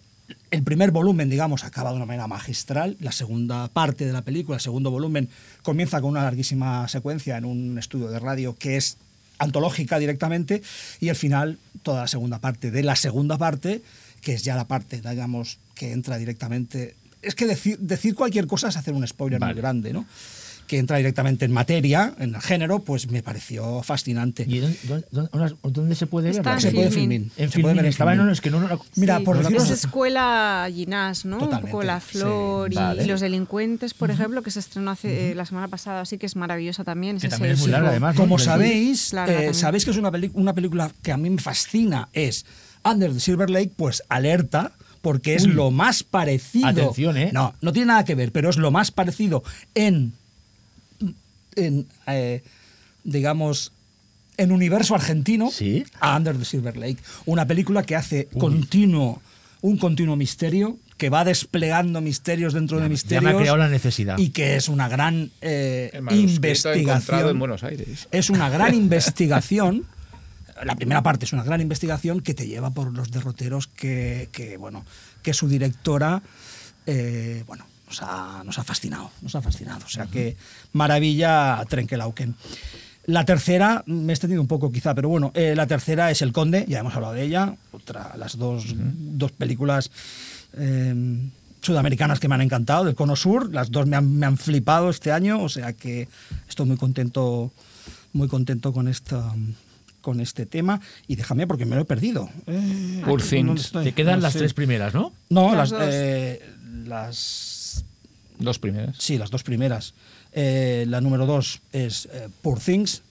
el primer volumen, digamos, acaba de una manera magistral. La segunda parte de la película, el segundo volumen, comienza con una larguísima secuencia en un estudio de radio que es antológica directamente. Y el final, toda la segunda parte de la segunda parte, que es ya la parte, digamos, que entra directamente. Es que decir, decir cualquier cosa es hacer un spoiler Vale. muy grande, ¿no? Que entra directamente en materia, en el género, pues me pareció fascinante. ¿Y dónde, dónde- dónde- dónde se puede ver? Se puede Filmin. filming. En se puede ver Filmin. en Estaba en Filmin. uno, es que no, no la- Mira, Sí, por deciros- es escuela Ginás, ¿no? Un Totalmente, poco la sí. flor y, Vale. y los delincuentes, por ejemplo, que se estrenó hace, eh, la semana pasada, así que es maravillosa también. Que también es muy larga, además. Como sabéis, Larga eh, sabéis que es una, una película que a mí me fascina, es Under the Silver Lake, pues alerta, porque es Uy. lo más parecido. Atención, ¿eh? No, no tiene nada que ver, pero es lo más parecido en, en eh, digamos, en universo argentino Sí. a Under the Silver Lake. Una película que hace continuo, un continuo misterio, que va desplegando misterios dentro de me- ya misterios. me ha creado la necesidad. Y que es una gran eh, investigación. en Buenos Aires. Es una gran investigación. La primera parte es una gran investigación que te lleva por los derroteros que, que, bueno, que su directora eh, bueno, nos ha, nos ha fascinado. Nos ha fascinado. O sea que maravilla Trenkelauken. La tercera, me he extendido un poco quizá, pero bueno, eh, la tercera es El Conde, ya hemos hablado de ella. Otra, las dos, dos películas eh, sudamericanas que me han encantado, del Cono Sur, las dos me han, me han flipado este año, o sea que estoy muy contento, muy contento con esta con este tema y déjame porque me lo he perdido. Eh. ¿dónde estoy? Te quedan No las sé. tres primeras, ¿no? No, Las las, dos. primeras. Sí, las dos primeras. Eh, la número dos es eh, Poor Things.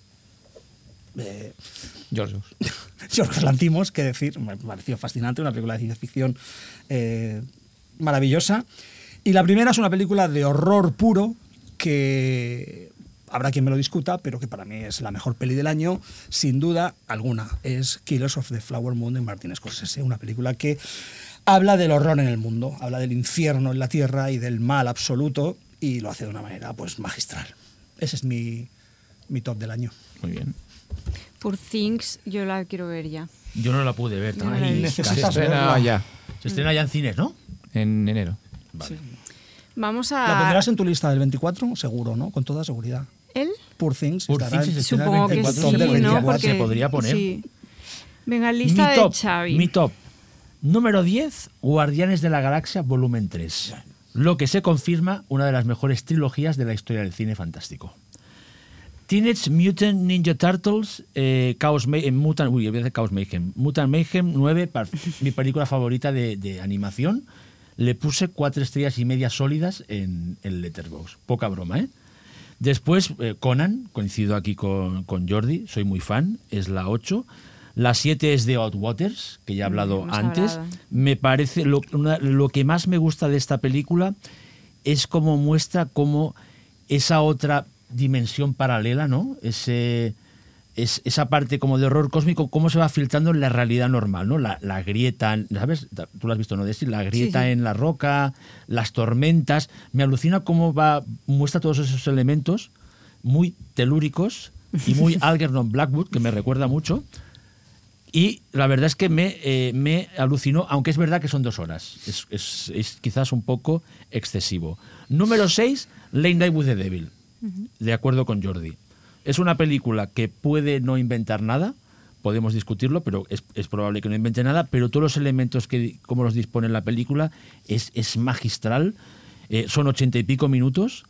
Eh, George. Yorgos Lantimos, que decir, me pareció fascinante, una película de ciencia ficción eh, maravillosa. Y la primera es una película de horror puro que habrá quien me lo discuta, pero que para mí es la mejor peli del año, sin duda alguna. Es Killers of the Flower Moon de Martin Scorsese, una película que habla del horror en el mundo, habla del infierno en la tierra y del mal absoluto y lo hace de una manera pues magistral. Ese es mi, mi top del año. Muy bien. Por Things, yo la quiero ver ya. Yo no la pude ver. No la Ay, Necesitas verla. ya, Se estrena ya en cines, ¿no? en enero. Vamos ¿La a. pondrás en tu lista del 24? Seguro, ¿no? Con toda seguridad. ¿Él? Poor Things. Poor estará Things en- se estrena el Supongo que 24 sí, ¿no? 24, Porque, se podría poner. Sí. Venga, lista mi top, de Xavi. Mi top. Número 10, Guardianes de la Galaxia, volumen 3. Lo que se confirma una de las mejores trilogías de la historia del cine fantástico. Teenage Mutant Ninja Turtles, eh, Chaos Mayhem, Mutant, uy, Chaos Mayhem, Mutant Mayhem 9, par- mi película favorita de, de animación. Le puse cuatro estrellas y media sólidas en el Letterboxd. Poca broma, ¿eh? Después, eh, Conan, coincido aquí con, con Jordi, soy muy fan, es la 8. La 7 es de Outwaters, que ya he hablado hemos antes. hablado. Me parece, lo, una- lo que más me gusta de esta película es cómo muestra cómo esa otra dimensión paralela, ¿no? Ese, es, esa parte como de horror cósmico, cómo se va filtrando en la realidad normal, ¿no? La, la grieta, ¿sabes? Tú lo has visto, ¿no? Desi? La grieta Sí, sí. en la roca, las tormentas. Me alucina cómo va, muestra todos esos elementos muy telúricos y muy Algernon Blackwood, que me recuerda mucho. Y la verdad es que me, eh, me alucinó, aunque es verdad que son dos horas. Es, es- es quizás un poco excesivo. Número 6, Late Night with the Devil. De acuerdo con Jordi. Es una película que puede no inventar nada, podemos discutirlo, pero es, es probable que no invente nada, pero todos los elementos que como los dispone la película es, es magistral. Eh, son ochenta y pico minutos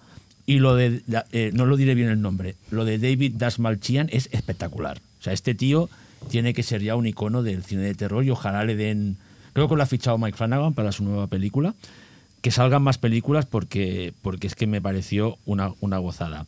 y lo de, eh, no lo diré bien el nombre, lo de David Dasmalchian es espectacular. O sea, este tío tiene que ser ya un icono del cine de terror y ojalá le den, creo que lo ha fichado Mike Flanagan para su nueva película, que salgan más películas porque, porque es que me pareció una, una gozada.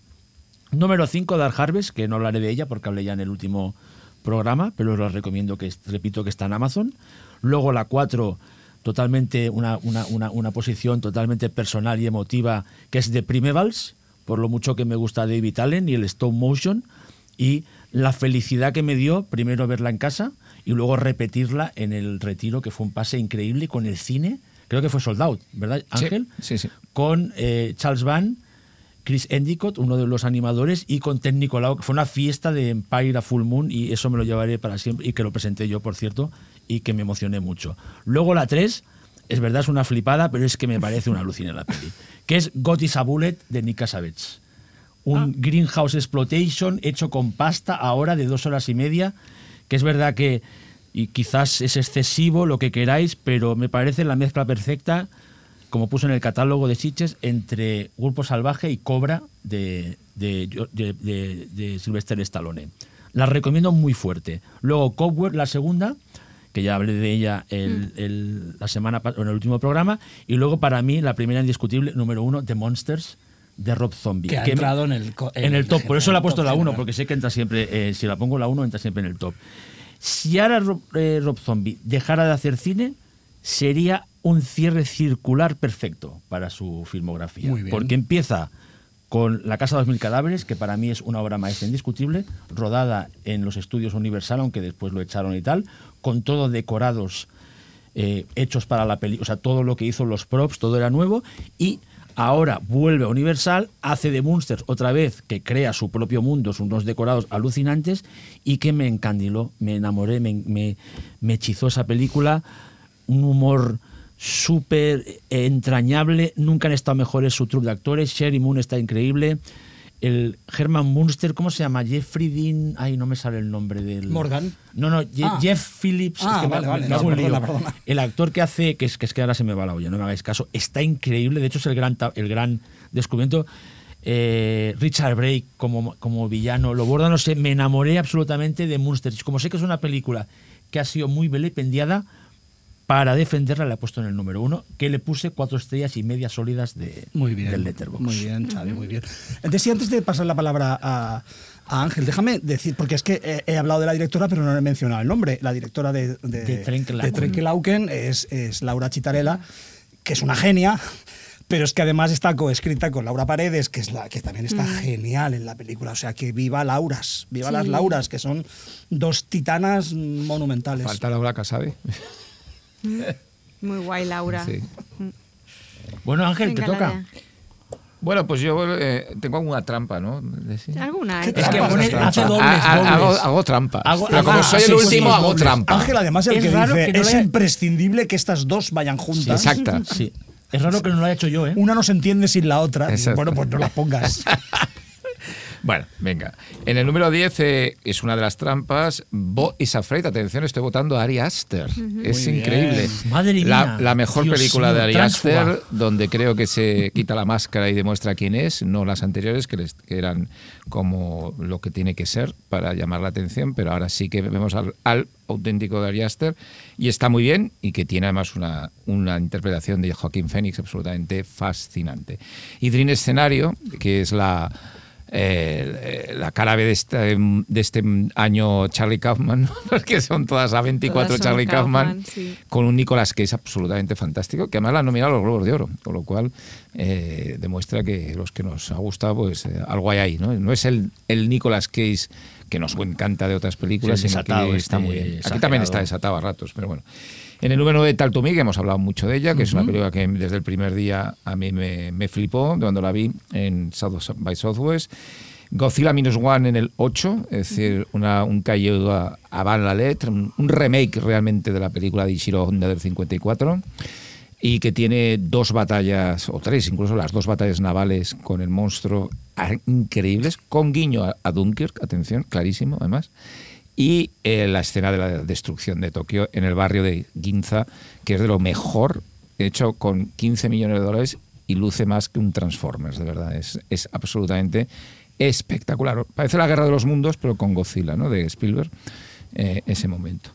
Número 5, Dark Harvest, que no hablaré de ella porque hablé ya en el último programa, pero os recomiendo que, repito, que está en Amazon. Luego la 4, totalmente una, una, una, una posición totalmente personal y emotiva, que es de Primevals, por lo mucho que me gusta David Allen y el stop motion, y la felicidad que me dio primero verla en casa y luego repetirla en el retiro, que fue un pase increíble con el cine, creo que fue Sold Out, ¿verdad, Ángel? sí, sí. Con eh, Charles Van, Chris Endicott, uno de los animadores, y con Ted Nicolau, que fue una fiesta de Empire a Full Moon, y eso me lo llevaré para siempre, y que lo presenté yo, por cierto, y que me emocioné mucho. Luego la 3, es verdad, es una flipada, pero es que me parece una alucina la peli, que es God is a Bullet de Nick. Un greenhouse exploitation hecho con pasta ahora de dos horas y media, que es verdad que y quizás es excesivo lo que queráis, pero me parece la mezcla perfecta, como puso en el catálogo de Sitges, entre Grupo Salvaje y Cobra de, de, de, de- de Sylvester Stallone. La recomiendo muy fuerte. Luego Cobweb, la segunda, que ya hablé de ella el- el- la semana en el último programa, y luego para mí la primera indiscutible, número uno, The Monsters, de Rob Zombie. Que ha entrado en el en el top. Por eso he el puesto la 1, general. porque sé que entra siempre, eh, si la pongo la 1, entra siempre en el top. Si ahora Rob, eh, Rob Zombie dejara de hacer cine, sería un cierre circular perfecto para su filmografía. Muy bien. Porque empieza con La Casa de los Mil Cadáveres, que para mí es una obra maestra indiscutible, rodada en los estudios Universal, aunque después lo echaron y tal, con todo decorados eh, hechos para la película, o sea, todo lo que hizo los props, todo era nuevo, y ahora vuelve a Universal, hace de Monsters otra vez, que crea su propio mundo, unos decorados alucinantes, y que me encandiló, me enamoré, me, me, me hechizó esa película, un humor súper entrañable, nunca han estado mejores su troupe de actores, Sherry Moon está increíble, el Herman Munster, ¿cómo se llama? Jeffrey Dean, ay, no me sale el nombre del... Morgan. No, no, Je- Ah. Jeff Phillips, Ah, es que me- vale, vale, me no, hago un perdona, perdona. El actor que hace, que es, que es que ahora se me va la olla, no me hagáis caso, está increíble, de hecho es el gran, el gran descubrimiento. Eh, Richard Brake como, como villano, lo borda, no sé, me enamoré absolutamente de Munster. Como sé que es una película que ha sido muy vilipendiada, para defenderla le he puesto en el número uno, que le puse cuatro estrellas y media sólidas de, Muy bien. del Letterboxd. Muy bien, Xavi, muy bien. Entonces, sí, antes de pasar la palabra a, a Ángel, déjame decir, porque es que he, he hablado de la directora, pero no he mencionado el nombre. La directora de, de, De Trenkelauken. es, es Laura Chitarella, que es una genia. Pero es que además está coescrita con Laura Paredes, que es la que también está genial en la película. O sea que viva Lauras, viva las Sí. Lauras, que son dos titanas monumentales. Falta Laura Casabe. Muy guay, Laura. Sí. Bueno, Ángel, Venga, te toca. Laura. Bueno, pues yo eh, tengo alguna trampa, ¿no? ¿Alguna? ¿Qué eh? Es que pone- trampas. hace dobles, Ah, ah, Hago, dobles. hago trampas. Hago- Pero hago- como ah, soy sí, el último, sí, hago dobles. trampa. Ángel, además, el Es que raro dice, que no es le- imprescindible que estas dos vayan juntas. Exacta. Sí. Es raro que no lo haya hecho yo, ¿eh? Una no se entiende sin la otra. Exacto. Bueno, pues no las pongas. Bueno, venga. En el número 10 eh, es una de las trampas. Bo is Afraid. Atención, estoy votando a Ari Aster. Es Muy increíble. bien. Madre La, mía. la mejor Dios película mío, de Ari. Aster, donde creo que se quita la máscara y demuestra quién es, no las anteriores, que, les- que eran como lo que tiene que ser para llamar la atención, pero ahora sí que vemos al, al auténtico de Ari Aster y está muy bien y que tiene además una, una interpretación de Joaquín Phoenix absolutamente fascinante. Y Dream Escenario, que es la eh, la cara B de este, de este año Charlie Kaufman, porque son todas a 24 Todas son Charlie Kaufman, Kaufman, sí. con un Nicolas que es absolutamente fantástico, que además la han nominado a los Globos de Oro, con lo cual eh, demuestra que los que nos ha gustado, pues eh, algo hay ahí, ¿no? No es el, el Nicolas Cage que nos encanta de otras películas, Sí, sino que desatado está este, muy bien. Aquí también está desatado a ratos, pero bueno. En el número de Taltumí, que hemos hablado mucho de ella, que es una película que desde el primer día a mí me, me flipó cuando la vi en South by Southwest. Godzilla Minus One en el 8, es decir, una, un cayó a, a Van la letra, un, un remake realmente de la película de Ishiro Honda del 54 y que tiene dos batallas, o tres incluso, las dos batallas navales con el monstruo ah, increíbles, con guiño a, a Dunkirk, atención, clarísimo además, y eh, la escena de la destrucción de Tokio en el barrio de Ginza, que es de lo mejor, hecho con 15 millones de dólares y luce más que un Transformers, de verdad, es, es absolutamente espectacular. Parece la guerra de los mundos, pero con Godzilla, ¿no? De Spielberg, eh, ese momento.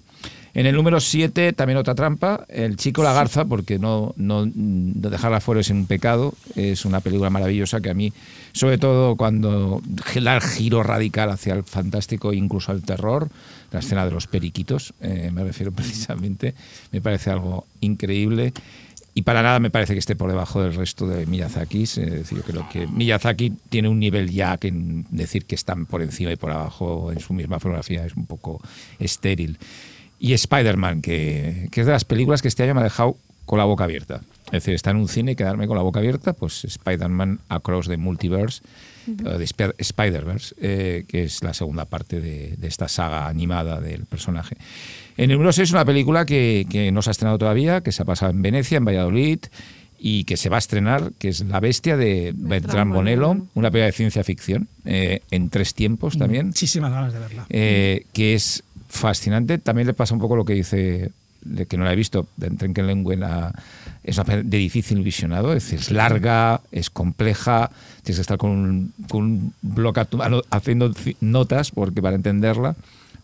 En el número 7, también otra trampa, El chico la garza, porque no, no, no dejarla fuera es un pecado. Es una película maravillosa que a mí, sobre todo cuando da el giro radical hacia el fantástico e incluso al terror, la escena de los periquitos, eh, me refiero precisamente, me parece algo increíble. Y para nada me parece que esté por debajo del resto de Miyazaki. Es decir, yo creo que Miyazaki tiene un nivel ya que decir que están por encima y por abajo en su misma fotografía es un poco estéril. Y Spider-Man, que, que es de las películas que este año me ha dejado con la boca abierta. Es decir, estar en un cine y quedarme con la boca abierta, pues Spider-Man Across the Multiverse, eh, de Sp- Spider-Verse, eh, que es la segunda parte de, de esta saga animada del personaje. En el número 6 una película que, que no se ha estrenado todavía, que se ha pasado en Venecia, en Valladolid, y que se va a estrenar, que es La Bestia de Bertrand Bonello, una película de ciencia ficción, eh, en tres tiempos también Muchísimas ganas de verla. eh, que es fascinante. También le pasa un poco lo que dice, de que no la he visto, de Trenkenlengüe, la es una de difícil visionado, es decir, es larga, es compleja, tienes que estar con un, con un haciendo ci- notas porque para entenderla,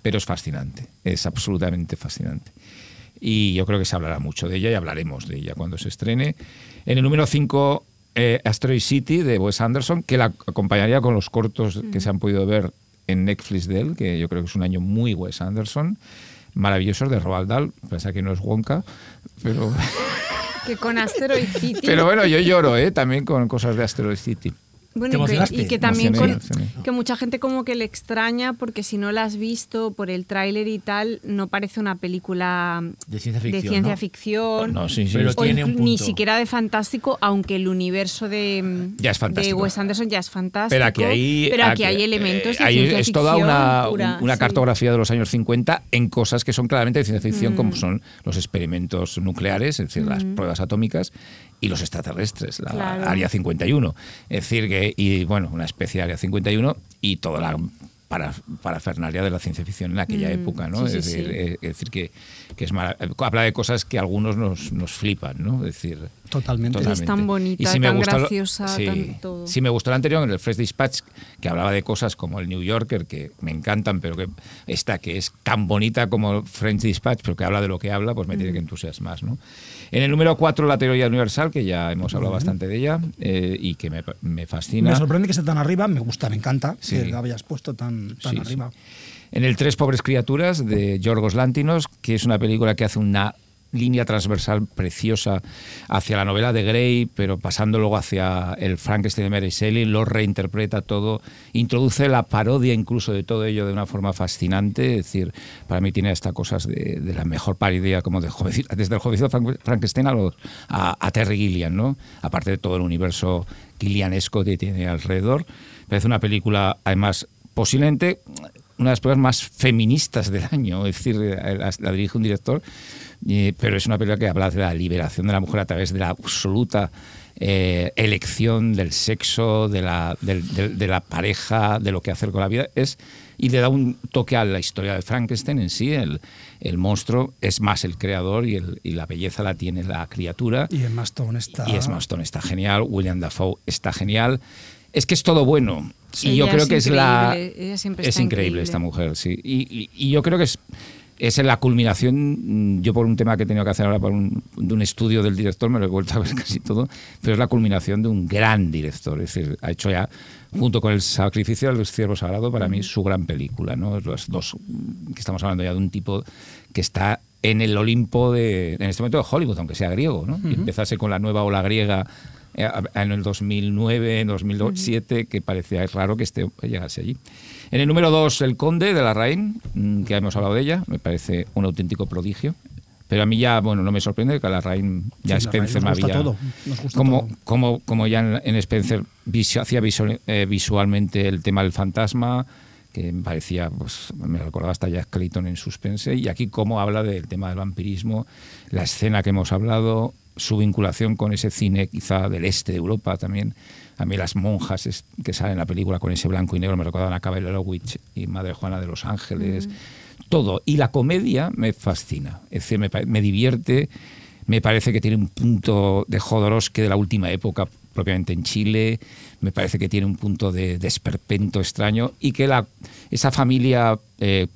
pero es fascinante, es absolutamente fascinante. Y yo creo que se hablará mucho de ella y hablaremos de ella cuando se estrene. En el número 5, Asteroid City de Wes Anderson, que la acompañaría con los cortos que se han podido ver en Netflix de él, que yo creo que es un año muy Wes Anderson, maravillosos de Roald Dahl, pese a que no es Wonka, pero, Que con Asteroid City. pero bueno, yo lloro ¿eh? también con cosas de Asteroid City. Bueno, ¿Te y que- emocionaste? y que también Emocioné, con- emocioné. que mucha gente como que le extraña porque si no la has visto por el tráiler y tal, no parece una película De ciencia ficción, ciencia ¿no? ficción. No, sí, sí. Pero o tiene un inclu- ni siquiera de fantástico, aunque el universo de, Ya es de Wes Anderson ya es fantástico. Pero aquí hay, pero aquí hay elementos de ahí ciencia es toda ficción una, pura, una sí. cartografía de los años 50 en cosas que son claramente de ciencia ficción, como Mm. son los experimentos nucleares, es decir, las pruebas atómicas, y los extraterrestres, la Claro. Área 51. Es decir, que, y bueno, una especie de Área 51 y toda la para, parafernalia de la ciencia ficción en aquella Mm, época, ¿no? sí, es, sí, decir, sí. es decir, que, que es habla de cosas que a algunos nos, nos flipan, ¿no? Es decir, Totalmente. Es tan bonita, me tan gustó graciosa, sí, tan todo. sí, me gustó el anterior, en el Fresh Dispatch, que hablaba de cosas como el New Yorker, que me encantan, pero que esta que es tan bonita como French Dispatch, pero que habla de lo que habla, pues me tiene que entusiasmar, ¿no? En el número 4, la teoría universal, que ya hemos hablado bastante de ella eh, y que me, me fascina. Me sorprende que esté tan arriba, me gusta, me encanta Sí. que la hayas puesto tan, tan Sí, arriba. sí. En el Tres pobres criaturas de Yorgos Lantinos, que es una película que hace una línea transversal preciosa hacia la novela de Grey, pero pasando luego hacia el Frankenstein de Mary Shelley, lo reinterpreta todo, introduce la parodia incluso de todo ello de una forma fascinante, es decir, para mí tiene hasta cosas de, de la mejor parodia, como de desde el jovencito Frank- Frankenstein a, los- a, a Terry Gilliam, ¿no? aparte de todo el universo gillianesco que tiene alrededor. Parece una película, además, posiblemente una de las películas más feministas del año, es decir, la, la dirige un director, eh, pero es una película que habla de la liberación de la mujer a través de la absoluta eh, elección del sexo, de la, de la pareja, de lo que hacer con la vida. Es, y le da un toque a la historia de Frankenstein en sí. El, el monstruo es más el creador y, el- y la belleza la tiene la criatura. Y Emma Stone está. Y Emma Stone está genial, William Dafoe está genial. Es que es todo bueno. Y Ella yo creo es que es la. increíble, ella siempre es increíble, increíble. esta mujer, sí. Y, y- y yo creo que es, es en la culminación. mm, Yo, por un tema que he tenido que hacer ahora, por un, de un estudio del director, me lo he vuelto a ver casi todo. Pero es la culminación de un gran director. Es decir, ha hecho ya, junto con El Sacrificio del Ciervo Sagrado, para mí su gran película. ¿no? Los dos, mm, que estamos hablando ya de un tipo que está en el Olimpo de, en este momento de Hollywood, aunque sea griego, ¿no? Y empezase con la nueva ola griega eh, en el 2009, en 2007, que parecía raro que este llegase allí. En el número 2, El Conde de la Rain, mm, que hemos hablado de ella, me parece un auténtico prodigio. Pero a mí ya, bueno, no me sorprende que a la Rain ya Sí, Spencer me había... todo, como, todo. como, como ya en, en Spencer visu- hacía visual- eh, visualmente el tema del fantasma, que me parecía, pues me recordaba hasta Jack Clayton en Suspense, y aquí cómo habla del tema del vampirismo, la escena que hemos hablado, su vinculación con ese cine quizá del este de Europa también. A mí las monjas es- que salen en la película con ese blanco y negro me recordaban a Cabell Lowitch y Madre Juana de los Ángeles. Todo. Y la comedia me fascina. Es decir, me, me divierte. Me parece que tiene un punto de Jodorowsky de la última época, propiamente en Chile. Me parece que tiene un punto de desperpento extraño y que la, esa familia eh,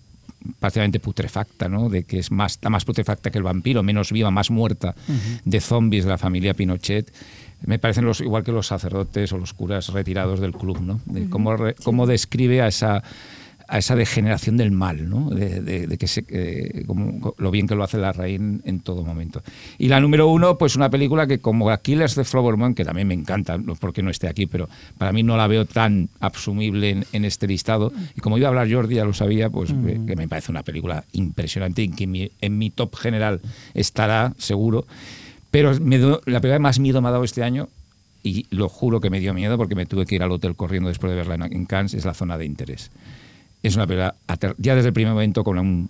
prácticamente putrefacta, ¿no? de que es más, está más putrefacta que el vampiro, menos viva, más muerta, de zombies de la familia Pinochet. Me parecen los, igual que los sacerdotes o los curas retirados del club, ¿no? De cómo, re- cómo describe a esa a esa degeneración del mal, ¿no? de, de- de que se, eh, como lo bien que lo hace la Rain en todo momento. Y la número uno, pues una película que como Killers de Flower Moon, que también me encanta, no porque no esté aquí, pero para mí no la veo tan absumible en, en este listado. Y como iba a hablar Jordi, ya lo sabía, pues eh, que me parece una película impresionante y que mi, en mi top general estará seguro. Pero me do- la película que más miedo me ha dado este año y lo juro que me dio miedo porque me tuve que ir al hotel corriendo después de verla en, en Cannes, es la zona de interés. Es una película, ya desde el primer momento, con un-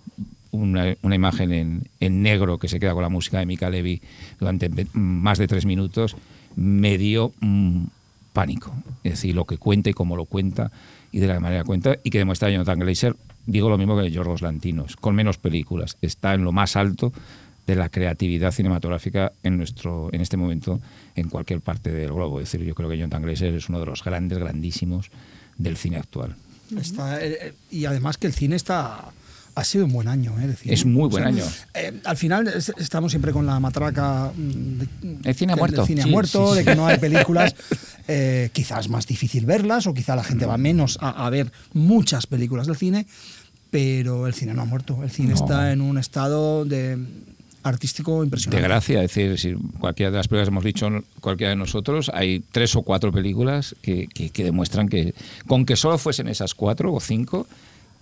una, una imagen en, en negro que se queda con la música de Mika Levy durante más de tres minutos, me dio mm, pánico. Es decir, lo que cuenta y cómo lo cuenta y de la manera que cuenta y que demuestra Jonathan Glazer. Digo lo mismo que Yorgos Lantinos, con menos películas. Está en lo más alto de la creatividad cinematográfica en nuestro en este momento en cualquier parte del globo. Es decir, yo creo que Jonathan Glazer es uno de los grandes, grandísimos del cine actual. Está, eh, eh, y además que el cine está ha sido un buen año, ¿eh? de cine. Es muy buen año. eh, al final es- estamos siempre con la matraca mm, de, El cine ha muerto. El cine ha Sí, muerto, sí, de que no hay películas. eh, quizás más difícil verlas o quizá la gente va menos a, a ver muchas películas del cine, pero el cine no ha muerto. El cine No. está en un estado de artístico De impresionante. gracia, es decir, si cualquiera de las películas hemos dicho, cualquiera de nosotros, hay tres o cuatro películas que, que- que demuestran que, con que solo fuesen esas cuatro o cinco,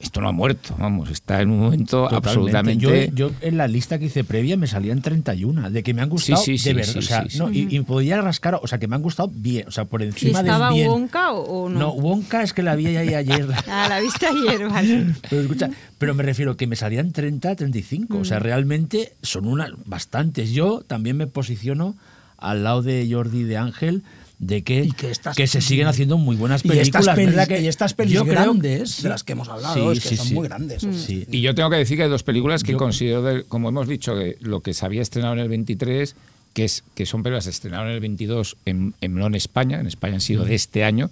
esto no ha muerto, vamos, está en un momento Totalmente. absolutamente... Yo, yo en la lista que hice previa me salían 31, de que me han gustado Sí, sí, de verdad. sí, o sea, sí, no, sí. y, y podía rascar, o sea, que me han gustado bien, o sea, por ¿Y encima estaba del bien. Wonka o, no? No, Wonka es que la vi ahí ayer. Ah, la viste ayer, vale. Pero escucha, pero me refiero que me salían 30, 35. O sea, realmente son una, bastantes. Yo también me posiciono al lado de Jordi de Ángel de que, Y que estas- se siguen haciendo muy buenas Y películas. estas pelis, ¿verdad que y estas pelis yo creo- grandes de las que hemos hablado, Sí, es que sí, son sí. muy grandes. Sí. Y yo tengo que decir que hay dos películas que Yo- considero, de- como hemos dicho, que lo que se había estrenado en el 23, que, es, que son películas que se estrenaron en el 22, en, en, no en España, en España han sido de este año,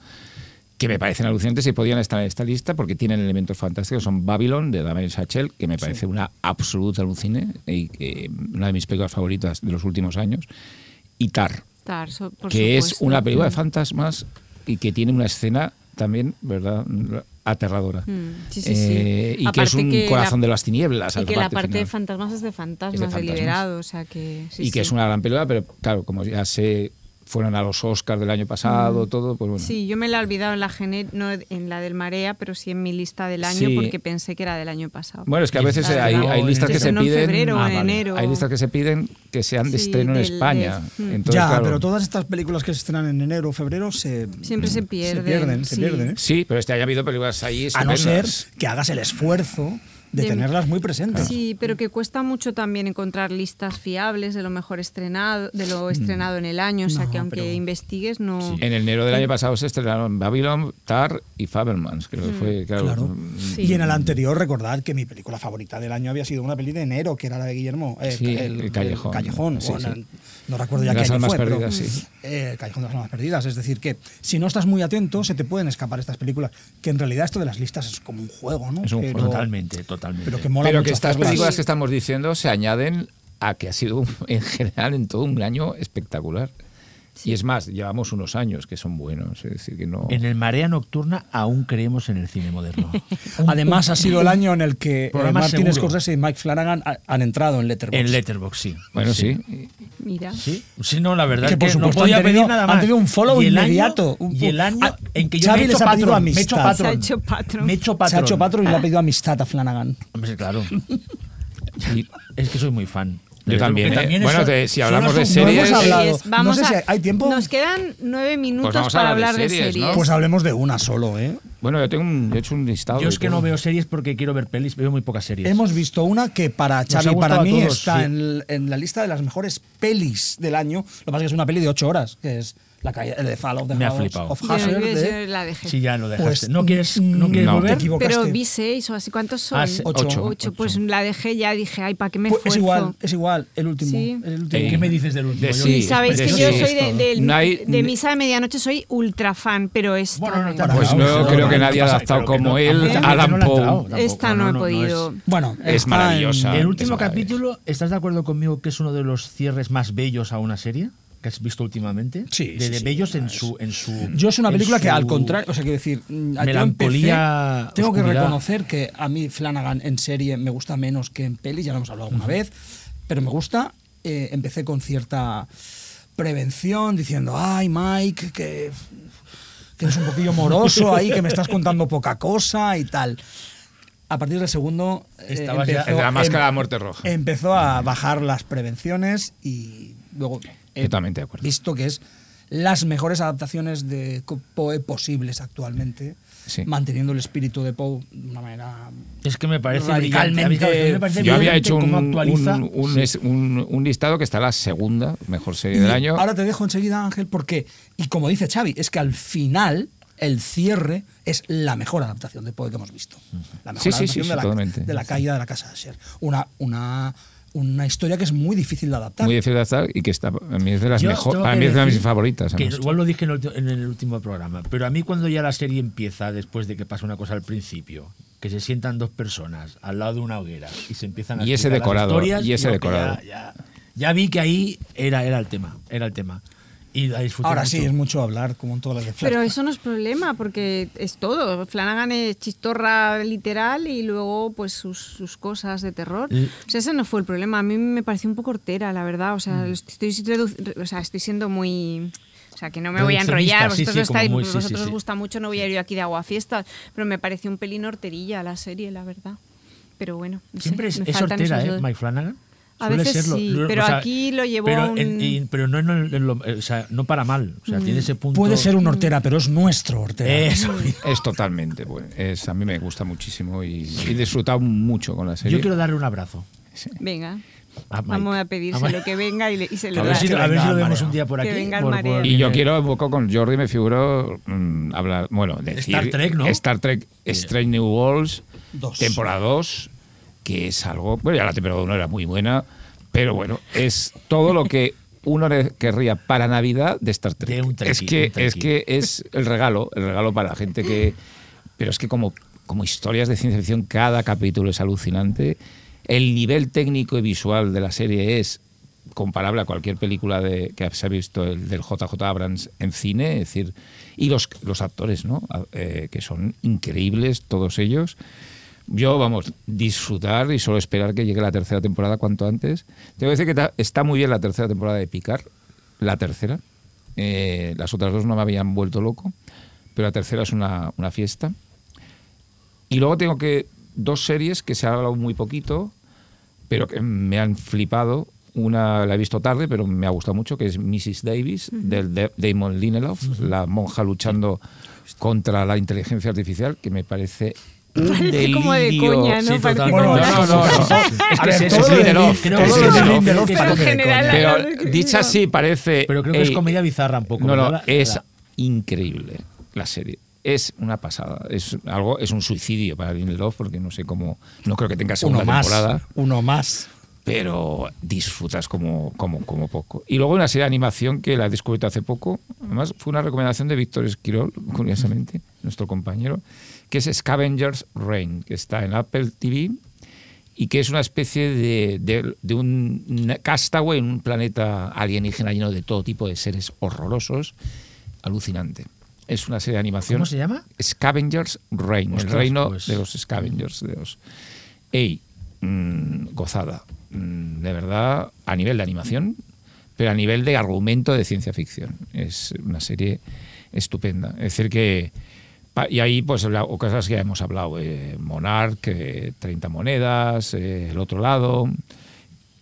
que me parecen alucinantes y podían estar en esta lista porque tienen elementos fantásticos. Son Babylon, de Damien Chazelle, que me parece una absoluta alucine y que, una de mis películas favoritas de los últimos años, y Tar, Tar, so- por que es una película de Mm. fantasmas y que tiene una escena también, ¿verdad?, aterradora. Mm, sí, sí, sí. Eh, y que es un que la- corazón de las tinieblas. Y al que la parte parte de final. fantasmas es de fantasmas, Es de fantasmas. deliberado, o sea que... sí, y que es una gran película, pero claro, como ya se fueron a los Oscars del año pasado, todo, pues bueno. Sí, yo me la he olvidado en la, gene- no en la del Marea, pero sí en mi lista del año Sí. porque pensé que era del año pasado. Bueno, es que a veces hay, hay listas que se no en piden. febrero Ah, en vale. enero. Hay listas que se piden que sean de Sí, estreno en España. de- mm. Entonces, ya, claro, pero todas estas películas que se estrenan en enero o febrero se, Siempre se se pierden. pierden, se sí. pierden, ¿eh? Sí, pero este año ha habido películas ahí A no ser que hagas el esfuerzo de, De- tenerlas muy presentes. Sí, pero que cuesta mucho también encontrar listas fiables de lo mejor estrenado, de lo estrenado en el año, o sea No, que aunque pero- investigues no... En enero del año pasado se estrenaron Babylon, Tar y Fabelmans, creo que fue, claro. Claro. mm, Sí. Y en el anterior, recordad que mi película favorita del año había sido una peli de enero, que era la de Guillermo. eh, Sí, El Callejón. Callejón, Sí, o sí. la- no recuerdo ya qué año almas fue, pero, perdidas, sí. eh, el Callejón de las Almas Perdidas. Es decir, que si no estás muy atento, se te pueden escapar estas películas. Que en realidad esto de las listas es como un juego, ¿no? Es un Pero- juego. Totalmente, totalmente. Pero que mola Pero que estas hacerlas. películas que estamos diciendo se añaden a que ha sido en general en todo un año espectacular. Y es más, llevamos unos años que son buenos, es decir, que no... En el Marea Nocturna aún creemos en el cine moderno. Además, ha sido el año en el que eh, Martin. Scorsese y Mike Flanagan ha- han entrado en Letterboxd. En Letterboxd, sí. Bueno, sí. Mira. Sí, sí, no, la verdad Que, por que supuesto, no podía han tenido- pedir nada han más. tenido un follow Y el año- inmediato, un y el año Ah, en que yo Xavi me he hecho ha pedido patrón, me he hecho amistad. patrón. Se ha hecho patrón. Me he hecho Se patrón. ha hecho patrón y le ha pedido amistad a Flanagan. Hombre, claro. Y- Es que soy muy fan. Yo también, ¿eh? Bueno, eso- de- si hablamos de son- No series- hemos hablado. Series. Vamos no sé a- si hay tiempo. Nos quedan nueve minutos vamos a para hablar de de series, series. ¿no? Pues hablemos de una solo, ¿eh? Bueno, yo tengo un, yo he hecho un listado. Yo es que todo. no veo series porque quiero ver pelis, veo muy pocas series. Hemos visto una que para Xavi y para mí todos, está sí. en, en la lista de las mejores pelis del año. Lo que pasa es que es una peli de ocho horas, que es la caída de Fall of the Me ha House flipado. of Yo- Usher yo- de- yo la dejé. Sí, ya lo dejaste. Pues, ¿No quieres, no mm, quieres no. volver? Te equivocaste. Pero vi seis o así. ¿Cuántos son? Ah, se- Ocho. ocho. Ocho. Pues la dejé ya. Dije, ay, ¿para qué me Pues esfuerzo? es igual, es igual, el último. Sí. el último. Eh, ¿Qué me dices del último? de sí. Sabéis de que sí, yo soy de, No hay- de Misa de Medianoche, soy ultra fan, pero esta, Bueno, no. Pues no creo que nadie ha adaptado como él, a Alan Poe. esta no, he podido. Bueno, Es maravillosa. El último capítulo, ¿estás de acuerdo conmigo que es uno de los cierres más bellos a una serie que has visto últimamente? Sí, De, de sí, bellos en es- su, en su. Yo es una en película que al contrario, o sea, quiero decir, mm, melancolía, empecé- tengo que reconocer que a mí Flanagan en serie me gusta menos que en pelis, ya lo hemos hablado alguna vez, pero me gusta. Eh, empecé con cierta prevención diciendo, ay Mike, que, que eres un poquillo moroso ahí, que me estás contando poca cosa y tal. A partir del segundo eh, Estabas ya- de la máscara de em- muerte roja. empezó a bajar las prevenciones y luego he Totalmente de acuerdo. visto que es las mejores adaptaciones de Poe posibles actualmente, Sí. manteniendo el espíritu de Poe de una manera Es que me parece Radicalmente- brillante. Me parece Yo había hecho un, un- un- Sí. es- un- un listado que está la segunda mejor serie Y del año. Ahora te dejo enseguida, Ángel, porque, y como dice Xavi, es que al final el cierre es la mejor adaptación de Poe que hemos visto. La mejor Sí, sí, sí, adaptación sí, de, la, de la caída de la casa de Asher. Una, una, una historia que es muy difícil de adaptar. muy difícil de adaptar y que está, a mí es de las Yo mejor, tengo para que mí es de las mis favoritas. Que igual lo dije en el, ulti- en el último programa, pero a mí cuando ya la serie empieza, después de que pasa una cosa al principio, que se sientan dos personas al lado de una hoguera y se empiezan a Y ese explicar las decorado, historias, y ese decorado. Ya, ya- ya vi que ahí era, era el tema, era el tema. Y la disfruté Ahora mucho. sí, es mucho hablar, como en todas las de Flash. Pero eso no es problema, porque es todo. Flanagan es chistorra literal y luego pues sus, sus cosas de terror. O sea, ese no fue el problema. A mí me pareció un poco hortera, la verdad. O sea, Mm. estoy, o sea, estoy siendo muy... O sea, que no me voy a enrollar. sí, Vosotros, sí, no estáis, muy- vosotros sí, os gusta mucho, no voy a ir yo aquí de agua fiestas. Pero me pareció un pelín horterilla la serie, la verdad. Pero bueno, no sé, Siempre es, me es hortera, ¿eh? Mike Flanagan. A Suele veces serlo. sí, Lo- pero o sea, aquí lo llevó pero, a un- en- y- pero no, en el- en lo- o sea, no para mal. O sea, tiene ese punto. Puede ser un hortera, pero es nuestro hortera. Eso. Es totalmente bueno. Es, a mí me gusta muchísimo y, y he disfrutado mucho con la serie. Yo quiero darle un abrazo. Sí. Venga. A Mike. Vamos a pedírselo A Mike. que venga y, le- y se lo A ver da. si, a ver si lo vemos un día por Que aquí. por- por- Y yo quiero un poco con Jordi, me figuró mm, hablar, bueno, decir, Star Trek, ¿no? Star Trek Strange New Worlds, Dos. temporada 2, que es algo, bueno, ya la temporada 1 era muy buena, pero bueno, es todo lo que uno querría para Navidad de Star Trek. De un es que un es que es el regalo, el regalo para la gente que pero es que como como historias de ciencia ficción cada capítulo es alucinante. El nivel técnico y visual de la serie es comparable a cualquier película de, que se ha visto el, del JJ Abrams en cine, es decir, y los, los actores, ¿no? A- eh, que son increíbles todos ellos. Yo, vamos, disfrutar y solo esperar que llegue la tercera temporada cuanto antes. Tengo que decir que está muy bien la tercera temporada de Picar, la tercera. Eh, las otras dos no me habían vuelto loco, pero la tercera es una, una fiesta. Y luego tengo que dos series que se ha hablado muy poquito, pero que me han flipado. Una la he visto tarde, pero me ha gustado mucho, que es Mrs. Davis, del de Damon Lindelof, la monja luchando contra la inteligencia artificial, que me parece un Parece como de coña, ¿no? Sí, Parece totalmente. como- No, no, no, no. Es A que ver, es todo eso, lo de Lindelof, creo todo que lo es de Lindelof, Lindelof que Pero en parece de general, coña. la- Pero dicha así parece... Pero creo que es ey, comedia bizarra un poco. No, no, ¿verdad? es La- increíble la serie. Es una pasada. Es algo, es un suicidio para Lindelof porque no sé cómo, no creo que tenga segunda Uno más. temporada, Uno más. pero disfrutas como, como, como poco. Y luego una serie de animación que la he descubierto hace poco, además fue una recomendación de Víctor Esquirol, curiosamente, nuestro compañero, que es Scavengers Reign, que está en Apple TV y que es una especie de, de, de un castaway en un planeta alienígena lleno de todo tipo de seres horrorosos, alucinante. Es una serie de animación. ¿Cómo se llama? Scavengers Reign, Ostras, el reino pues. de los Scavengers. De los... Ey, mm, gozada. Mm, de verdad, a nivel de animación, pero a nivel de argumento de ciencia ficción. Es una serie estupenda. Es decir, que. Pa- Y ahí, pues, o cosas que ya hemos hablado: eh, Monarch, eh, 30 monedas, eh, el otro lado.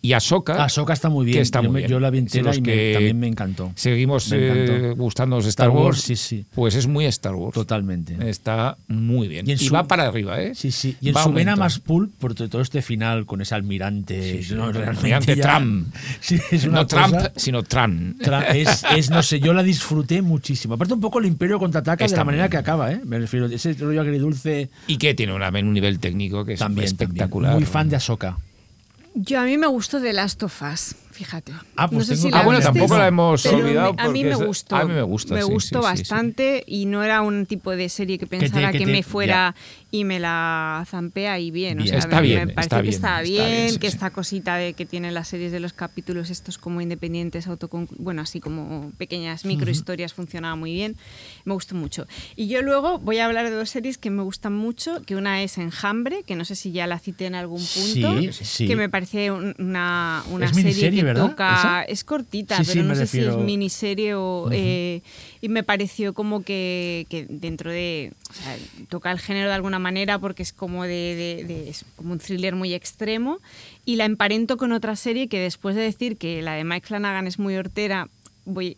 Y Ahsoka. Ahsoka está muy bien. que está yo, muy bien. yo la vi entera y me- también me encantó. Seguimos Me eh, encantó. gustándonos de Star, Star Wars, Wars. sí, sí. Pues es muy Star Wars. Totalmente. Está muy bien. Y Y, su- va para arriba, ¿eh? Sí, sí. Y en Va su vena más pulp, por to- todo este final con ese almirante. Sí, sí, no, almirante ya- Trump. Sí, es no Trump, cosa- sino Tran. Tra- es, es, no sé, yo la disfruté muchísimo. Aparte, un poco el Imperio contraataca de Está la manera muy que bien. acaba, ¿eh? Me refiero, ese rollo agridulce Y que tiene una- un nivel técnico que es también. espectacular. también. Muy fan de Ahsoka. Yo a mí me gustó The Last of Us, fíjate. Ah, pues no sé si la Ah, bueno, tampoco la hemos olvidado me- a mí me es- gustó. a mí me gusta, Me sí, gustó sí, sí, sí. bastante y no era un tipo de serie que pensara que, que te- me fuera y me la zampea y bien. O sea, Está bien, me pareció está que bien, está bien, que esta cosita de que tienen las series de los capítulos estos como independientes, autoconclu bueno, así como pequeñas microhistorias funcionaba muy bien. Me gustó mucho. Y yo luego voy a hablar de dos series que me gustan mucho, que una es Enjambre, que no sé si ya la cité en algún punto, Sí, sí. que me parece un- una, una serie ¿verdad? toca ¿Esa? es cortita, Sí, pero sí, no sé si refiero- es miniserie o... eh, y me pareció como que, que dentro de... o sea, toca el género de alguna manera porque es como de, de- de- es como un thriller muy extremo y la emparento con otra serie que después de decir que la de Mike Flanagan es muy hortera, voy...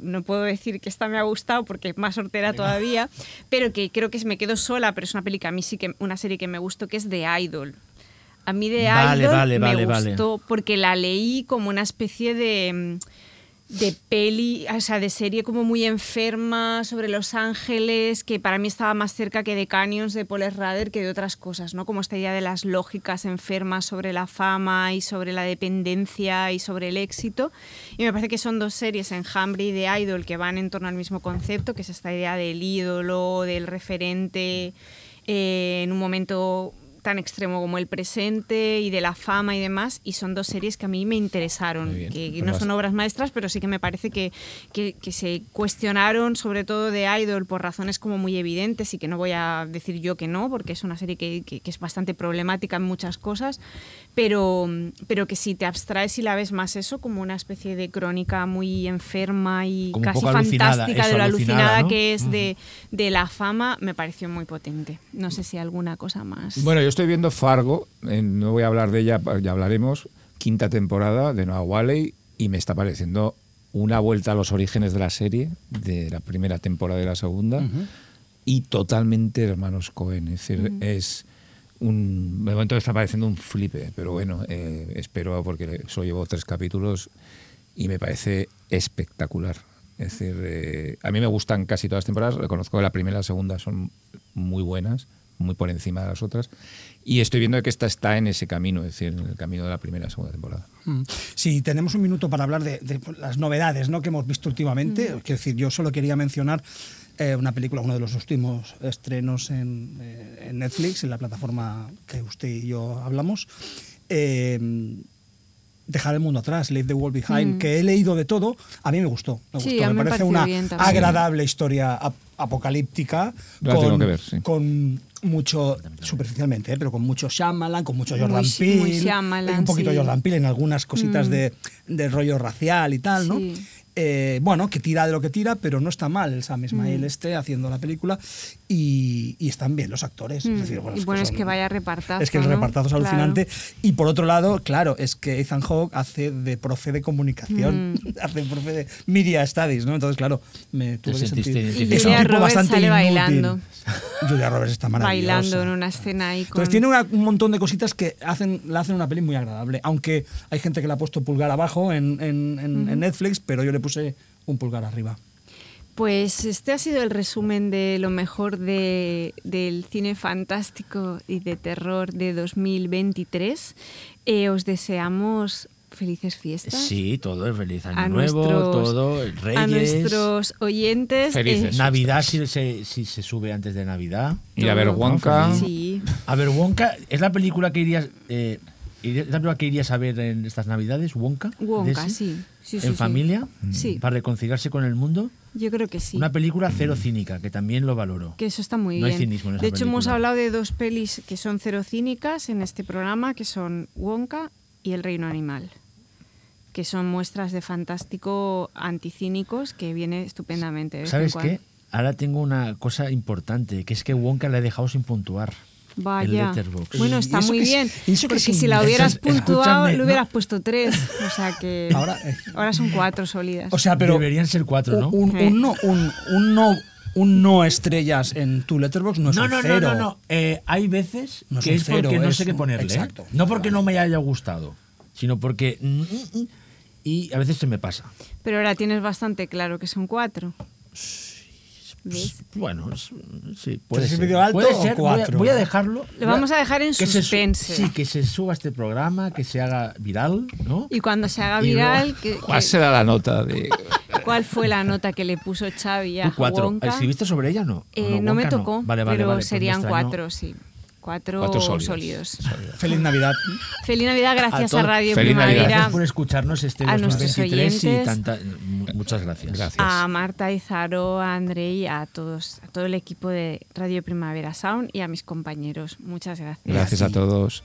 No puedo decir que esta me ha gustado porque es más hortera todavía, pero que creo que me quedo sola, pero es una película, a mí sí que una serie que me gustó que es The Idol. A mí de Vale, Idol vale, me vale, gustó porque la leí como una especie de, de peli, o sea, de serie como muy enferma sobre Los Ángeles, que para mí estaba más cerca que de Canyons de Paul Rader que de otras cosas, ¿no? Como esta idea de las lógicas enfermas sobre la fama y sobre la dependencia y sobre el éxito. Y me parece que son dos series, Enjambre y The Idol, que van en torno al mismo concepto, que es esta idea del ídolo, del referente eh, en un momento tan extremo como el presente y de la fama y demás, y son dos series que a mí me interesaron, que Pues no son obras maestras, pero sí que me parece que, que, que se cuestionaron, sobre todo de Idol, por razones como muy evidentes y que no voy a decir yo que no, porque es una serie que, que- que es bastante problemática en muchas cosas, pero, pero que si te abstraes y la ves más eso, como una especie de crónica muy enferma y Como casi fantástica de lo alucinada, alucinada ¿no? que es de, de la fama, me pareció muy potente. No sé si alguna cosa más. Bueno, yo estoy viendo Fargo, eh, no voy a hablar de ella, ya hablaremos, quinta temporada de Noah Wally y me está pareciendo una vuelta a los orígenes de la serie, de la primera temporada y la segunda, y totalmente hermanos Cohen. Es decir, es un, de momento me está pareciendo un flipe, pero bueno, eh, espero porque solo llevo tres capítulos y me parece espectacular. Es decir, eh, a mí me gustan casi todas las temporadas, reconozco que la primera y la segunda son muy buenas, muy por encima de las otras, y estoy viendo que esta está en ese camino, es decir, en el camino de la primera y segunda temporada. Mm. Sí, tenemos un minuto para hablar de, de las novedades ¿no? que hemos visto últimamente. Quiero decir, yo solo quería mencionar eh, una película, uno de los últimos estrenos en, eh, en Netflix, en la plataforma que usted y yo hablamos. Eh, Dejar el mundo atrás, Leave the World Behind, Mm. que he leído de todo, a mí me gustó. Me, Sí, gustó. me me parece una bien agradable historia ap- apocalíptica. La tengo que ver, sí. con mucho, superficialmente, ¿eh? pero con mucho Shyamalan, con mucho Jordan Muy- Peele. muy un poquito sí. Jordan Peele en algunas cositas Mm. de, de rollo racial y tal, ¿no? Eh, bueno, que tira de lo que tira, pero no está mal el Sam Ismail Mm. este haciendo la película y, y están bien los actores. Mm. Es decir, bueno, y es bueno, que es son- que vaya repartazo. es que el ¿no? repartazo es Claro. alucinante. Y por otro lado, claro, es que Ethan Hawke hace de profe de comunicación, Mm. hace profe de media studies, ¿no? Entonces, claro, me tuve que sentiste sentir. Y Es un Julia tipo Roberts bastante sale inútil. bailando. Julia Roberts está maravillosa. Bailando en una escena ahí con... Entonces tiene una- un montón de cositas que hacen, la hacen una peli muy agradable. Aunque hay gente que le ha puesto pulgar abajo en, en- en- en Netflix, pero yo le puse un pulgar arriba. Pues este ha sido el resumen de lo mejor de- del cine fantástico y de terror de 2023. Eh, os deseamos felices fiestas. Sí, todo es feliz año A nuevo, nuestros- todo, el Reyes. A nuestros oyentes. Felices. eh, Navidad si se, si se sube antes de Navidad. Ir a ver. Wonka. sí. A ver, Wonka, ¿es la película que irías, eh, iría- ¿es la película que irías a ver en estas Navidades? ¿Wonka? Wonka, sí. Sí, sí, ¿En sí. familia? Sí. ¿Para reconciliarse con el mundo? Yo creo que sí. Una película cero cínica, que también lo valoro. Que eso está muy No hay bien. cinismo en esa de hecho, hemos hablado de dos pelis que son cero cínicas en este programa, que son Wonka y El Reino Animal, que son muestras de fantástico anticínicos que viene estupendamente. en ¿Sabes qué? Ahora tengo una cosa importante, que es que Wonka la he dejado sin puntuar. Vaya. Letterboxd. Bueno, ¿Y está muy qué bien. eso Porque si la hubieras puntuado, le ¿no? hubieras puesto tres. O sea que. Ahora, eh, ahora son cuatro sólidas. O sea, pero Deberían ser cuatro, ¿no? un, un no, un, un no, un no estrellas en tu letterbox no es No, un no, no, cero. no, no. Eh, hay veces No es que es cero, porque no es sé qué ponerle. ¿eh? exacto. No porque no me haya gustado, sino porque... Y a veces se me pasa. Pero ahora tienes bastante claro que son cuatro. ¿Ves? Bueno, es- sí, puede ¿Tres y ser. medio alto Puede o ser. Voy a- cuatro? Voy a, dejarlo. Lo vamos a dejar en que se su- suspense. sí, que se suba este programa, que se haga viral, ¿no? Y cuando se haga Y viral, luego- que- ¿Cuál que- será la nota de.? ¿cuál fue la nota que le puso Xavi a Tú cuatro. Wonka? ¿Escribiste sobre ella o no? Eh, ¿O no, me Wonka tocó, Vale, vale, pero vale, pues me serían extrañó. cuatro, sí. Cuatro, Cuatro sólidos. sólidos. Feliz Navidad. Feliz Navidad, gracias a, Radio Feliz Navidad. Primavera. Gracias por escucharnos este a nuestros 2023 y tanta, muchas gracias. Gracias. A Marta Izaro, a André y a todos, a todo el equipo de Radio Primavera Sound y a mis compañeros. Muchas gracias. Gracias a todos.